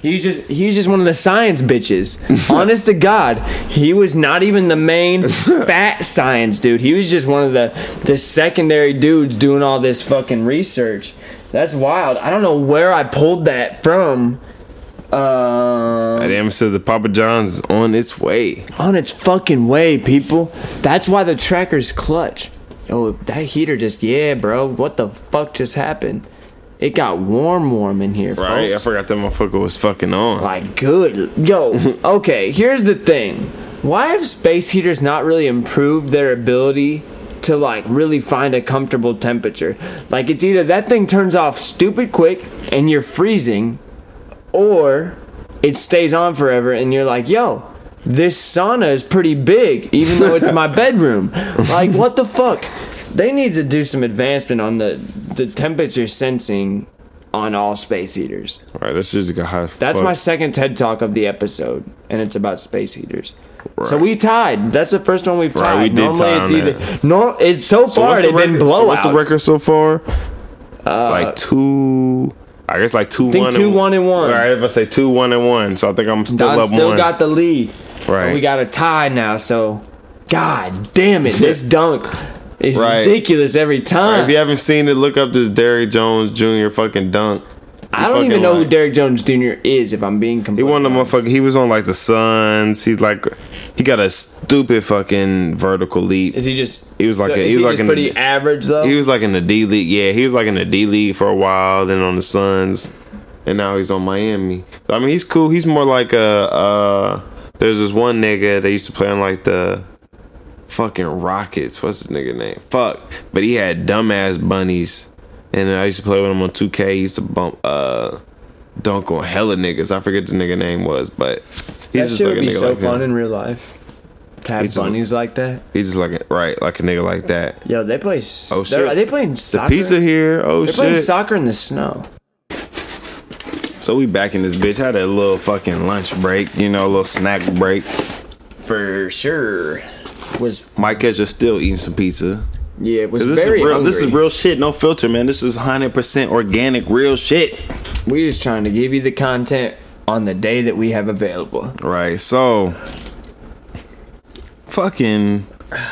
He's just he's just one of the science bitches. Honest to God, he was not even the main fat science dude. He was just one of the the secondary dudes doing all this fucking research. That's wild. I don't know where I pulled that from. Uh, I damn said the Papa John's is on its way. on its fucking way, people. That's why the tracker's clutch. Yo, that heater just yeah, bro. What the fuck just happened? It got warm, warm in here, Right, I forgot that motherfucker was fucking on. Like good. Yo, okay. Here's the thing. Why have space heaters not really improved their ability to like really find a comfortable temperature? Like it's either that thing turns off stupid quick and you're freezing, or it stays on forever and you're like, yo, this sauna is pretty big, even though it's my bedroom. Like, what the fuck? They need to do some advancement on the the temperature sensing on all space heaters. All right, this is a high. That's fuck. my second TED talk of the episode, and it's about space heaters. So we tied. That's the first one we've Right, tied. we did Normally tie it's either. It's so So far they've the been record? So what's the record so far? Uh, like two. I guess like two think one. two, one, and one. All right, if I say two one and one, so I think I'm still up one. Don up still one. got the lead. Right. And we got a tie now. So, God damn it, this dunk is Right. ridiculous every time. if you haven't seen it, look up this Derrick Jones Jr. fucking dunk. I don't even know who Derrick Jones Jr. is. If I'm being completely, He won the motherfucker. He was on like the Suns. He's like, he got a stupid fucking vertical leap. Is he just? He was like so a- he was he like in pretty average though. He was like in the D League. Yeah, he was like in the D League for a while, then on the Suns, and now he's on Miami. So, I mean, he's cool. He's more like a. Uh, there's this one nigga that used to play on like the fucking Rockets. What's his nigga name? Fuck. But he had dumbass bunnies, and I used to play with him on 2K. He used to bump uh dunk on hella niggas. I forget the nigga name was, but he's that just shit like would a be so like fun him. in real life. To have He's just- like that. He's just like a, right, like a nigga like that. Yo, they play. Oh, they're- They playing soccer? The pizza here. Oh They're playing shit. soccer in the snow. So we back in this bitch. Had a little fucking lunch break, you know, a little snack break. For sure. Was Mike Catcher still eating some pizza. yeah, was 'Cause This very is real. hungry. This is real shit. No filter, man. This is hundred percent organic, real shit. We just trying to give you the content on the day that we have available. Right. So fucking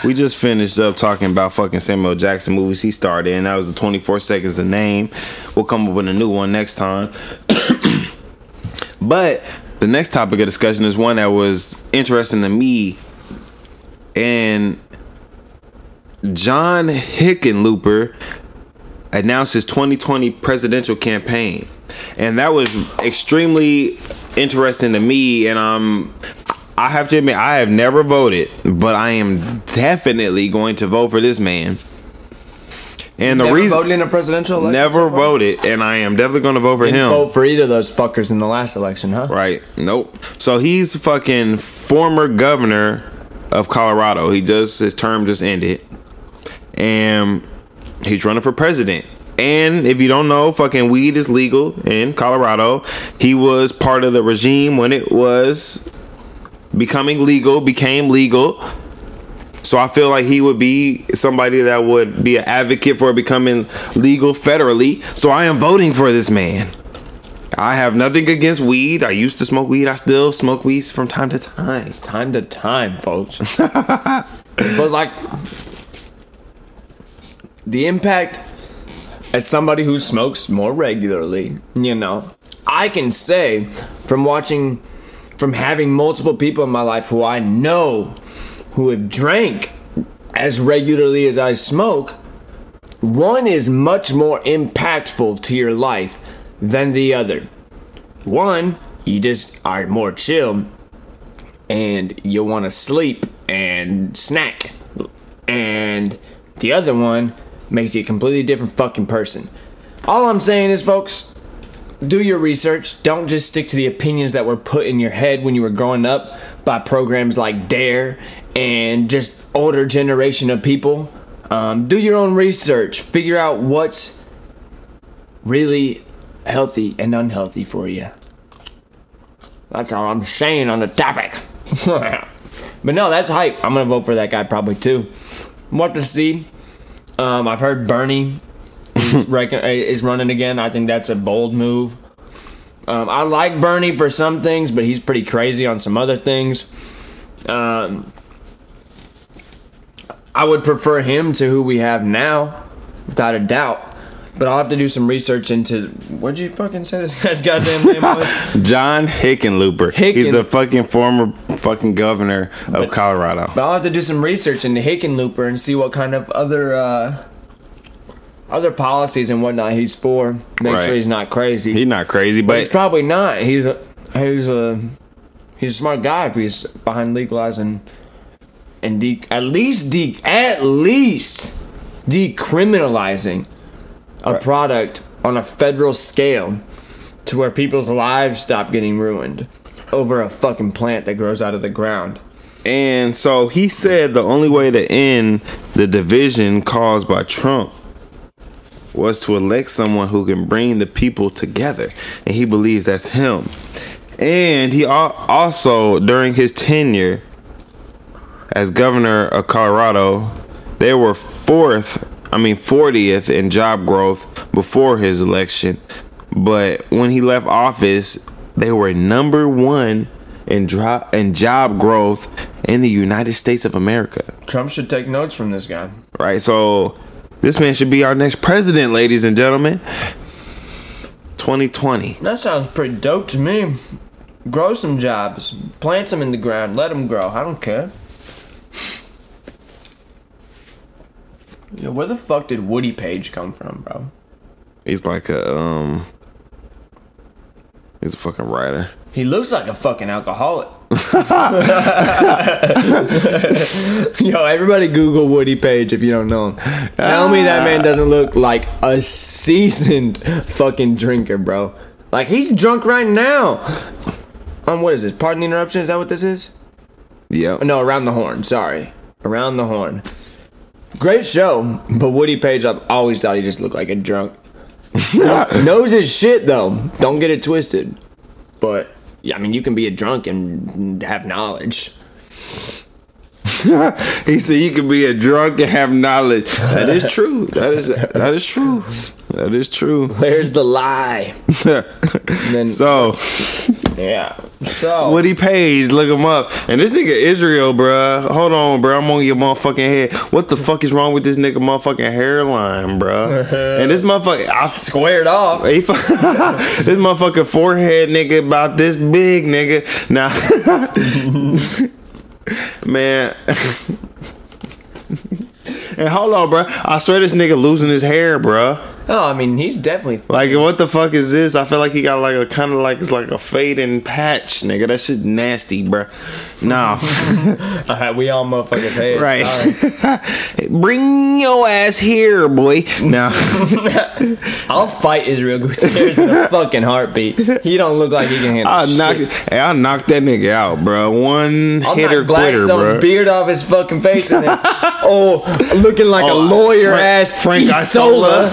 we just finished up talking about fucking Samuel Jackson movies he starred in. That was the 24 seconds the name. We'll come up with a new one next time. but the next topic of discussion is one that was interesting to me. And John Hickenlooper announced his 2020 presidential campaign. And that was extremely interesting to me. And I'm I have to admit, I have never voted, but I am definitely going to vote for this man. And the reason Never reason voted in a presidential election. never so voted, and I am definitely going to vote for Didn't him. vote for either of those fuckers in the last election, huh? Right. Nope. So he's fucking former governor of Colorado. He just his term just ended. And he's running for president. And if you don't know, fucking weed is legal in Colorado. He was part of the regime when it was becoming legal, became legal. So I feel like he would be somebody that would be an advocate for becoming legal federally. So I am voting for this man. I have nothing against weed. I used to smoke weed. I still smoke weed from time to time. Time to time, folks. but like the impact as somebody who smokes more regularly, you know, I can say from watching from having multiple people in my life who I know who have drank as regularly as I smoke, one is much more impactful to your life than the other. One, you just are more chill and you want to sleep and snack. And the other one makes you a completely different fucking person. All I'm saying is, folks, do your research. Don't just stick to the opinions that were put in your head when you were growing up by programs like Dare and just older generation of people. Um, do your own research. Figure out what's really healthy and unhealthy for you. That's all I'm saying on the topic. but no, that's hype. I'm gonna vote for that guy probably too. We'll to see. Um, I've heard Bernie is, rec- is running again. I think that's a bold move. Um, I like Bernie for some things, but he's pretty crazy on some other things. Um, I would prefer him to who we have now, without a doubt. But I'll have to do some research into what'd you fucking say this guy's goddamn name was? John Hickenlooper. Hicken- He's a fucking former fucking governor of Colorado. But I'll have to do some research into Hickenlooper and see what kind of other uh, other policies and whatnot he's for. Make Right. sure he's not crazy. He's not crazy, but he's probably not. He's a he's a he's a smart guy if he's behind legalizing and de- at least de- at least decriminalizing a product on a federal scale to where people's lives stop getting ruined over a fucking plant that grows out of the ground. and so he said the only way to end the division caused by Trump was to elect someone who can bring the people together, and he believes that's him. And he also during his tenure as governor of Colorado, they were fourth, I mean 40th in job growth before his election, but when he left office, they were number 1 in drop in job growth in the United States of America. Trump should take notes from this guy. Right? So this man should be our next president, ladies and gentlemen. 2020. That sounds pretty dope to me. Grow some jobs, plant some in the ground, let them grow. I don't care. Yo, where the fuck did Woody Paige come from, bro? He's like a um He's a fucking writer. He looks like a fucking alcoholic. Yo, everybody Google Woody Paige if you don't know him. Tell me that man doesn't look like a seasoned fucking drinker, bro. Like he's drunk right now. Um, what is this? Pardon the interruption. Is that what this is? Yeah. No, around the horn. Sorry, around the horn. Great show, but Woody Paige, I've always thought he just looked like a drunk. Knows his shit though. Don't get it twisted. But yeah, I mean, you can be a drunk and have knowledge. He said you can be a drunk and have knowledge. That is true. That is that is true. That is true. Where's the lie? Then So Yeah. So Woody Paige, look him up. And this nigga Israel, bruh. Hold on, bruh. I'm on your motherfucking head. What the fuck is wrong with this nigga motherfucking hairline, bruh? and this motherfucker, I squared off. He this motherfucking forehead nigga about this big nigga. Now, man. and hold on, bro. I swear this nigga losing his hair, bro. Oh, I mean, he's definitely. Like, what the fuck is this? I feel like he got like a kind of like it's like a fading patch, nigga. That shit nasty, bro. No, Alright, we all motherfuckers hate right. Bring your ass here, boy. No. I'll fight Israel Gutierrez in a fucking heartbeat. He don't look like he can handle I shit. knock, hey, I'll knock that nigga out, bro. One I'll hitter quitter, bro. beard off his fucking face and then, oh, looking like a Oh, lawyer Frank- ass Frank Isola.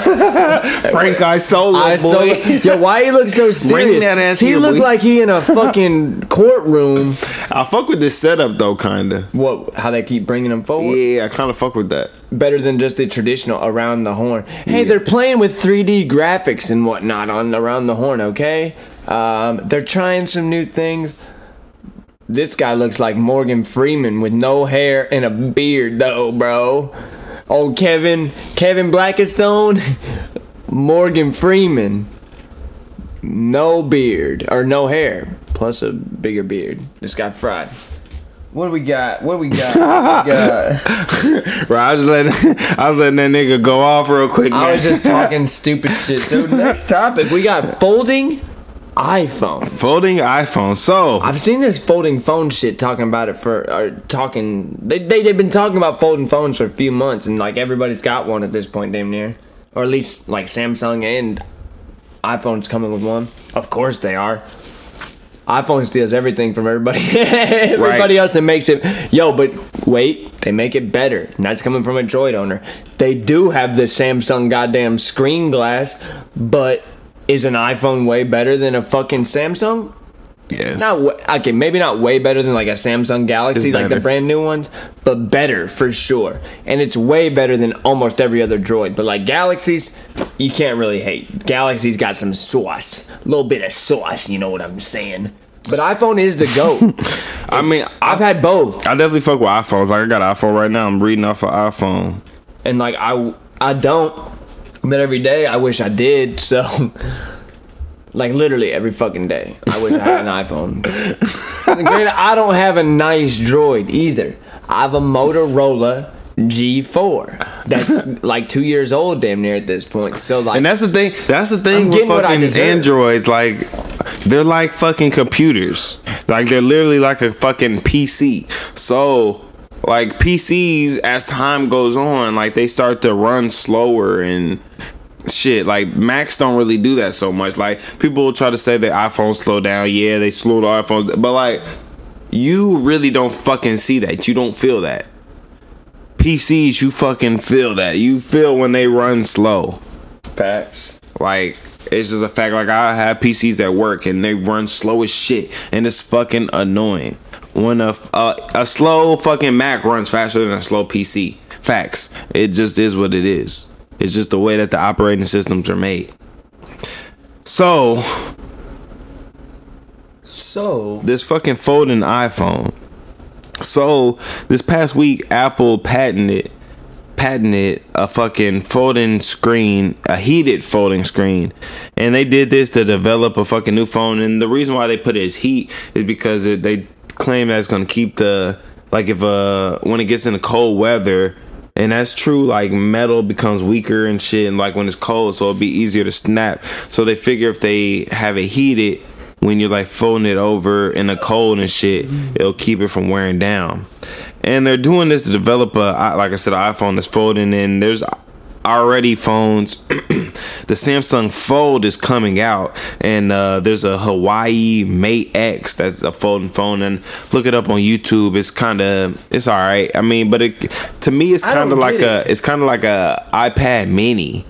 Frank Isola, Isola. boy. Yo, why he look so serious? that ass he here, looked boy. like he in a fucking courtroom. I fuck with this setup though, kinda. What? How they keep bringing him forward? Yeah, I kind of fuck with that. Better than just the traditional around the horn. Hey, they're playing with 3D graphics and whatnot on around the horn. Okay, um, they're trying some new things. This guy looks like Morgan Freeman with no hair and a beard, though, bro. Old Kevin, Kevin Blackstone, Morgan Freeman, no beard or no hair, plus a bigger beard. This guy fried. What do we got? What do we got? What we got? Bro, I was letting I was letting that nigga go off real quick. I man. was just talking stupid shit. So next topic, we got folding iPhone. folding iPhone. So I've seen this folding phone shit talking about it for or talking. They they they've been talking about folding phones for a few months, and like everybody's got one at this point, damn near, or at least like Samsung and iPhone's coming with one. Of course they are. iPhone steals everything from everybody. everybody Right. else that makes it. Yo, but wait, they make it better. And that's coming from a Droid owner. They do have the Samsung goddamn screen glass, but is an iPhone way better than a fucking Samsung? Yes, Not okay, maybe not way better than like a Samsung Galaxy, like the brand new ones, but better for sure. And it's way better than almost every other Droid. But like Galaxies, you can't really hate. Galaxy's got some sauce, a little bit of sauce. You know what I'm saying? But iPhone is the goat. I mean, I've had both, I definitely fuck with iPhones. Like I got an iPhone right now. I'm reading off an iPhone. and like I I don't, but every day I wish I did. So. Like literally every fucking day, I wish I had an iPhone. Granted, I don't have a nice Droid either. I have a Motorola G4 that's like two years old, damn near at this point. So like, And that's the thing. That's the thing I'm with getting what I fucking. Androids. Like, they're like fucking computers. Like, they're literally like a fucking PC. So, like PCs, as time goes on, like they start to run slower and shit. Like Macs don't really do that so much. Like people will try to say that iPhones slow down. Yeah, they slow the iPhones, but like you really don't fucking see that. You don't feel that. PCs, you fucking feel that. You feel when they run slow. facts. Like it's just a fact. Like I have PCs at work and they run slow as shit, and it's fucking annoying. When a a, a slow fucking Mac runs faster than a slow PC. Facts. It just is what it is. It's just the way that the operating systems are made. So So this fucking folding iPhone. So this past week, Apple patented patented a fucking folding screen, a heated folding screen, and they did this to develop a fucking new phone. And the reason why they put it as heat is because it, they claim that it's gonna keep the like if uh when it gets into cold weather. And that's true. Like metal becomes weaker and shit, and like when it's cold, so it'll be easier to snap. So they figure if they have it heated, when you're like folding it over in the cold and shit, it'll keep it from wearing down. And they're doing this to develop a, like I said, an iPhone that's folding. And there's already phones. the Samsung Fold is coming out, and uh, there's a Huawei Mate X that's a folding phone. And look it up on YouTube. It's kind of it's all right. I mean, but it to me it's kind of like get a it's kind of like a iPad Mini,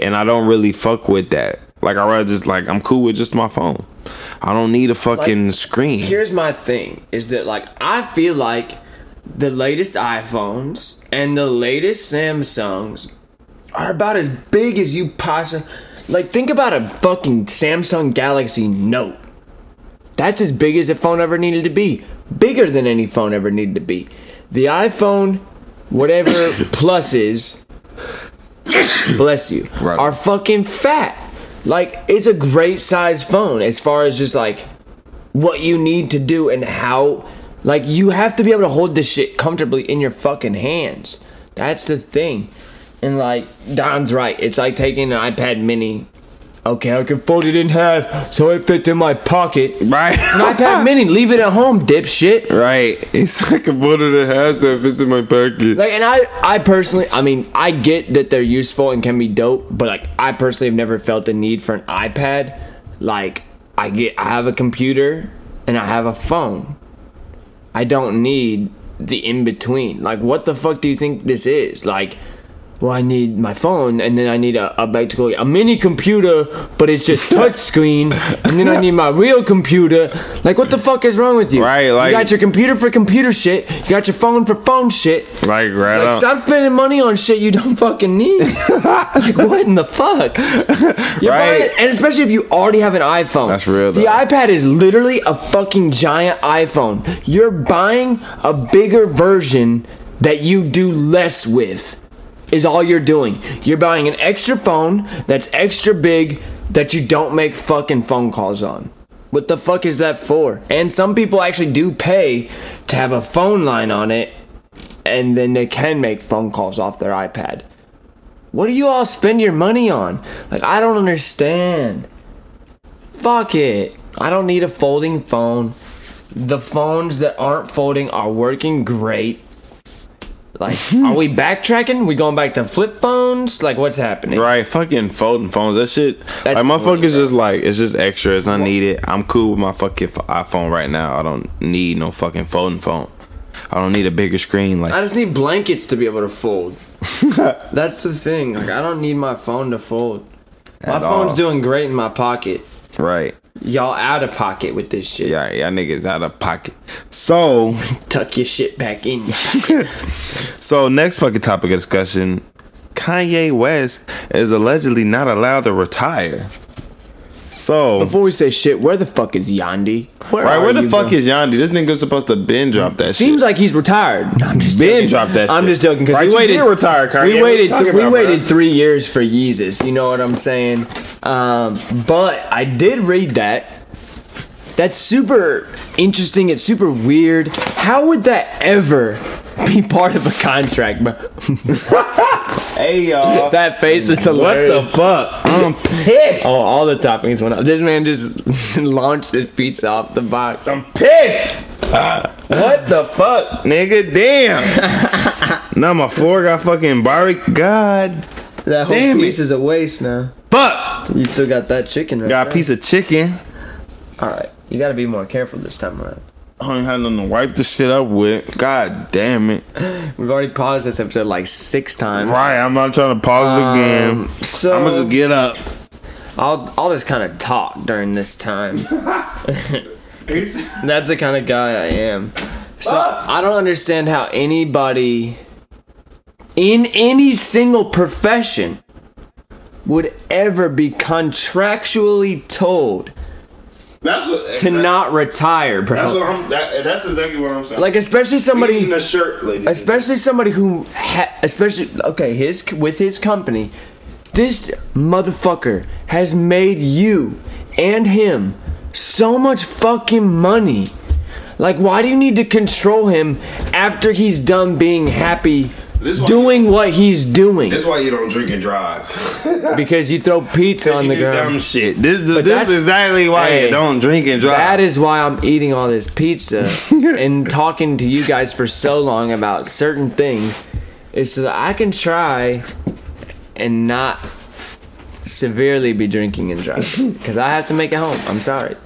and I don't really fuck with that. Like I rather just like I'm cool with just my phone. I don't need a fucking screen. here's my thing: is that like I feel like the latest iPhones and the latest Samsungs are about as big as you possibly like. Think about a fucking Samsung Galaxy Note. That's as big as a phone ever needed to be. Bigger than any phone ever needed to be. The iPhone, whatever plus is, bless you, Right. are fucking fat. Like, it's a great size phone as far as just like what you need to do and how like you have to be able to hold this shit comfortably in your fucking hands. That's the thing. And like Don's right. It's like taking an iPad mini. Okay, I can fold it in half so it fits in my pocket. Right. An iPad mini, leave it at home, dipshit. right. It's like a bullet in a half so if it's in my pocket. Like, and I, I personally, I mean, I get that they're useful and can be dope, but like, I personally have never felt the need for an iPad. Like, I get, I have a computer and I have a phone. I don't need the in between. Like, what the fuck do you think this is? Like, well, I need my phone, and then I need a, a basically a mini computer, but it's just touch screen, and then I need my real computer. Like, what the fuck is wrong with you? Right, like- you got your computer for computer shit, you got your phone for phone shit. Like, right Like, stop spending money on shit you don't fucking need. like, what in the fuck? You're Right. buying- and especially if you already have an iPhone. That's real, The iPad is literally a fucking giant iPhone. You're buying a bigger version that you do less with. Is all you're doing. You're buying an extra phone that's extra big that you don't make fucking phone calls on. What the fuck is that for? And some people actually do pay to have a phone line on it and then they can make phone calls off their iPad. What do you all spend your money on? Like, I don't understand. Fuck it. I don't need a folding phone. The phones that aren't folding are working great. Like, are we backtracking? We going back to flip phones? Like, what's happening? Right, fucking folding phones. That shit. That's like motherfuckers corny, bro. just like it's just extra. It's unneeded. I'm cool with my fucking iPhone right now. I don't need no fucking folding phone. I don't need a bigger screen. Like I just need blankets to be able to fold. That's the thing. Like, I don't need my phone to fold. My phone's all. doing great in my pocket. right. Y'all out of pocket with this shit. Yeah, y'all niggas out of pocket. So, Tuck your shit back in. so next fucking topic of discussion. Kanye West is allegedly not allowed to retire. So, Before we say shit, where the fuck is Yandhi? Where right, where the fuck bro? is Yandhi? This nigga's supposed to bin drop that Seems shit. like he's retired. I'm just Ben joking. dropped that I'm shit. just joking because Right, we waited. retire, Kanye. We waited. talking we waited three years for Yeezus. You know what I'm saying? Um, but I did read that. That's super interesting. It's super weird. How would that ever be part of a contract, bro? hey y'all. that face was what the fuck? I'm pissed. Oh, all the toppings went up. This man just launched his pizza off the box. I'm pissed. what the fuck, nigga? Damn. now my floor got fucking barbecue. God, That whole Damn piece is a waste now. fuck. You still got that chicken right Got a there. piece of chicken. All right, you got to be more careful this time around. I don't have nothing to wipe the shit up with. God damn it. We've already paused this episode like six times. Right, I'm not trying to pause again. Um, so I'm gonna just get up. I'll I'll just kind of talk during this time. That's the kind of guy I am. So I don't understand how anybody in any single profession would ever be contractually told That's what. to not retire, bro. I'm. That, that's exactly what I'm saying. like especially somebody a shirt, ladies. especially somebody who ha- especially okay his with his company this motherfucker has made you and him so much fucking money like why do you need to control him after he's done being happy This why- doing what he's doing That's why you don't drink and drive. because you throw pizza on you the do dumb ground shit. This, this that's- is exactly why Hey, you don't drink and drive. That is why I'm eating all this pizza and talking to you guys for so long about certain things is so that I can try and not severely be drinking and driving because I have to make it home. I'm sorry.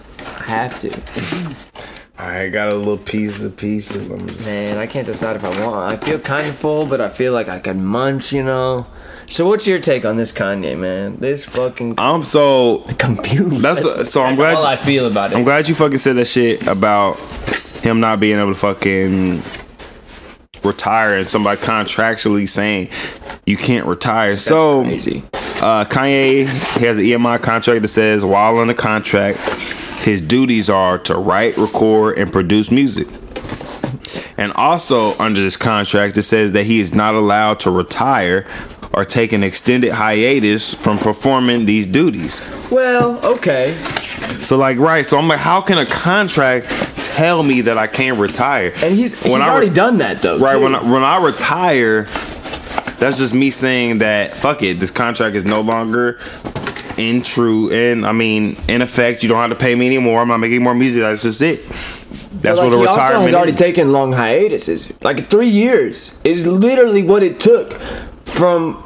I have to. I got a little piece of. I'm just Man, I can't decide if I want. I feel kind of full, but I feel like I could munch, you know? So what's your take on this Kanye, man? This fucking I'm so confused. That's- so I'm that's glad all I feel about it. I'm glad you fucking said that shit about him not being able to fucking retire and somebody contractually saying you can't retire. so crazy. uh, Kanye he has an EMI contract that says while on the contract his duties are to write, record, and produce music. And also under this contract, it says that he is not allowed to retire or take an extended hiatus from performing these duties. Well, okay. So like right, so I'm like, how can a contract tell me that I can't retire? And he's he's When I already re- done that though. Right too. when I, when I retire, that's just me saying that fuck it, this contract is no longer in true and I mean in effect. You don't have to pay me anymore. I'm not making more music. That's just it. That's But, what a like, he retirement has already is. taken long hiatuses. Like three years is literally what it took from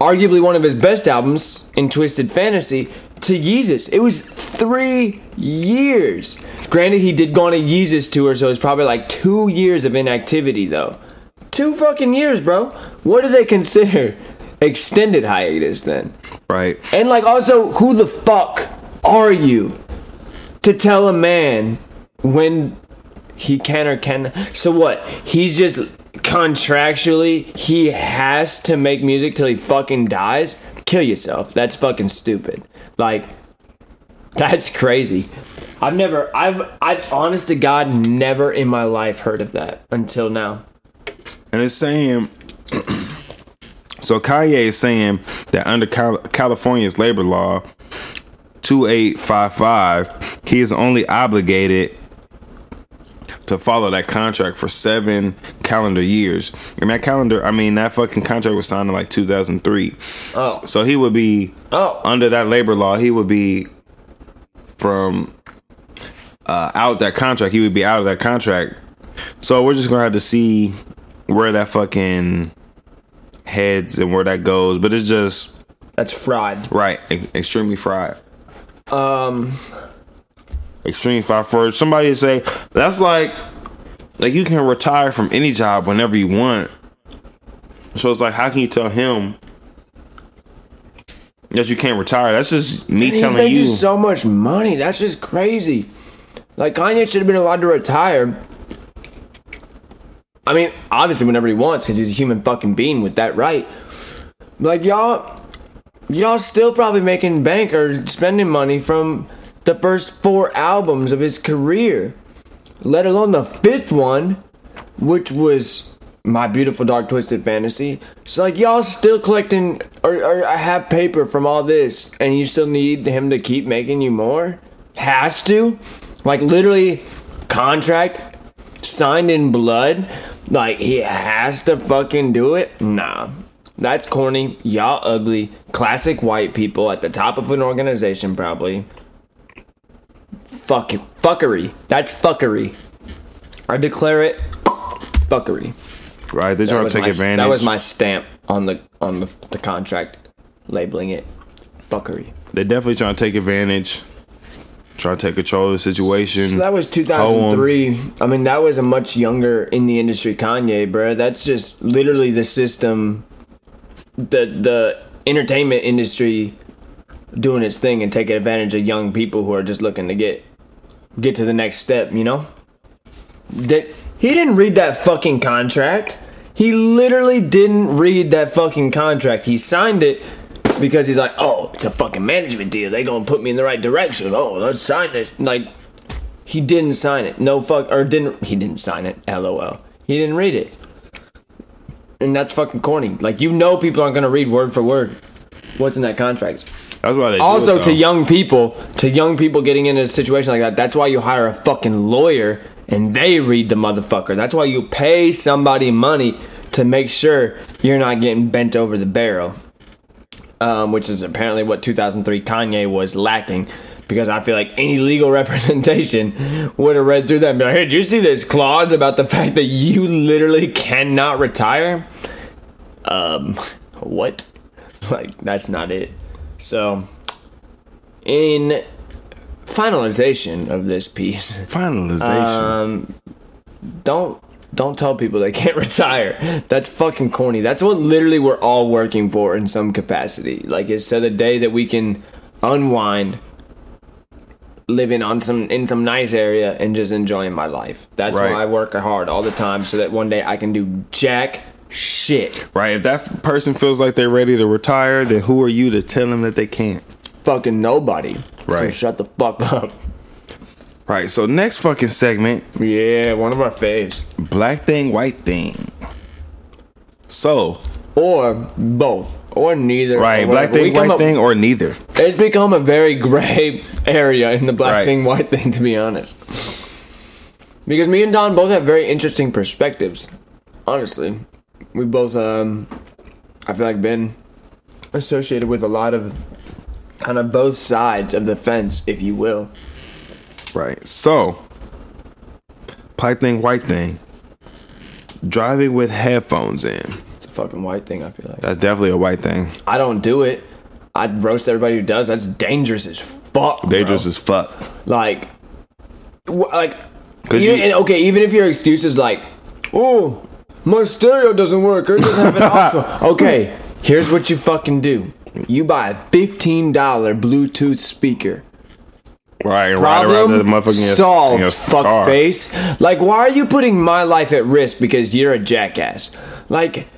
arguably one of his best albums in Twisted Fantasy to Yeezus. It was three years. Granted, he did go on a Yeezus tour, so it's probably like two years of inactivity though. Two fucking years, bro. What do they consider extended hiatus then? right. And like also, who the fuck are you to tell a man when he can or can? So what? He's just contractually he has to make music till he fucking dies. Kill yourself. That's fucking stupid. Like that's crazy. I've never I've I've honest to God never in my life heard of that until now. And it's saying, so Kanye is saying that under Cal- California's labor law 2855, he is only obligated to follow that contract for seven calendar years. And that calendar, I mean, that fucking contract was signed in like 2003. Oh. So he would be, Oh. under that labor law, he would be from uh, out that contract. He would be out of that contract. So we're just gonna have to see where that fucking heads and where that goes. But it's just That's fraud. right, e- extremely fried. Um Extreme fried for somebody to say that's like like you can retire from any job whenever you want. So it's like, how can you tell him that you can't retire? That's just me And telling you. so much money. That's just crazy. Like Kanye should have been allowed to retire. I mean, obviously whenever he wants, because he's a human fucking being with that right. Like y'all, y'all still probably making bank or spending money from the first four albums of his career, let alone the fifth one, which was my beautiful dark twisted fantasy. So like y'all still collecting or, or have paper from all this, and you still need him to keep making you more. Has to, like literally, contract signed in blood. Like he has to fucking do it. Nah. That's corny. Y'all ugly. Classic white people at the top of an organization, probably. Fuck fuckery. That's fuckery. I declare it fuckery. right, they're trying to take my, advantage. that was my stamp on the on the, the contract, labeling it fuckery. They're definitely trying to take advantage, trying to take control of the situation. So that was 2003. I mean, that was a much younger in the industry Kanye, bro. That's just literally the system, the the entertainment industry doing its thing and taking advantage of young people who are just looking to get get to the next step. You know, that he didn't read that fucking contract. He literally didn't read that fucking contract. He signed it because he's like, oh, it's a fucking management deal. They gonna put me in the right direction. Oh, let's sign this. Like, he didn't sign it. No fuck, or didn't he didn't sign it? LOL. He didn't read it, and that's fucking corny. Like, you know, people aren't gonna read word for word what's in that contract. That's why they do Also, it, to young people, to young people getting into a situation like that, that's why you hire a fucking lawyer and they read the motherfucker. That's why you pay somebody money to make sure you're not getting bent over the barrel. Um, which is apparently what 2003 Kanye was lacking. Because I feel like any legal representation would have read through that and be like, hey, did you see this clause about the fact that you literally cannot retire? Um, what? Like, that's not it. So, in finalization of this piece, finalization. um, don't don't tell people they can't retire. That's fucking corny. That's what literally we're all working for in some capacity. Like it's so the day that we can unwind, living on some in some nice area and just enjoying my life. That's Right. why I work hard all the time so that one day I can do jack shit. right. If that person feels like they're ready to retire, then who are you to tell them that they can't? Fucking nobody. So Right. shut the fuck up. Right. So next fucking segment, Yeah, one of our faves. black thing, white thing. So Or both. Or neither. right, or black thing, white up- thing, or neither. It's become a very gray area in the black Right. thing, white thing, to be honest. Because me and Don both have very interesting perspectives. Honestly, we both, um, I feel like, been associated with a lot of kind of both sides of the fence, if you will. Right. So black thing, white thing. Driving with headphones in. It's a fucking white thing. I feel like That's definitely a white thing. I don't do it. I'd roast everybody who does. That's dangerous as fuck. bro. Dangerous as fuck. like, like, even, you- okay, even if your excuse is like, oh, my stereo doesn't work or it doesn't have an aux. Okay, here's what you fucking do. You buy a fifteen dollar Bluetooth speaker. Right. And ride around the Problem motherfucking solved. Fuck face. Like, why are you putting my life at risk because you're a jackass? Like,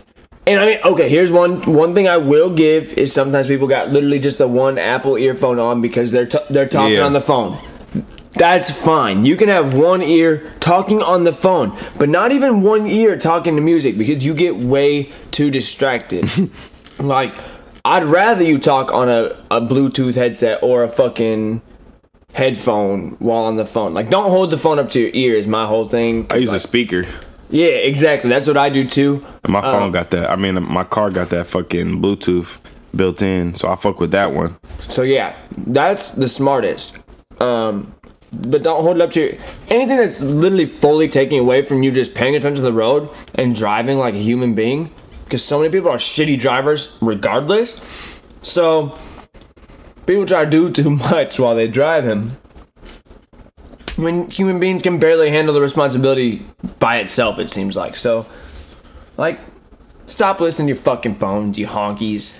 and I mean, okay. Here's one one thing I will give is sometimes people got literally just the one Apple earphone on because they're t- they're talking Yeah. on the phone. That's fine. You can have one ear talking on the phone, but not even one ear talking to music because you get way too distracted. like, I'd rather you talk on a, a Bluetooth headset or a fucking headphone while on the phone. Like, don't hold the phone up to your ear is my whole thing. I use a speaker. yeah, exactly. That's what I do too. And my phone Um, got that. I mean, my car got that fucking Bluetooth built in, so I fuck with that one. So yeah, that's the smartest. Um, but don't hold it up to your, anything that's literally fully taking away from you just paying attention to the road and driving like a human being. Because so many people are shitty drivers regardless. So people try to do too much while they drive him. When human beings can barely handle the responsibility by itself, it seems like. So, like, stop listening to your fucking phones, you honkies.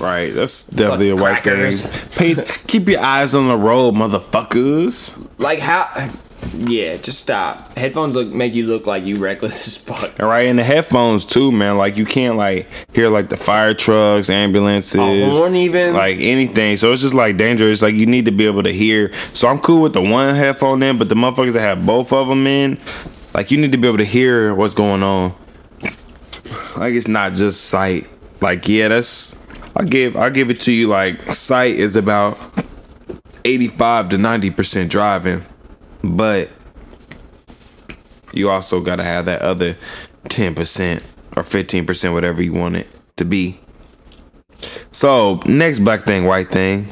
Right. That's definitely a white crackers. thing. Pay, keep your eyes on the road, motherfuckers. Like how? Yeah, just stop. Headphones look make you look like you reckless as fuck. All right, and the headphones too, man. Like you can't like hear like the fire trucks, ambulances, A horn even. like anything. So it's just like dangerous. Like you need to be able to hear. So I'm cool with the one headphone in, but the motherfuckers that have both of them in, like you need to be able to hear what's going on. Like it's not just sight. Like yeah, that's I give I give it to you. Like sight is about eighty five to ninety percent driving, but you also got to have that other 10% or 15%, whatever you want it to be. So, next black thing, white thing.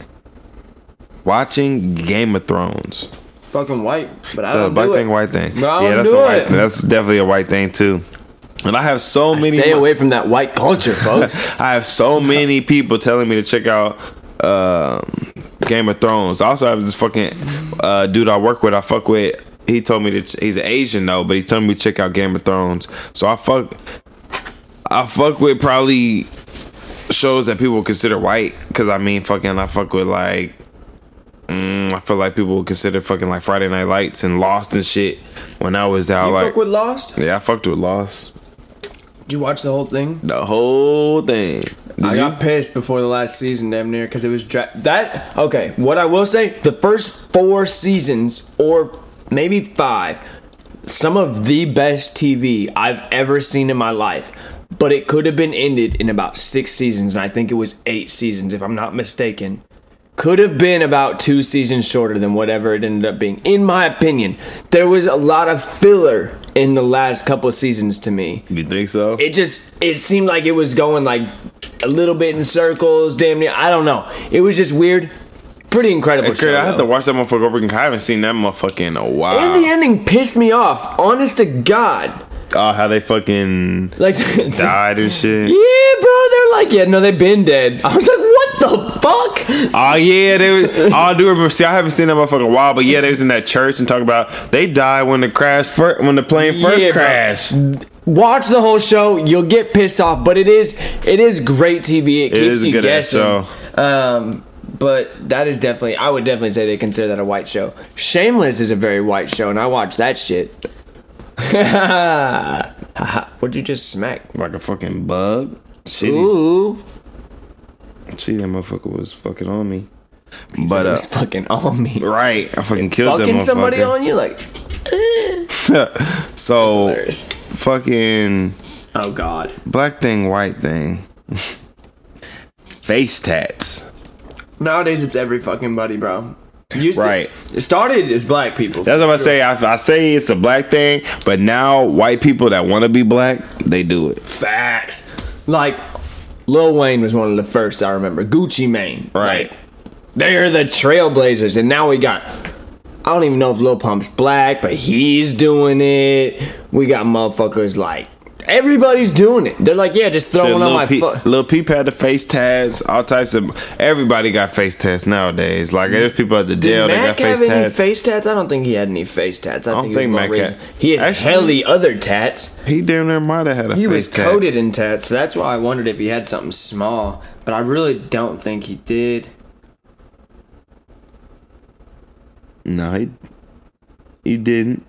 Watching Game of Thrones. Fucking white, but I So, don't black do thing, it. white thing. No, I yeah, that's a white it. thing. That's definitely a white thing, too. And I have so many. Stay away from that white culture, folks. I have so many people telling me to check out uh, Game of Thrones. I also have this fucking uh, dude I work with. I fuck with. He told me that he's an Asian though, but he told me to check out Game of Thrones. So I fuck. I fuck with probably shows that people consider white. Cause I mean, fucking, I fuck with like. Mm, I feel like people would consider fucking like Friday Night Lights and Lost and shit when I was out. you like, fuck with Lost? yeah, I fucked with Lost. Did you watch the whole thing? The whole thing. Did I you? got pissed before the last season, damn near, because it was dra- that. Okay, what I will say, the first four seasons, or maybe five, some of the best TV I've ever seen in my life. But it could have been ended in about six seasons, and I think it was eight seasons, if I'm not mistaken. Could have been about two seasons shorter than whatever it ended up being. In my opinion, there was a lot of filler in the last couple of seasons to me You think so? it just it seemed like it was going like a little bit in circles damn near i don't know it was just weird pretty incredible show, I had though. to watch that motherfucker over again. I haven't seen that motherfucker in a while. and the ending pissed me off honest to god oh, how they fucking like died and shit. yeah bro they're like yeah no they've been dead i was like what the fuck Oh yeah, they was. oh, I do remember. See, I haven't seen that motherfucker in a while, but yeah, they was in that church and talking about they died when the crash first, when the plane first Yeah, bro. crashed. watch the whole show you'll get pissed off but it is it is great tv it keeps is a you guessing um but that is definitely i would definitely say they consider that a white show shameless is a very white show and i watch that shit what'd you just smack Like a fucking bug. Shitty. ooh See that motherfucker was fucking on me. But uh, was fucking on me. right, I fucking killed that Fucking somebody on you like So fucking Oh god. black thing, white thing. Face tats. Nowadays it's every fucking buddy, bro. Used to- Right. it started as black people. That's what I say. I, I say it's a black thing, but now white people that want to be black, they do it. Facts. Like Lil Wayne was one of the first I remember. Gucci Mane. Right. Like, they're the trailblazers, and now we got. I don't even know if Lil Pump's black, but he's doing it. We got motherfuckers like everybody's doing it. They're like, yeah, just throwing Shit, on my Peep, foot. Lil Peep had the face tats, all types of. Everybody got face tats nowadays. Like there's people at the jail Did that got Mac face have any tats. face tats? I don't think he had any face tats. I, don't think, think he was Mac had- He had Actually- other tats. he damn near might have had a. He was tat. coated in tats, so that's why I wondered if he had something small. But I really don't think he did. No, he he didn't.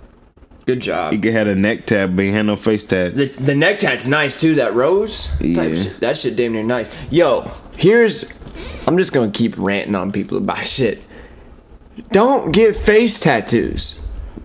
Good job. He had a neck tat, but he had no face tats. The, the neck tat's nice too. That rose type Yeah. shit. That shit damn near nice. Yo, here's. I'm just gonna keep ranting on people about shit. Don't get face tattoos.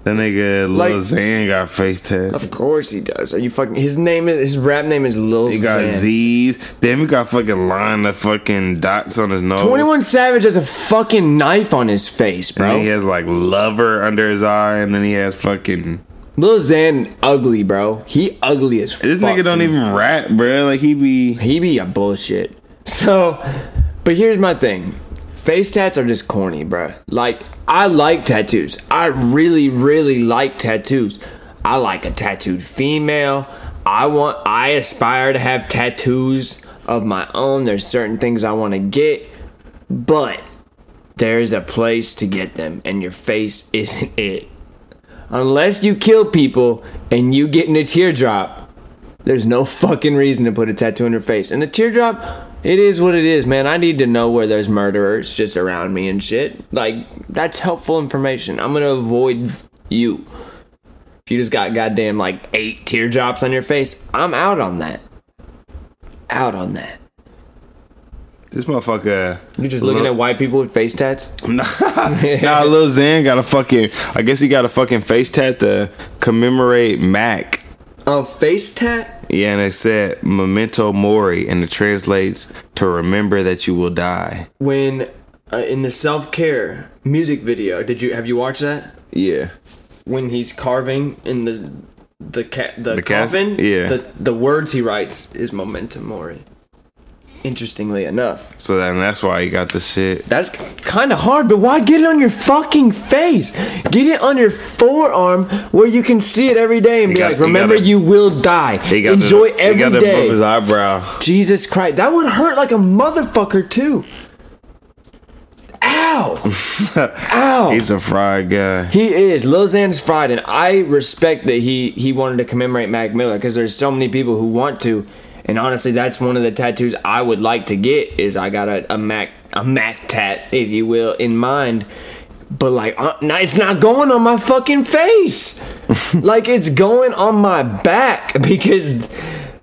That nigga Lil Like- Xan got face tats. Of course he does. Are you fucking? His name is his rap name is Lil He got Xan. Z's. Then he got fucking line of fucking dots on his nose. Twenty One Savage has a fucking knife on his face, bro. then he has like lover under his eye, and then he has fucking. Lil Xan ugly, bro. He ugly as fuck. This nigga don't even rap, bro. Like he be. He be a bullshit. So, but here's my thing. Face tats are just corny, bruh. Like, I like tattoos. I really, really like tattoos. I like a tattooed female. I want, I aspire to have tattoos of my own. There's certain things I want to get, but there's a place to get them, and your face isn't it. Unless you kill people and you get in a teardrop, there's no fucking reason to put a tattoo on your face. And the teardrop, it is what it is, man. I need to know where there's murderers just around me and shit. Like, that's helpful information. I'm gonna avoid you. If you just got goddamn like eight teardrops on your face, I'm out on that. Out on that. This motherfucker. You just looking at white people with face tats? Nah, nah, Lil Xan got a fucking. I guess he got a fucking face tat to commemorate Mac. A face tat? Yeah, and it said "Memento Mori," and it translates to "Remember that you will die." When uh, in the self care music video, did you have you watched that? Yeah. when he's carving in the the ca- the, The cas- coffin, yeah. the the words he writes is momentum mori. Interestingly enough, So then that's why he got the shit. that's kind of hard, but why get it on your fucking face? Get it on your forearm where you can see it every day and He be got- like, "Remember, you will die. He got Enjoy the, every he got day." above his eyebrow. Jesus Christ, that would hurt like a motherfucker too. Ow! Ow! He's a fried guy. He is. Lil Xan's fried, and I respect that he he wanted to commemorate Mac Miller because there's so many people who want to, and honestly, that's one of the tattoos I would like to get. Is I got a, a Mac a Mac tat, if you will, in mind. But like, uh, it's not going on my fucking face. like it's going on my back because,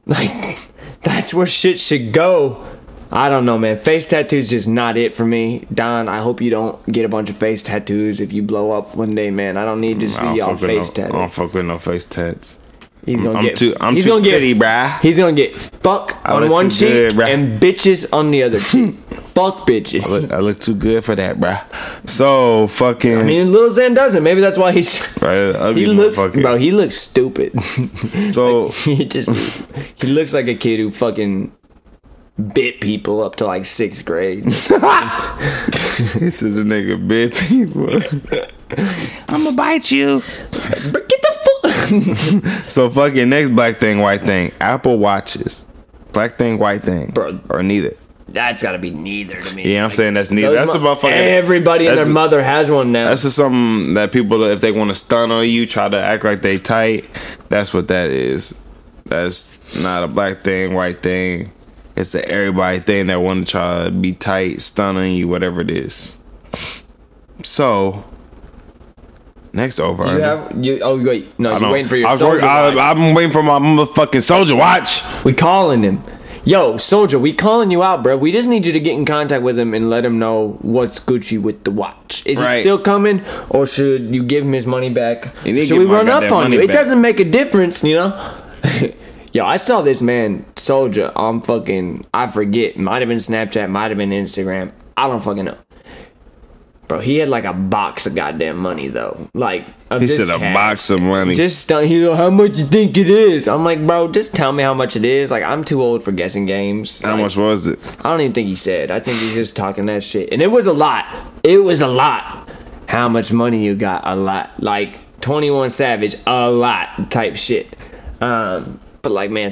like, that's where shit should go. I don't know, man. Face tattoos just not it for me. Don, I hope you don't get a bunch of face tattoos if you blow up one day, man. I don't need to see y'all face no, I don't tattoos. fuck with no face tats. He's gonna I'm get too- I'm he's too gonna pretty, get, bruh. He's gonna get fuck I on one too cheek good, bruh. and bitches on the other cheek. fuck bitches. I look, I look too good for that, bruh. So fucking. I mean, Lil Xan doesn't. Maybe that's why he's. right, ugly He looks, bro. He looks stupid. So he just he looks like a kid who fucking bit people up to like sixth grade. this is a nigga bit people. I'ma bite you. But get the fuck. So fucking next black thing, white thing. Apple watches. Black thing, white thing, Bro. or neither. That's gotta be neither to me. Yeah, I'm Like, saying that's neither. those That's mo- about fucking. Everybody and that's- their mother has one now. That's just something that people, if they want to stun on you, try to act like they tight. That's what that is. That's not a black thing, white thing. It's a everybody thing that want to try to be tight, stun on you, whatever it is. So, next over. you have you? Oh wait, no, you're waiting for your I was Soulja work- I. I'm waiting for my motherfucking Soulja watch. We calling him. Yo, Soulja, we calling you out, bro. We just need you to get in contact with him and let him know what's Gucci with the watch. Is Right. he still coming, or should you give him his money back? You need to Should we run up on you? It doesn't make a difference, you know. Yo, I saw this man, Soulja, on fucking I forget. Might have been Snapchat, might have been Instagram. I don't fucking know. Bro, he had like a box of goddamn money though. Like He said a box of money. Just stun. He like, how much you think it is? I'm like, bro, just tell me how much it is. Like, I'm too old for guessing games. How Like, much was it? I don't even think he said. I think he's just talking that shit. And it was a lot. It was a lot. How much money you got? A lot. Like 21 Savage, a lot type shit. Um, but like, man,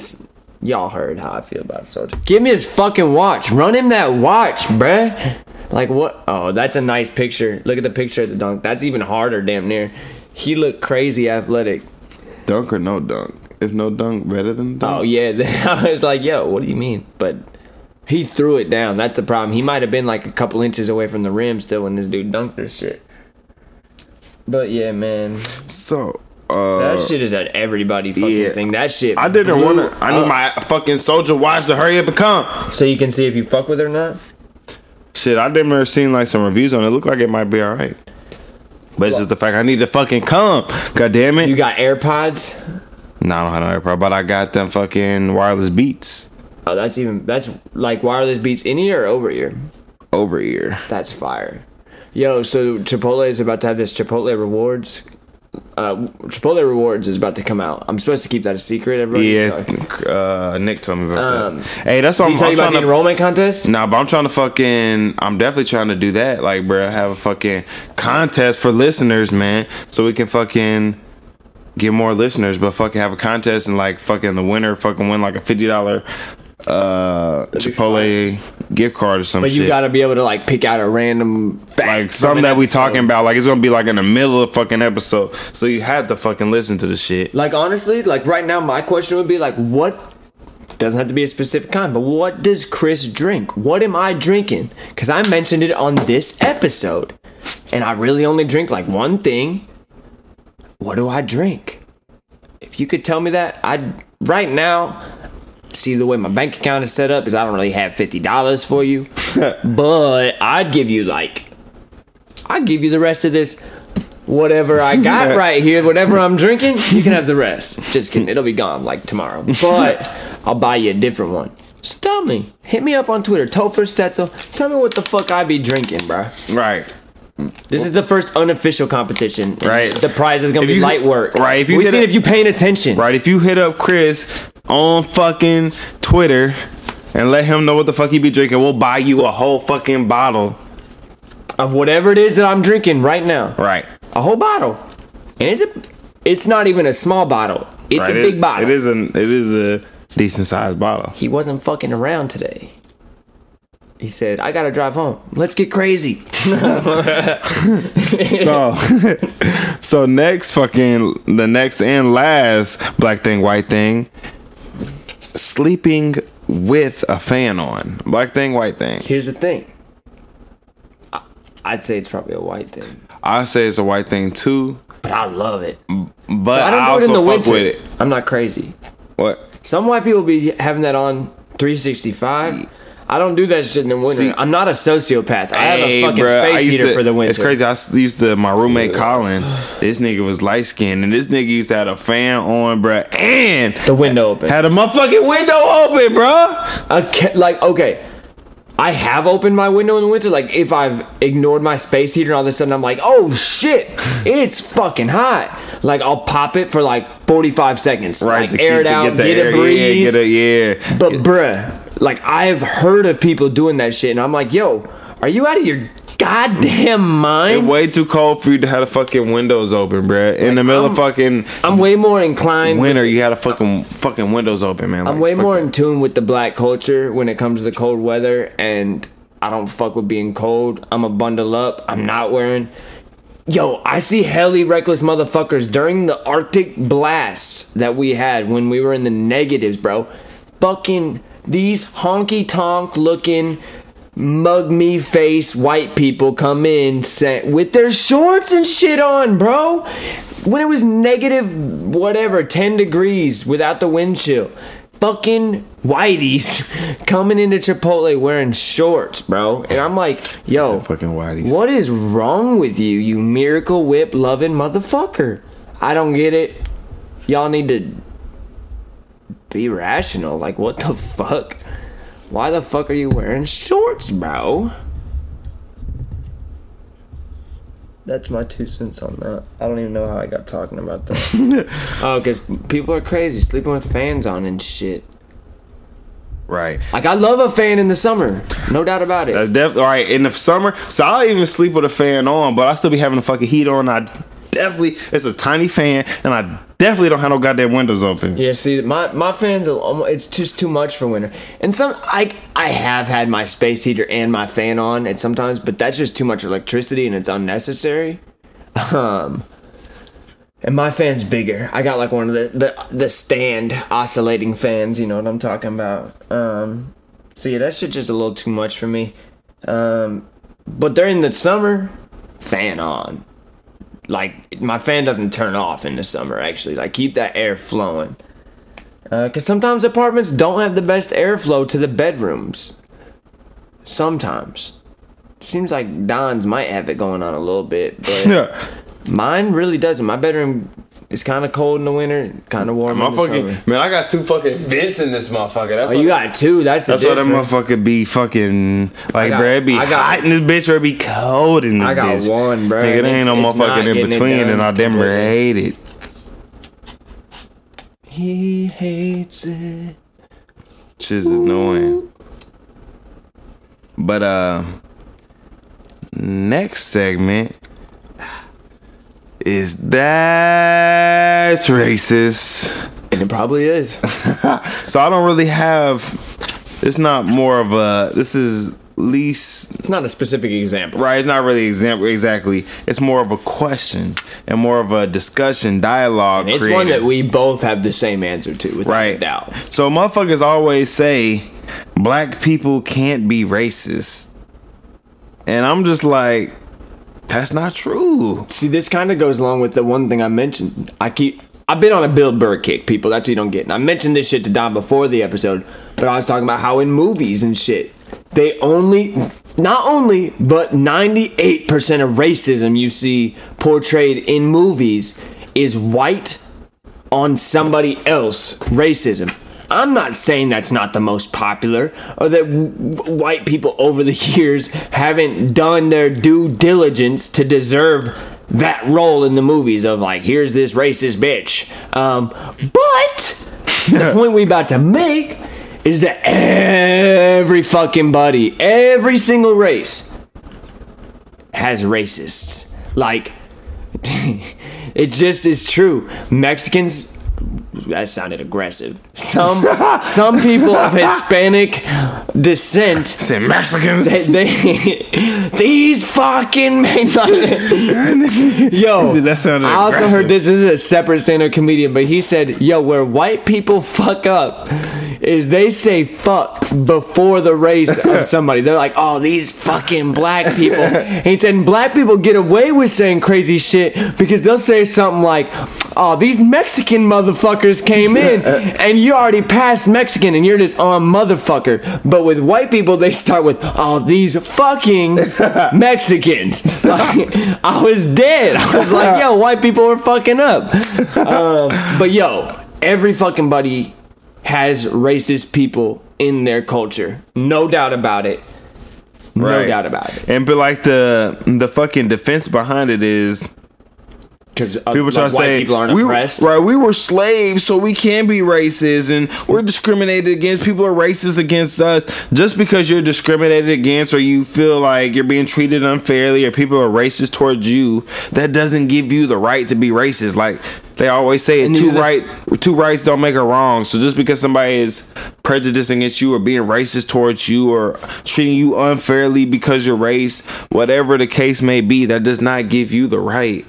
y'all heard how I feel about Soulja. Give me his fucking watch. Run him that watch, bruh. Like what? Oh, that's a nice picture. Look at the picture of the dunk. That's even harder, damn near. He looked crazy athletic. Dunk or no dunk? If no dunk, better than dunk. Oh yeah, I was like, yo, what do you mean? But he threw it down. That's the problem. He might have been like a couple inches away from the rim still when this dude dunked this shit. But yeah, man, So, uh, that shit is at everybody fucking yeah. thing. That shit. I didn't want to. I need up. my fucking Soulja watch to hurry up and come. So you can see if you fuck with her or not. Shit, I didn't ever seen like some reviews on it. Look like it might be all right. But it's just the fact I need to fucking come. God damn it. You got AirPods. no, I don't have no AirPod, but I got them fucking wireless beats Oh, that's even that's like wireless beats in ear or over ear. over ear. That's fire. Yo, so Chipotle is about to have this Chipotle rewards. Uh, Chipotle rewards is about to come out. I'm supposed to keep that a secret, everybody. Yeah, uh, Nick told me about Um, that. Hey, that's what I'm, tell I'm you about trying the enrollment contest? Nah, but I'm trying to fucking. I'm definitely trying to do that. Like, bro, have a fucking contest for listeners, man, so we can fucking get more listeners. But fucking have a contest and like fucking the winner fucking win like a fifty dollar uh Chipotle gift card or some But shit. you gotta be able to like pick out a random fact like something that we talking about. Like it's gonna be like in the middle of fucking episode, so you had to fucking listen to the shit. Like honestly, like right now, my question would be like, what? Doesn't have to be a specific kind, but what does Chris drink? What am I drinking? Because I mentioned it on this episode, and I really only drink like one thing. What do I drink? If you could tell me that, I'd right now. See the way my bank account is set up is I don't really have fifty dollars for you, but I'd give you like, I'd give you the rest of this whatever I got right here, whatever I'm drinking, you can have the rest. Just kidding, it'll be gone like tomorrow. But I'll buy you a different one. Just tell me. Hit me up on Twitter, Topher Stetzel. Tell me what the fuck I be drinking, bro. Right. This is the first unofficial competition. Right. The prize is gonna If be you- light work. right, if you we hit see a- if you paying attention. Right. If you hit up Chris on fucking Twitter and let him know what the fuck he be drinking, we'll buy you a whole fucking bottle. Of whatever it is that I'm drinking right now. Right. A whole bottle. And it's a it's not even a small bottle. It's right. a It- big bottle. It is an it is a decent sized bottle. he wasn't fucking around today. He said, I gotta drive home. Let's get crazy. So so next fucking the next and last black thing, white thing. Sleeping with a fan on. Black thing, white thing. Here's the thing. I- I'd say it's probably a white thing. I say it's a white thing too, But I love it. but I I, don't do it also in the fuck winter. with it. I'm not crazy. What? Some white people be having that on 365. I don't do that shit in the winter. See- I'm not a sociopath. I have a fucking I space heater to- for the winter. It's crazy. I used to my roommate Colin. This nigga was light skinned, and this nigga used to have a fan on, bruh, and The window open. had a motherfucking window open, bruh. a ca- like okay i have opened my window in the winter like if i've ignored my space heater and all of a sudden i'm like oh shit it's fucking hot like i'll pop it for like 45 seconds like air keep- it out the get, air- a breeze Yeah, get a yeah. but bruh like i've heard of people doing that shit and i'm like yo are you out of your goddamn mind? It's way too cold for you to have the fucking windows open, bruh. In the middle of I'm- fucking i'm way more inclined winter, you had a fucking fucking windows open, man. I'm way more in tune with the black culture when it comes to the cold weather, and I don't fuck with being cold. I'm a bundle up. I'm not wearing. Yo, I see helly reckless motherfuckers during the Arctic blasts that we had when we were in the negatives, bro. Fucking these honky tonk looking mug me face white people come in with their shorts and shit on, bro. When it was negative, whatever, 10 degrees without the wind chill. fucking whiteys coming into Chipotle wearing shorts, bro. And I'm like, yo, Fucking whiteys. what is wrong with you, you miracle whip loving motherfucker? I don't get it. Y'all need to be rational. Like, what the fuck? Why the fuck are you wearing shorts, bro? That's my two cents on that. I don't even know how I got talking about that. oh, because people are crazy sleeping with fans on and shit. Right. Like, I love a fan in the summer. No doubt about it. That's definitely all right. In the summer, so I'll even sleep with a fan on, but I still be having the fucking heat on. I definitely it's a tiny fan, and I definitely don't have no goddamn windows open. Yeah, see, my my fans, are almo- it's just too much for winter. And some, I I have had my space heater and my fan on at sometimes, but that's just too much electricity and it's unnecessary. Um, and my fan's bigger. I got like one of the the, the stand oscillating fans. You know what I'm talking about. Um, so yeah, that shit just a little too much for me. Um, but during the summer, fan on like my fan doesn't turn off in the summer actually. Like keep that air flowing. Uh, because sometimes apartments don't have the best airflow to the bedrooms. Sometimes. Seems like don's might have it going on a little bit but mine really doesn't. My bedroom is kind of cold in the winter kind of warm My in the fucking summer. man, I got two fucking vents in this motherfucker. That's oh what, you got two that's the that's why that difference. motherfucker be fucking like, got- bruh, it be I got- hot in this bitch or it be cold in this I got bitch. one, bro. Nigga, there ain't no it's- it's motherfucking in between, and I damn near hate it. he hates it Shit's annoying. But uh next segment is that's racist. and it probably is. So I don't really have it's not more of a this is least it's not a specific example. Right it's not really example exactly. It's more of a question and more of a discussion dialogue it's one that we both have the same answer to without a right. doubt. So motherfuckers always say black people can't be racist. And i'm just like that's not true See, this kind of goes along with the one thing I mentioned. I keep. I've been on a Bill Burr kick, people. That's what you don't get. And I mentioned this shit to Don before the episode, but I was talking about how in movies and shit, they only, not only, but 98% of racism you see portrayed in movies is white on somebody else racism. I'm not saying that's not the most popular or that w- white people over the years haven't done their due diligence to deserve that role in the movies of like here's this racist bitch. Um, but the point we about to make is that every fucking buddy, every single race has racists. Like it just is true. Mexicans that sounded aggressive. Some some people of Hispanic descent say mexicans they, they these fucking men yo That sounded I also aggressive. heard this, this is a separate stand-up comedian but he said yo where white people fuck up is they say fuck before the race of somebody. They're like oh these fucking black people. He said black people get away with saying crazy shit because they'll say something like oh these Mexican motherfuckers came in and you already passed Mexican and you're just on motherfucker. But with white people they start with oh these fucking Mexicans. Like, I was dead. I was like yo white people are fucking up. Um, but yo every fucking buddy has racist people in their culture. No doubt about it. No Right. doubt about it. And but like the the fucking defense behind it is because uh, People try like, to say people aren't we, oppressed right? We were slaves, so we can be racist, and we're discriminated against. People are racist against us just because you're discriminated against, or you feel like you're being treated unfairly, or people are racist towards you. That doesn't give you the right to be racist. Like they always say, two the- two rights don't make a wrong. So just because somebody is prejudiced against you, or being racist towards you, or treating you unfairly because you're race, whatever the case may be, that does not give you the right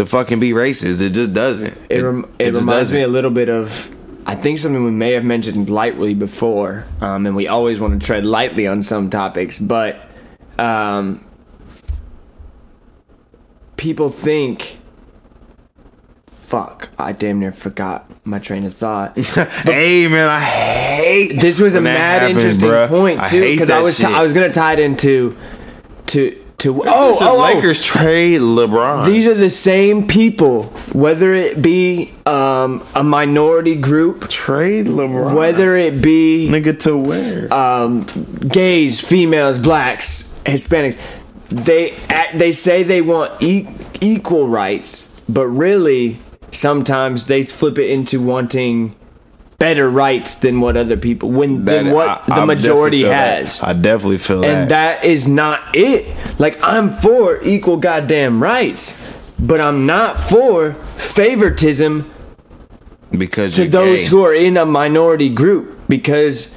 to fucking be racist. It just doesn't. it, rem- it, just reminds me a little bit of I think something we may have mentioned lightly before, um, and we always want to tread lightly on some topics, but um, people think, fuck, I damn near forgot my train of thought. hey man, I hate this was a mad happens, interesting bruh. point too because I that was t-. I was gonna tie it into to to oh oh, oh, oh. Lakers trade LeBron. These are the same people, whether it be um, a minority group, trade LeBron. whether it be nigga to where? um, gays, females, blacks, Hispanics. They they say they want e- equal rights, but really sometimes they flip it into wanting better rights than what other people when That- than what I- the I majority feel that. has. I definitely feel And that is not it. Like I'm for equal goddamn rights, but I'm not for favoritism because to those gay. who are in a minority group because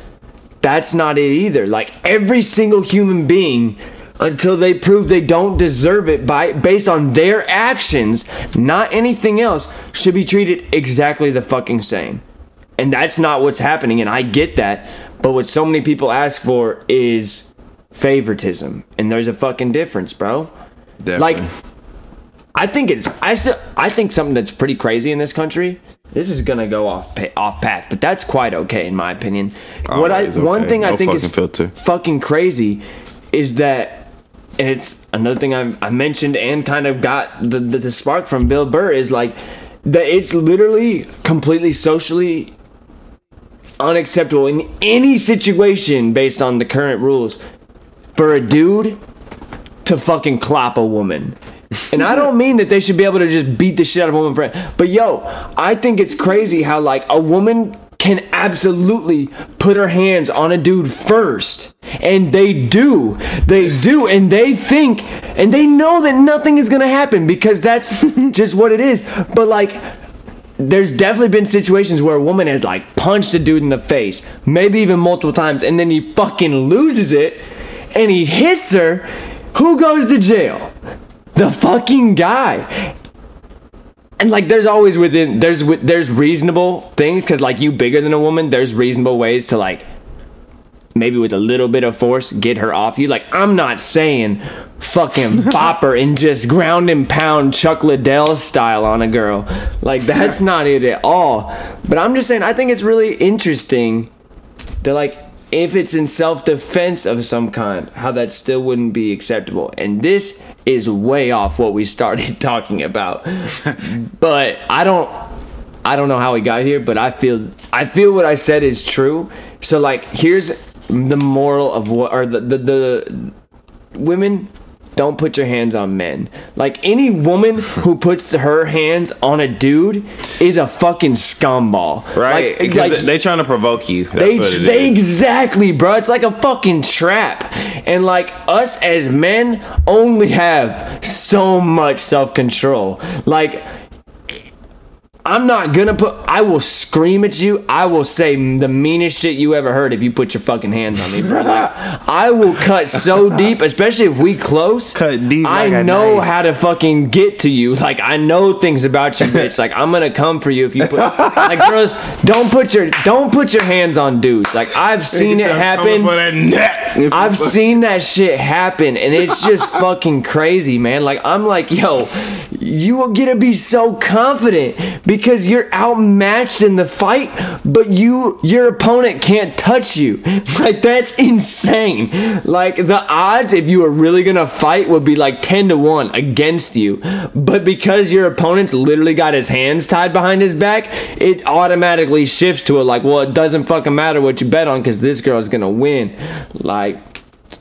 that's not it either. Like every single human being until they prove they don't deserve it by based on their actions, not anything else, should be treated exactly the fucking same. And that's not what's happening and I get that, but what so many people ask for is favoritism. And there's a fucking difference, bro. Definitely. Like I think it's I still I think something that's pretty crazy in this country. This is gonna go off pa- off path, but that's quite okay in my opinion. Oh, what I Always one okay. thing I No think is fucking filter. fucking crazy is that, and it's another thing I, I mentioned and kind of got the, the the spark from Bill Burr is like that it's literally completely socially unacceptable in any situation based on the current rules for a dude to fucking clap a woman. And I don't mean that they should be able to just beat the shit out of a woman friend. But yo, I think it's crazy how like a woman can absolutely put her hands on a dude first. And they do. They do. And they think and they know that nothing is gonna happen because that's just what it is. But like there's definitely been situations where a woman has like punched a dude in the face, maybe even multiple times, and then he fucking loses it and he hits her. Who goes to jail? The fucking guy. And like there's always within there's there's reasonable things cuz like you bigger than a woman, there's reasonable ways to like maybe with a little bit of force get her off you. Like I'm not saying fucking bopper and just ground and pound Chuck Liddell style on a girl. Like that's not it at all. But I'm just saying I think it's really interesting that like if it's in self-defense of some kind, how that still wouldn't be acceptable. And this is way off what we started talking about. but I don't I don't know how we got here, but I feel I feel what I said is true. So like here's the moral of what or the the, the women don't put your hands on men. Like any woman who puts her hands on a dude is a fucking scumball. right? Like, like, they trying to provoke you. That's they, they exactly, bro. It's like a fucking trap. And like us as men only have so much self control. Like I'm not gonna put. I will scream at you. I will say the meanest shit you ever heard if you put your fucking hands on me, bro. Like, I will cut so deep, especially if we close. Cut deep I like know how to fucking get to you. Like I know things about you, bitch. Like I'm gonna come for you if you put. like girls, don't put your don't put your hands on dudes. Like I've seen it happen. for that neck. I've seen that shit happen, and it's just fucking crazy, man. Like I'm like, yo, you are gonna be so confident because you're outmatched in the fight, but you your opponent can't touch you. Like that's insane. Like the odds if you were really gonna fight would be like ten to one against you, but because your opponent's literally got his hands tied behind his back, it automatically shifts to it like, well, it doesn't fucking matter what you bet on because this girl's gonna win. Like,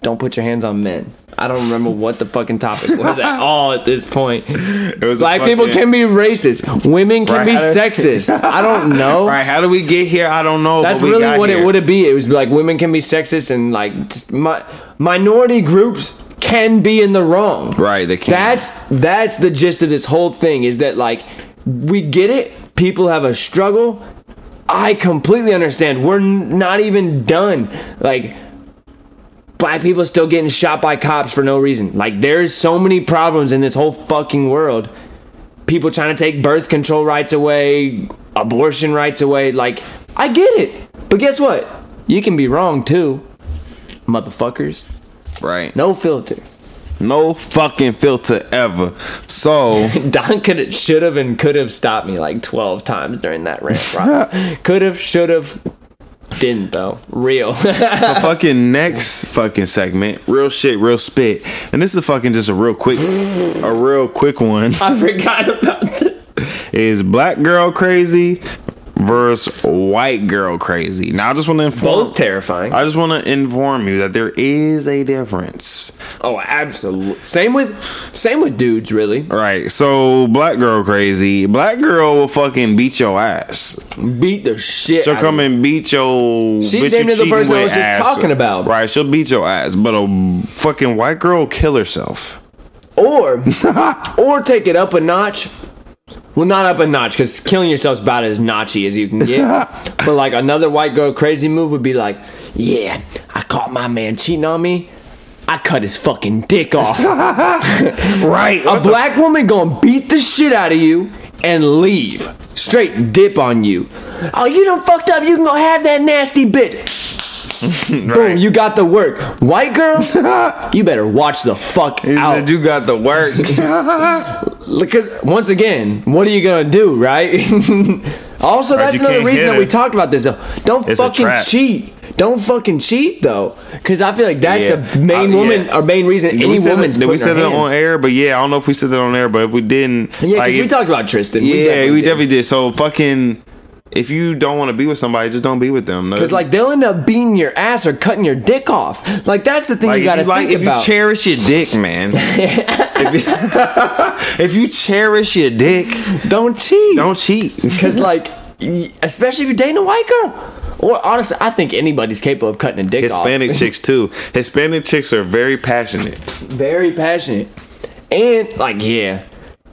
don't put your hands on men. I don't remember what the fucking topic was at all at this point. It was Black people can be racist. Women can Right, be sexist. I don't know. Right, how do we get here? I don't know. That's really what it would be. It was like women can be sexist and like just mi- minority groups can be in the wrong. Right, they can. That's that's the gist of this whole thing is that like we get it. People have a struggle. I completely understand. We're not even done. Like black people still getting shot by cops for no reason. Like there's so many problems in this whole fucking world. People trying to take birth control rights away, abortion rights away. Like I get it. But guess what? You can be wrong too. Motherfuckers. right. No filter. No fucking filter ever. So Don could should have and could have stopped me like twelve times during that rant. Could have, should have, didn't though. Real. the fucking next fucking segment, real shit, real spit, and this is fucking just a real quick, a real quick one. I forgot about that. Is black girl crazy versus white girl crazy? Now I just want to inform. Both terrifying. I just want to inform you that there is a difference. Oh, absolutely. Same with, same with dudes. Really, Right. So black girl crazy. Black girl will fucking beat your ass. beat the shit. She'll come and beat your. She's you the person I was just talking about. Right. She'll beat your ass, but a fucking white girl will kill herself. or or take it up a notch. Well, not up a notch because killing yourself's about as notchy as you can get. but like another white girl crazy move would be like, yeah, I caught my man cheating on me. I cut his fucking dick off. Right. a black woman gonna beat the shit out of you and leave. Straight dip on you. Oh, you done fucked up. You can go have that nasty bitch. Boom, you got the work. White girl, you better watch the fuck He out. said you got the work. Because once again, what are you gonna do, right? also, Right, that's another reason that we talked about this though. Don't It's fucking cheat. Don't fucking cheat though, because I feel like that's Yeah. a main Uh, woman yeah. or main reason any we woman's that, did we say that on air? But yeah, I don't know if we said that on air, but if we didn't, Yeah, because like, we talked about Tristan. yeah, we definitely did. did. So fucking, if you don't want to be with somebody, just don't be with them. Because like they'll end up beating your ass or cutting your dick off. Like that's the thing Like, you gotta if you, like, think if about. you cherish your dick, man. if, you, if you cherish your dick, don't cheat. don't cheat. Because like, especially if you're dating a white girl. Or honestly, I think anybody's capable of cutting a dick Hispanic off. chicks too. Hispanic chicks are very passionate. very passionate and like yeah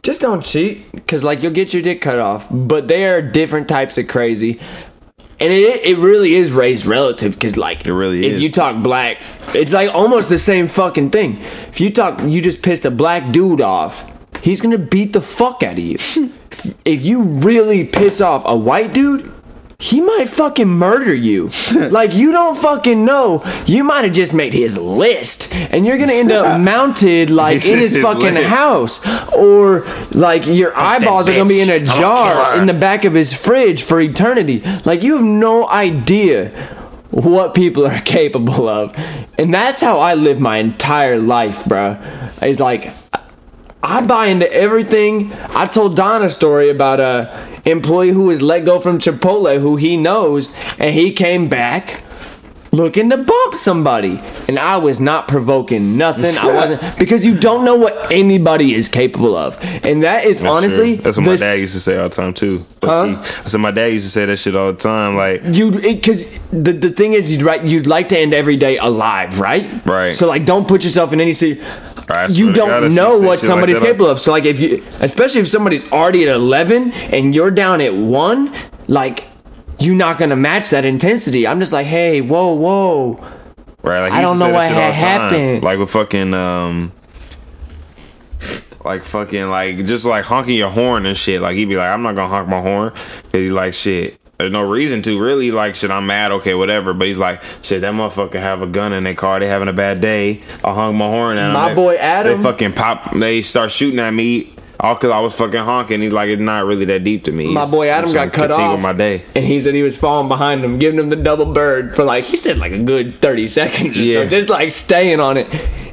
just don't cheat because like you'll get your dick cut off but they are different types of crazy. And it, it really is raised relative because like It really if is. you talk black it's like almost the same fucking thing. If you talk you just pissed a black dude off he's gonna beat the fuck out of you if you really piss off a white dude he might fucking murder you. like you don't fucking know. You might have just made his list, and you're gonna end up mounted like in his his fucking list. house, or like your eyeballs are gonna be in a jar in the back of his fridge for eternity. Like you have no idea what people are capable of, and that's how I live my entire life, bro. It's like I buy into everything. I told Don a story about a employee who was let go from Chipotle who he knows, and he came back looking to bump somebody. And I was not provoking nothing. I wasn't because you don't know what anybody is capable of. And that is That's honestly true. that's what my dad used to say all the time too. Huh? He- I said my dad used to say that shit all the time. Like you because the, the thing is you'd right you'd like to end every day alive right Right. so like don't put yourself in any si- I swear you to God, I don't know what shit like somebody's capable of so like if you especially if somebody's already at 11 and you're down at 1 like you're not gonna match that intensity i'm just like hey whoa whoa Right, like I don't know what had happened. Like with fucking um, like fucking like just like honking your horn and shit. Like he'd be like, I'm not gonna honk my horn because he's like shit. There's no reason to really like shit. I'm mad, okay, whatever. But he's like, shit, that motherfucker have a gun in their car. They having a bad day. I hung my horn at. My They- boy Adam- They fucking pop. They start shooting at me. All because I was fucking honking. He's like, it's not really that deep to me. my boy adam got cut off my day. and he said he was falling behind him giving him the double bird for like he said like a good 30 seconds or Yeah. so just like staying on it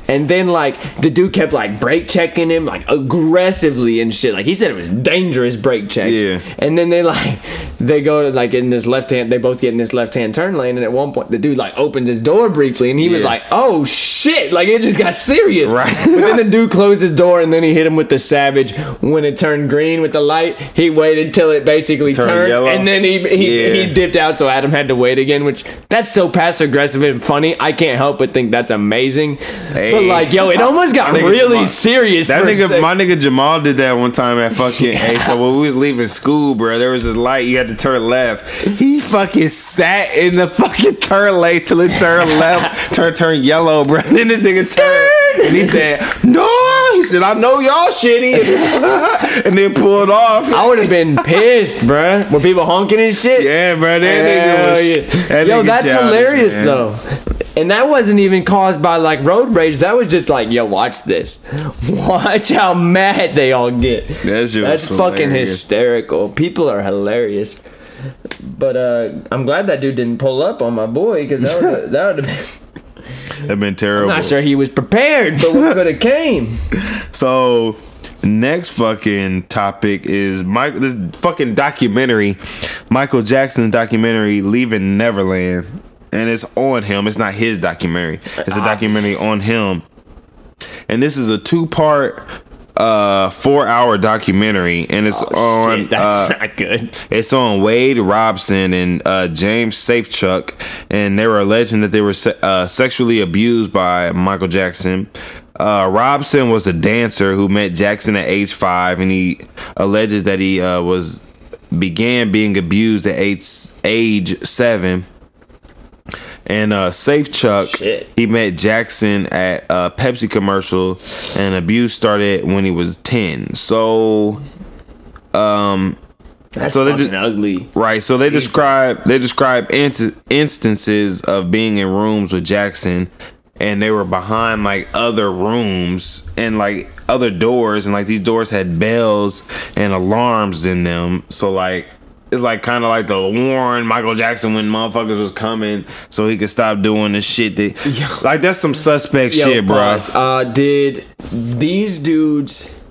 and then like the dude kept like brake checking him like aggressively and shit like he said it was dangerous brake checks Yeah. and then they like they go to like in this left hand they both get in this left hand turn lane and at one point the dude like opened his door briefly and he was like oh shit like it just got serious Right. but then the dude closed his door and then he hit him with the savage when it turned green with the light he waited till it basically Turned turned yellow? and then he he, Yeah. he dipped out so adam had to wait again which that's so passive aggressive and funny i can't help but think that's amazing but like yo it almost got nigga really Jamal- serious That nigga, my nigga Jamal did that one time at fucking. Hey, so when we was leaving school, bro, there was this light. You had to turn left. He fucking sat in the fucking turn lane till it turned left, turn turn yellow, bro. then this nigga turned and he said, "No," he said, "I know y'all shitty," and then pulled off. I would have been pissed, bro. Were people honking and shit? Yeah, bro, that Hell nigga was. yeah. that Yo, nigga that's childish, hilarious man. though. And that wasn't even caused by like road rage. That was just like, yo, watch this. Watch how mad they all get. That's was fucking hysterical. People are hilarious. But uh I'm glad that dude didn't pull up on my boy because that would that would have been. That'd been terrible. I'm not sure he was prepared, but we could have came. So next fucking topic is Mike this fucking documentary, Michael Jackson documentary Leaving Neverland. And it's on him. It's not his documentary. It's a documentary on him. And this is a two part uh four hour documentary and it's on Oh, Shit, that's uh, not good. it's on Wade Robson and uh, James Safechuck, and they were alleging that they were se- uh, sexually abused by Michael Jackson. Uh, Robson was a dancer who met Jackson at age five, and he alleges that he uh, was began being abused at age age seven. And uh, Safechuck, Shit. he met Jackson at a Pepsi commercial, and abuse started when he was ten. So That's So they just- ugly. Right. So they describe they describe instances of being in rooms with Jackson, and they were behind like other rooms and like other doors, and like these doors had bells and alarms in them. So like. It's like kind of like the warn Michael Jackson when motherfuckers was coming, so he could stop doing the shit. That, yo, like that's some suspect Yo, shit, bro. Uh, did these dudes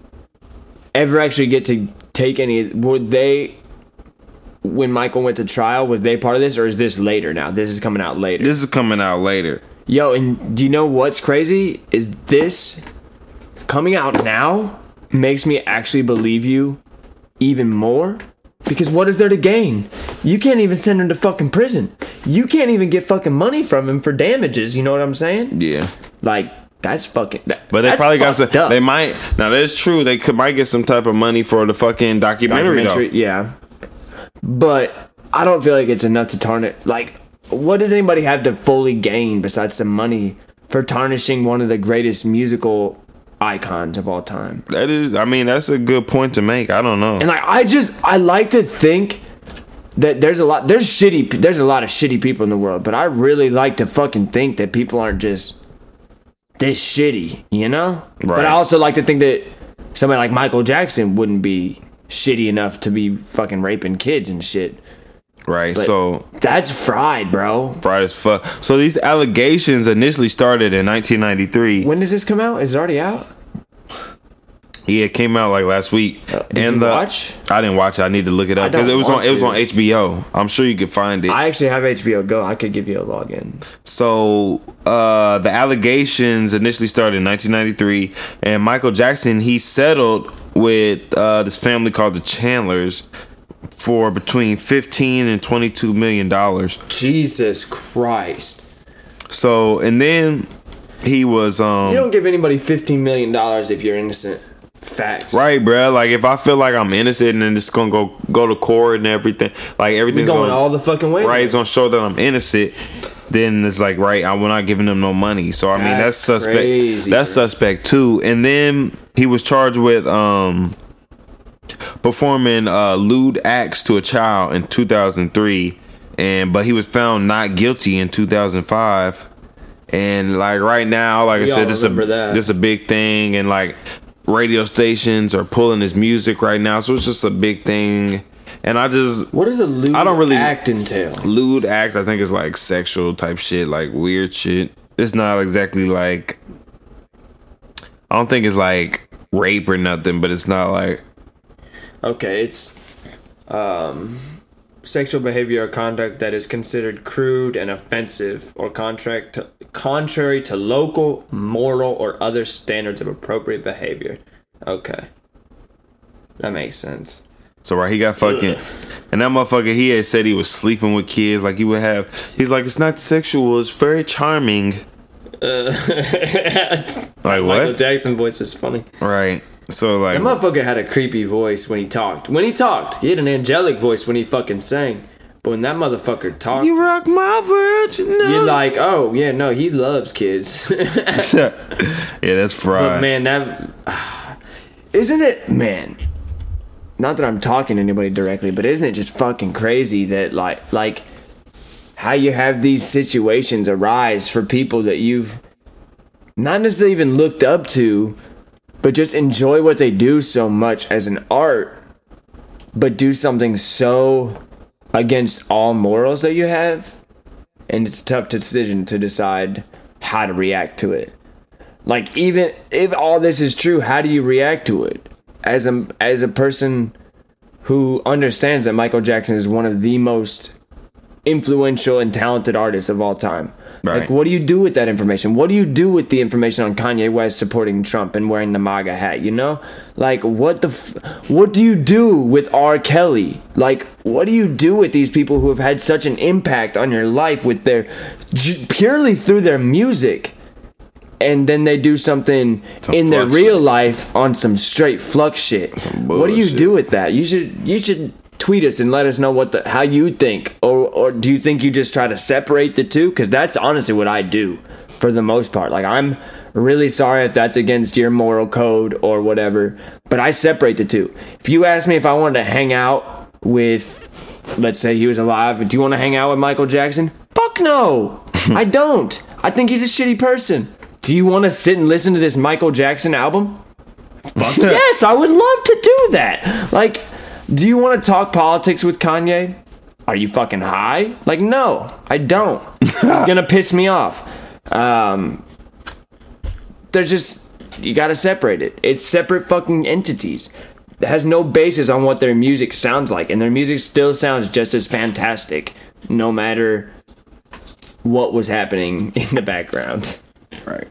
ever actually get to take any? Were they when Michael went to trial? Was they part of this, or is this later? Now this is coming out later. This is coming out later. Yo, and do you know what's crazy? Is this coming out now makes me actually believe you even more? Because what is there to gain? You can't even send him to fucking prison. You can't even get fucking money from him for damages. You know what I'm saying? Yeah. Like that's fucking. That, But they probably got some. up. They might. Now that's true. They could might get some type of money for the fucking documentary, documentary, though. yeah. But I don't feel like it's enough to tarnish. Like, what does anybody have to fully gain besides some money for tarnishing one of the greatest musical icons of all time? That is. I mean, that's a good point to make. I don't know. And like, I just I like to think that there's a lot there's shitty there's a lot of shitty people in the world, but I really like to fucking think that people aren't just this shitty, you know? But I also like to think that somebody like Michael Jackson wouldn't be shitty enough to be fucking raping kids and shit. Right. But So that's fried, bro. fried as fuck. So these allegations initially started in 1993. When does this come out? Is it already out? Yeah, it came out like last week. Uh, did you the, watch? I didn't watch it. I need to look it up because it was on. It was on HBO. I'm sure you could find it. I actually have HBO Go. I could give you a login. So uh, the allegations initially started in 1993, and Michael Jackson he settled with uh, this family called the Chandlers for between 15 and 22 million dollars. Jesus Christ. So and then he was um You don't give anybody $15 million if you're innocent. Facts. right, bruh. Like if I feel like I'm innocent and then it's gonna go go to court and everything, like everything's going gonna, all the fucking way. right, it's gonna show that I'm innocent. Then it's like right, I'm not giving them no money. So I mean that's That's suspect. crazy, that's bro. suspect too. And then he was charged with um performing uh lewd acts to a child in 2003, and but he was found not guilty in 2005. And like right now, like We I said, this is a that. this is a big thing, and like radio stations are pulling his music right now, so it's just a big thing. And I just What does a lewd I don't really- act entail? lewd act. I think is like sexual type shit, like weird shit. It's not exactly like I don't think it's like rape or nothing, but it's not like Okay, it's um, sexual behavior or conduct that is considered crude and offensive or contract to, contrary to local, moral, or other standards of appropriate behavior. Okay. That makes sense. so. Right, he got fucking, and that motherfucker he had said he was sleeping with kids. Like he would have. He's like, it's not sexual. It's very charming. like Michael what? Jackson voice was funny. Right. So like, That motherfucker had a creepy voice when he talked. When he talked, he had an angelic voice when he fucking sang. But when that motherfucker talked, you rock my know. you're like, oh yeah, no, he loves kids. yeah, that's fried. But man, that isn't it, man. Not that I'm talking to anybody directly, but isn't it just fucking crazy that like like how you have these situations arise for people that you've not necessarily even looked up to, but just enjoy what they do so much as an art, but do something so against all morals that you have, and it's a tough decision to decide how to react to it. Like even if all this is true, how do you react to it as a as a person who understands that Michael Jackson is one of the most influential and talented artists of all time? Like, what do you do with that information? What do you do with the information on Kanye West supporting Trump and wearing the MAGA hat? You know, like what the, f- what do you do with R. Kelly? Like, what do you do with these people who have had such an impact on your life with their, j- purely through their music? and then they do something Some in their real shit. life on some straight flux shit. What do you do with that? You should you should tweet us and let us know what the how you think, or or do you think you just try to separate the two? Because that's honestly what I do for the most part. Like I'm really sorry if that's against your moral code or whatever, but I separate the two. If you ask me if I wanted to hang out with let's say he was alive. Do you want to hang out with Michael Jackson? Fuck no. I don't. I think he's a shitty person. Do you want to sit and listen to this Michael Jackson album? Fuck yes, I would love to do that. Like, do you want to talk politics with Kanye? Are you fucking high? Like, no, I don't. it's gonna piss me off. Um, there's just you gotta separate it. It's separate fucking entities. It has no basis on what their music sounds like, and their music still sounds just as fantastic, no matter what was happening in the background. Right.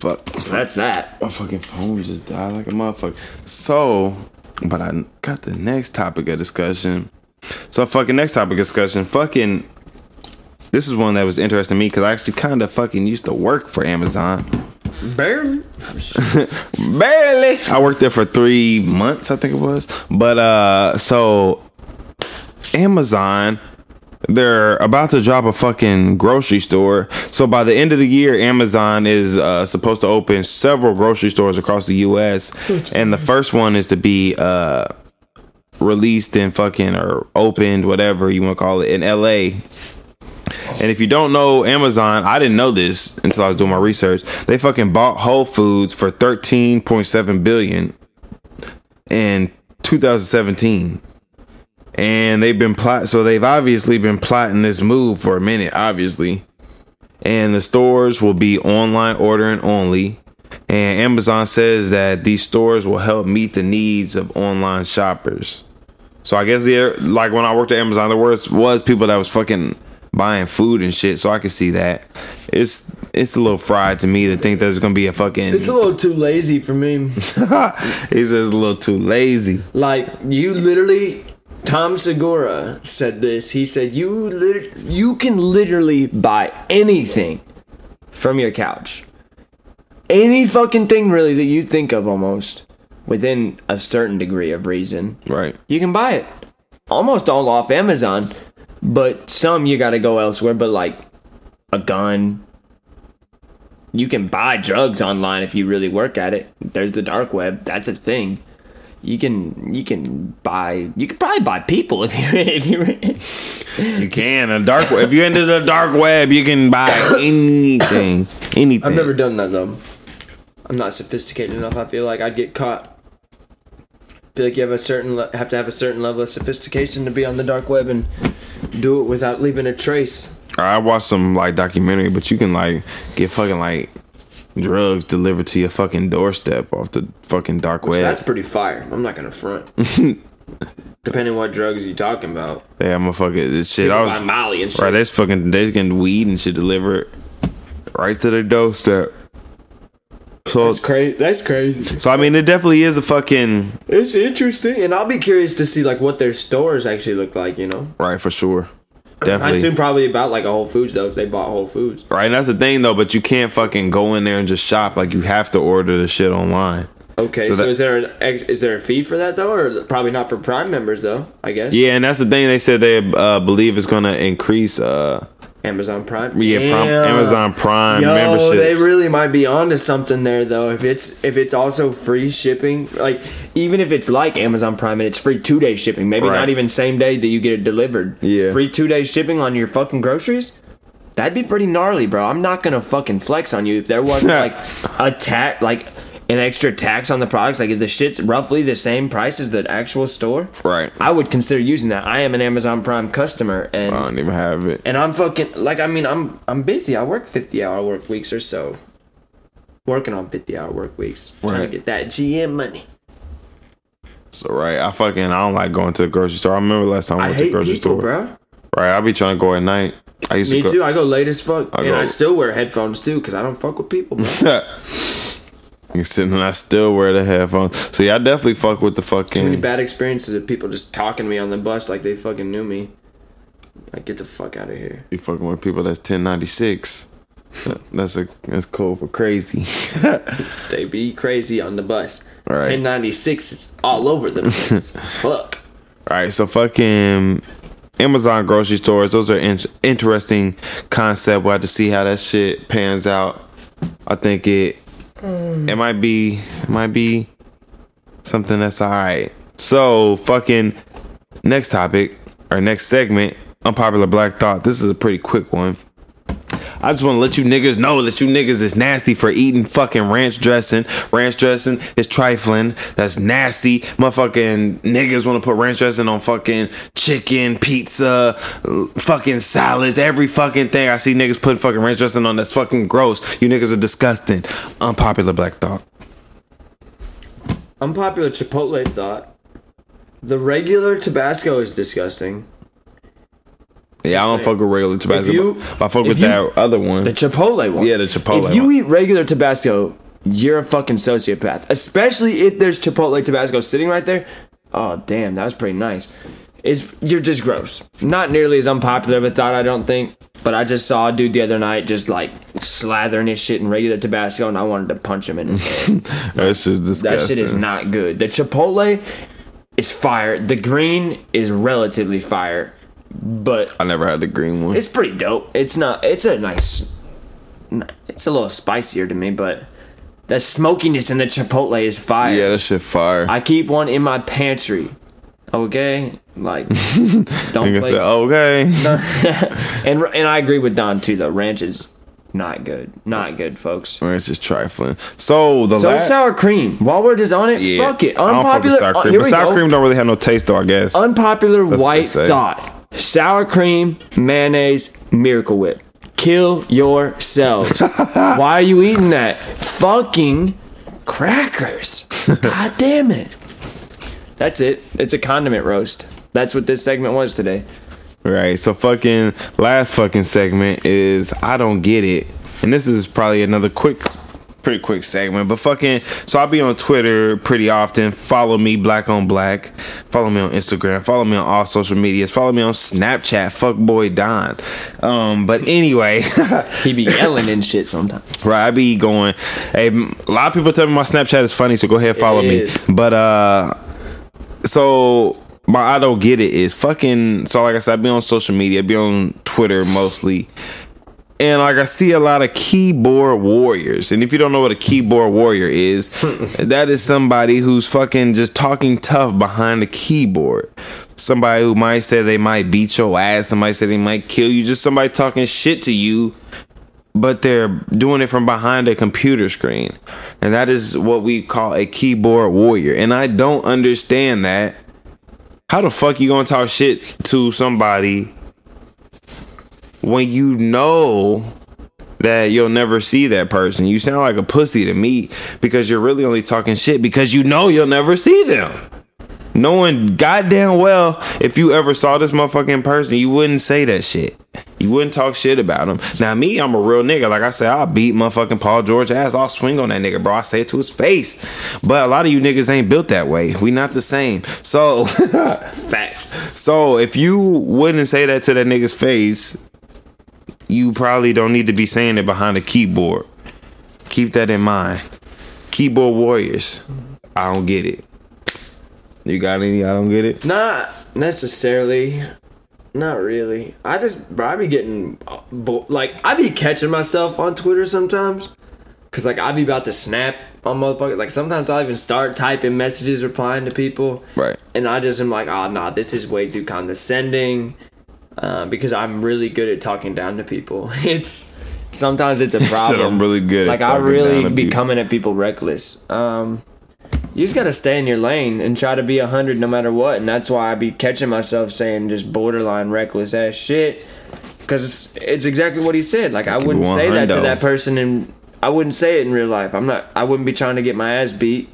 Fuck. So that's that. My fucking phone just died like a motherfucker. So, but I got the next topic of discussion. So, fucking next topic of discussion. Fucking, this is one that was interesting to me because I actually kind of fucking used to work for Amazon. Barely. Barely. I worked there for three months, I think it was. But uh, so Amazon, they're about to drop a fucking grocery store. So by the end of the year, Amazon is uh, supposed to open several grocery stores across the U.S. And the first one is to be uh, released in fucking or opened, whatever you want to call it, in L.A. And if you don't know Amazon, I didn't know this until I was doing my research. They fucking bought Whole Foods for 13.7 billion in 2017. And they've been plot so they've obviously been plotting this move for a minute, obviously. And the stores will be online ordering only. And Amazon says that these stores will help meet the needs of online shoppers. So I guess there, like when I worked at Amazon, there was was people that was fucking buying food and shit. So I could see that. It's it's a little fried to me to think that there's gonna be a fucking. It's a little too lazy for me. he says a little too lazy. Like you literally, Tom Segura said this. He said you lit- You can literally buy anything from your couch. Any fucking thing really that you think of almost within a certain degree of reason. Right. You can buy it. Almost all off Amazon, but some you gotta go elsewhere, but like a gun. You can buy drugs online if you really work at it. There's the dark web. That's a thing. You can you can buy you could probably buy people if you if you You can a dark web. If you're into the dark web, you can buy anything. Anything. I've never done that though. I'm not sophisticated enough. I feel like I'd get caught. I feel like you have a certain le- have to have a certain level of sophistication to be on the dark web and do it without leaving a trace. I watched some like documentary, but you can like get fucking like drugs delivered to your fucking doorstep off the fucking dark So web. that's pretty fire. I'm not gonna front. Depending what drugs you talking about. yeah, motherfucker. This shit. People I was Molly and shit. right. There's fucking. They getting weed and shit delivered right to their doorstep. So, That's crazy. That's crazy. so I mean, it definitely is a fucking It's interesting, and I'll be curious to see like what their stores actually look like. You know, right for sure. I assume probably about like a Whole Foods though, if they bought Whole Foods. Right, and that's the thing though, but you can't fucking go in there and just shop. Like you have to order the shit online. Okay, So so, that- is there an ex- is there a fee for that though, or probably not for Prime members though? I guess. Yeah, and that's the thing they said they uh, believe is gonna increase uh Amazon Prime. Yeah, Prime, Amazon Prime Yo, membership. they really might be onto something there though. If it's if it's also free shipping, like Even if it's like Amazon Prime and it's free two day shipping, maybe Right. not even same day that you get it delivered. Yeah. Free two day shipping on your fucking groceries? That'd be pretty gnarly, bro. I'm not gonna fucking flex on you if there wasn't like a tax, like an extra tax on the products. Like if the shit's roughly the same price as the actual store, Right. I would consider using that. I am an Amazon Prime customer, and I don't even have it. and I'm fucking like I mean I'm I'm busy. I work 50 hour work weeks or so. Working on 50 hour work weeks, trying to get that GM money. So right, I fucking I don't like going to the grocery store. I remember last time I I went to the grocery people, store. bro. Right, I be trying to go at night. I used Me to go. too. I go late as fuck, I and go- I still wear headphones too because I don't fuck with people, sitting and I still wear the headphones. So yeah, I definitely fuck with the fucking. Too many bad experiences of people just talking to me on the bus like they fucking knew me. Like get the fuck out of here. You fucking with people that's ten ninety six. That's a that's cool for crazy. They be crazy on the bus. Right. 1096 is all over the place. fuck. All right, so fucking Amazon grocery stores. Those are in- interesting concept. We'll have to see how that shit pans out. I think it it might be it might be something that's all right. So fucking next topic or next segment, unpopular black thought. This is a pretty quick one. I just want to let you niggas know that you niggas is nasty for eating fucking ranch dressing. Ranch dressing is trifling. That's nasty. Motherfucking niggas want to put ranch dressing on fucking chicken, pizza, fucking salads, every fucking thing. I see niggas put fucking ranch dressing on. That's fucking gross. You niggas are disgusting. Unpopular black thought. Unpopular Chipotle thought. The regular Tabasco is disgusting. Yeah, I don't fuck with regular Tabasco. you- but I fuck with you- that other one. The Chipotle one. Yeah, the Chipotle If you one. eat regular Tabasco, you're a fucking sociopath. Especially if there's Chipotle Tabasco sitting right there. Oh damn, that was pretty nice. It's you're just gross. Not nearly as unpopular of a thought, I don't think. But I just saw a dude the other night just like slathering his shit in regular Tabasco, and I wanted to punch him in his head. That's just disgusting. that shit is not good. The Chipotle is fire. The green is relatively fire, but I never had the green one. it's pretty dope. It's not. It's a nice. It's a little spicier to me, but the smokiness in the chipotle is fire. yeah, that shit fire. I keep one in my pantry. Okay, like don't play. said, okay. and and I agree with Don too. Though ranch is not good. Not good, folks. Ranch is trifling. So the So last, sour cream. While we're just on it, yeah, fuck it. I don't fuck with Unpopular. sour uh, cream, but sour go. cream don't really have no taste though. I guess. Unpopular they white say. thought. Sour cream, mayonnaise, Miracle Whip. Kill yourselves. Why are you eating that? Fucking crackers. God damn it. That's it. It's a condiment roast. That's what this segment was today. Right. So fucking last fucking segment is I don't get it, and this is probably another quick, pretty quick segment. But fucking, so I'll be on Twitter pretty often. Follow me, Black on Black. Follow me on Instagram. Follow me on all social medias. Follow me on Snapchat, Fuckboy Don. Um, but anyway. He be yelling and shit sometimes. Right, I be going. Hey, a lot of people tell me my Snapchat is funny, so go ahead follow me. But uh, so my I don't get it is fucking. So like I said, I be on social media, I be on Twitter mostly, and like I see a lot of keyboard warriors. And if you don't know what a keyboard warrior is, that is somebody who's fucking just talking tough behind the keyboard. Somebody who might say they might beat your ass. Somebody say they might kill you. Just somebody talking shit to you but they're doing it from behind a computer screen. And that is what we call a keyboard warrior. And I don't understand that. How the fuck you gonna talk shit to somebody when you know that you'll never see that person? You sound like a pussy to me because you're really only talking shit because you know you'll never see them. Knowing goddamn well if you ever saw this motherfucking person, you wouldn't say that shit. You wouldn't talk shit about him. Now me, I'm a real nigga. Like I said, I'll beat motherfucking Paul George ass. I'll swing on that nigga, bro. I say it to his face. But a lot of you niggas ain't built that way. We not the same. So Facts. so if you wouldn't say that to that nigga's face, you probably don't need to be saying it behind a keyboard. Keep that in mind. Keyboard warriors. I don't get it. You got any? I don't get it. Not necessarily. Not really. I just, bro, I be getting, uh, like, I be catching myself on Twitter sometimes. Cause like I be about to snap on motherfuckers. Like sometimes I'll even start typing messages, replying to people. Right. And I just am like, oh nah, this is way too condescending. Uh, because I'm really good at talking down to people. It's sometimes it's a problem. I'm really good at Like I really be people. coming at people reckless. Um, you just gotta stay in your lane and try to be a hundred no matter what. And that's why I be catching myself saying just borderline reckless ass shit. Cause it's, it's exactly what he said. Like I wouldn't say that to that person and I wouldn't say it in real life. I'm not I wouldn't be trying to get my ass beat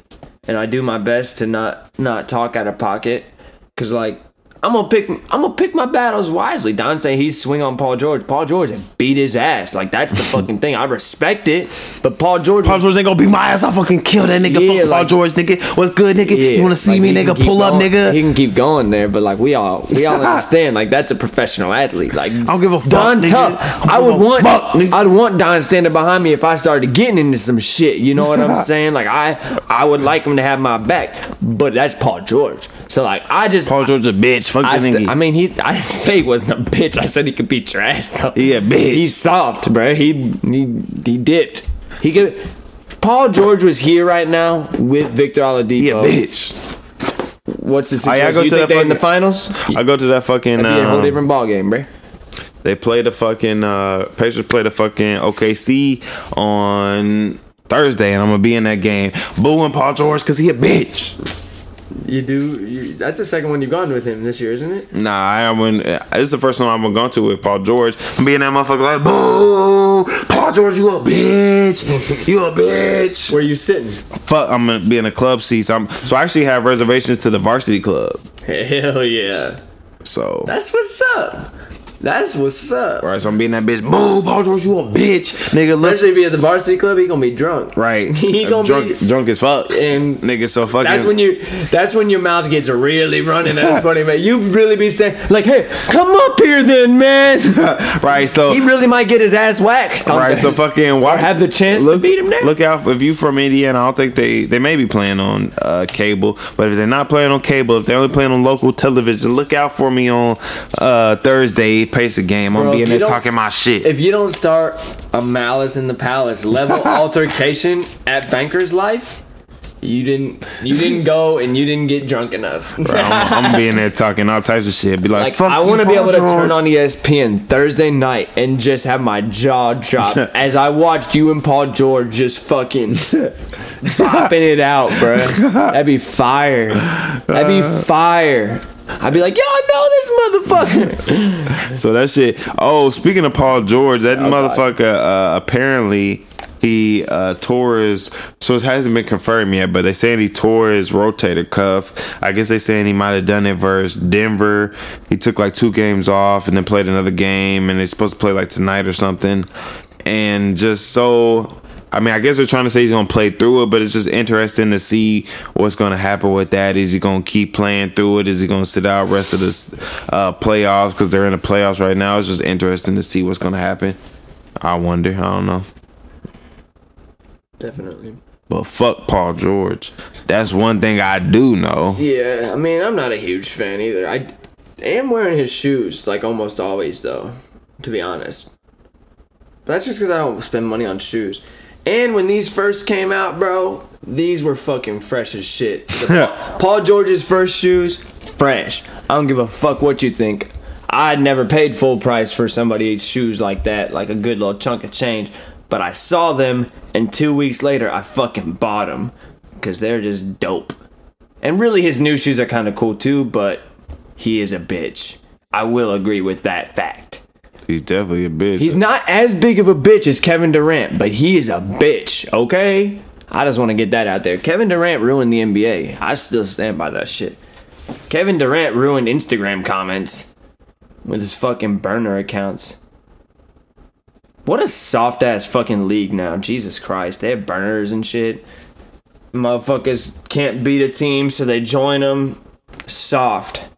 and I do my best to not not talk out of pocket cuz like I'm gonna pick. I'm gonna pick my battles wisely. Don say he's swing on Paul George. Paul George and beat his ass. Like that's the fucking thing. I respect it, but Paul George. Paul George ain't gonna beat my ass. I fucking kill that nigga. Yeah, Fuck Paul like- George, nigga. What's good, nigga? Yeah, you wanna see like, me, nigga? Pull up, nigga. He can keep going there, but like we all, we all understand. Like that's a professional athlete. Like I don't give a fuck, Don nigga. Tough. I would want, fuck. I'd want Don standing behind me if I started getting into some shit. You know what I'm saying? Like I, I would like him to have my back, but that's Paul George. So like I just. Paul George a bitch. Fuck I, st- I mean, he. I didn't say he wasn't a bitch. I said he could beat your ass. Though. He a bitch. He's soft, bro. He he he dipped. He could. Paul George was here right now with Victor Oladipo. Yeah, bitch. What's the Oh, yeah, I go you to think that they in the finals? I go to that fucking. That'd be a whole Um, different ball game, bro. they play the fucking. Uh, Pacers play the fucking OKC on Thursday, and I'm gonna be in that game. Booing Paul George because he a bitch. You do. You, that's the second one you've gone with him this year, isn't it? Nah, I wouldn't. This is the first one I'm going to with Paul George. I'm being that motherfucker like, boo, Paul George, you a bitch, you a bitch. Where you sitting? Fuck, I'm gonna be in a club seats. I'm so I actually have reservations to the varsity club. Hell yeah. So That's what's up. That's what's up. right, so I'm being that bitch. Boo, Paul George, you a bitch, nigga. Look, Especially if he at the varsity club, he gonna be drunk. right, He gonna drunk, be. drunk as fuck, And nigga. So fucking. That's when you. That's when your mouth gets really running. That's funny, man. You really be saying like, "Hey, come up here, then, man." right. So he really might get his ass waxed. on Right, that. so fucking why have the chance to beat him there. Look out if you from Indiana. I don't think they they may be playing on uh, cable, but if they're not playing on cable, if they're only playing on local television, look out for me on uh, Thursday Pacer game. I'm being there talking my shit. If you don't start a malice in the palace level altercation at Bankers Life, you didn't. You didn't go and you didn't get drunk enough. Bro, I'm, I'm being there talking all types of shit. Be like, Like fuck I want to be able to turn on ESPN Thursday night and just have my jaw drop as I watched you and Paul George just fucking bopping it out, bro. That'd be fire. That'd be fire. I'd be like, yo, I know this motherfucker. So that shit. Oh, speaking of Paul George, Oh, that motherfucker uh, apparently he uh, tore his. So it hasn't been confirmed yet, but they saying he tore his rotator cuff. I guess they saying he might have done it versus Denver. He took like two games off and then played another game, and they're supposed to play like tonight or something. And just so. I mean, I guess they're trying to say he's gonna play through it, but it's just interesting to see what's gonna happen with that. Is he gonna keep playing through it? Is he gonna sit out rest of this uh, playoffs because they're in the playoffs right now? It's just interesting to see what's gonna happen. I wonder. I don't know. Definitely. But fuck Paul George. That's one thing I do know. Yeah, I mean, I'm not a huge fan either. I am wearing his shoes like almost always, though. To be honest, but that's just because I don't spend money on shoes. And when these first came out, bro, these were fucking fresh as shit. Paul, Paul George's first shoes, fresh. I don't give a fuck what you think. I'd never paid full price for somebody's shoes like that, like a good little chunk of change. But I saw them, and two weeks later, I fucking bought them because they're just dope. And really, his new shoes are kind of cool too, but he is a bitch. I will agree with that fact. He's definitely a bitch. He's not as big of a bitch as Kevin Durant, but he is a bitch, okay? I just want to get that out there. Kevin Durant ruined the NBA. I still stand by that shit. Kevin Durant ruined Instagram comments with his fucking burner accounts. What a soft ass fucking league now. Jesus Christ. They have burners and shit. Motherfuckers can't beat a team, so they join them. Soft.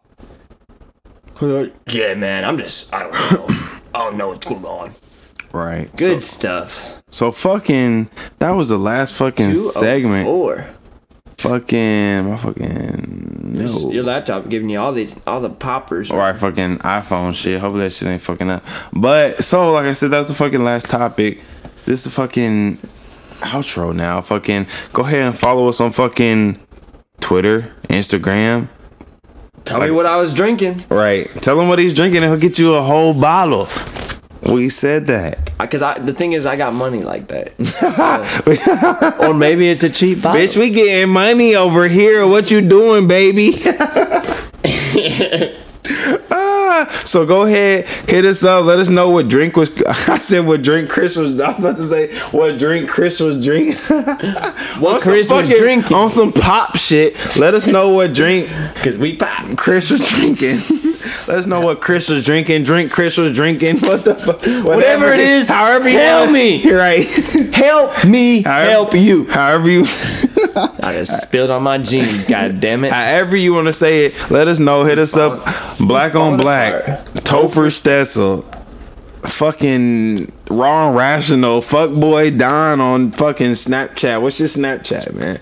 Yeah, man, I'm just, I don't know. I don't know what's going on. right. Good So, stuff. so fucking. That was the last fucking oh segment. Fucking my fucking no. Your laptop giving you all these all the poppers. Or I fucking iPhone shit. Hopefully that shit ain't fucking up. But so like I said, that's the fucking last topic. This is the fucking outro now. Fucking go ahead and follow us on fucking Twitter, Instagram. Tell me what I was drinking. Right. Tell him what he's drinking and he'll get you a whole bottle. We said that. Because I, the thing is, I got money like that. So- or maybe it's a cheap bottle. Bitch, we getting money over here. What you doing, baby? Ah, so go ahead, hit us up. Let us know what drink was. I said what drink Chris was. I was about to say what drink Chris was drinking. what Chris was drinking. on some pop shit. Let us know what drink Because we pop. Chris was drinking. Let us know what Chris was drinking. Drink Chris was drinking. What the fuck? Whatever it is, however you tell me. You're right. Help me However- help you. However you. I just spilled on my jeans, god damn it. However you want to say it, let us know. Hit us up. Black on black. Topher Stetzel. Fucking raw and rational. Fuck boy Don on fucking Snapchat. What's your Snapchat, man?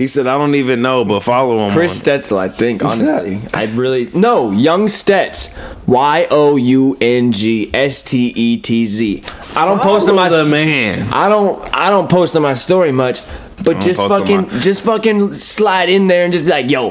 He said I don't even know, but follow him. Chris Stetzel, I think, honestly. I really. No, Young Stets. Y O U N G S T E T Z. I don't post on my. Man. I don't. I don't post on my story much, but just fucking, just fucking slide in there and just be like, "Yo,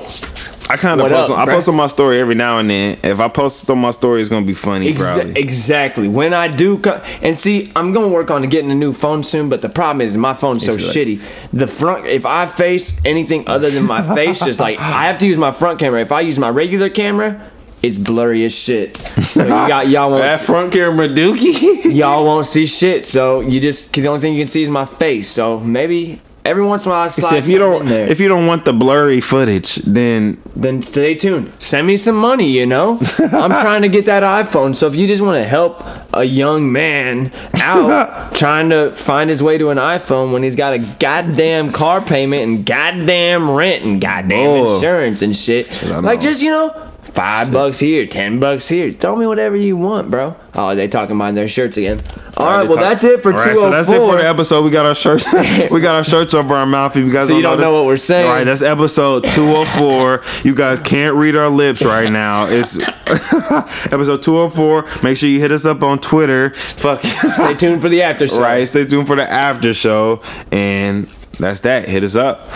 I kind of post. up, on, I post on my story every now and then. If I post on my story, it's gonna be funny. Exa- exactly. When I do, co- and see, I'm gonna work on getting a new phone soon. But the problem is my phone's so like- shitty. The front, if I face anything other than my face, just like I have to use my front camera. If I use my regular camera, it's blurry as shit. So you got y'all won't that front camera dookie. y'all won't see shit. So you just the only thing you can see is my face. So maybe every once in a while I slide See, if you don't, there. if you don't want the blurry footage, then then stay tuned. Send me some money, you know? I'm trying to get that iPhone. So if you just want to help a young man out trying to find his way to an iPhone when he's got a goddamn car payment and goddamn rent and goddamn Oh. insurance and shit. I Like just, you know, five bucks here, ten bucks here. Throw me whatever you want, bro. Oh, they talking about their shirts again. All right, well that's it for All right, so that's it for the oh episode. We got our shirts. we got our shirts over our mouth. If you guys So you don't this- know what we're saying. All right, that's episode two hundred four. you guys can't read our lips right now. It's episode two hundred four. Make sure you hit us up on Twitter. Fuck. Stay tuned for the after show. right. Stay tuned for the after show, and that's that. Hit us up.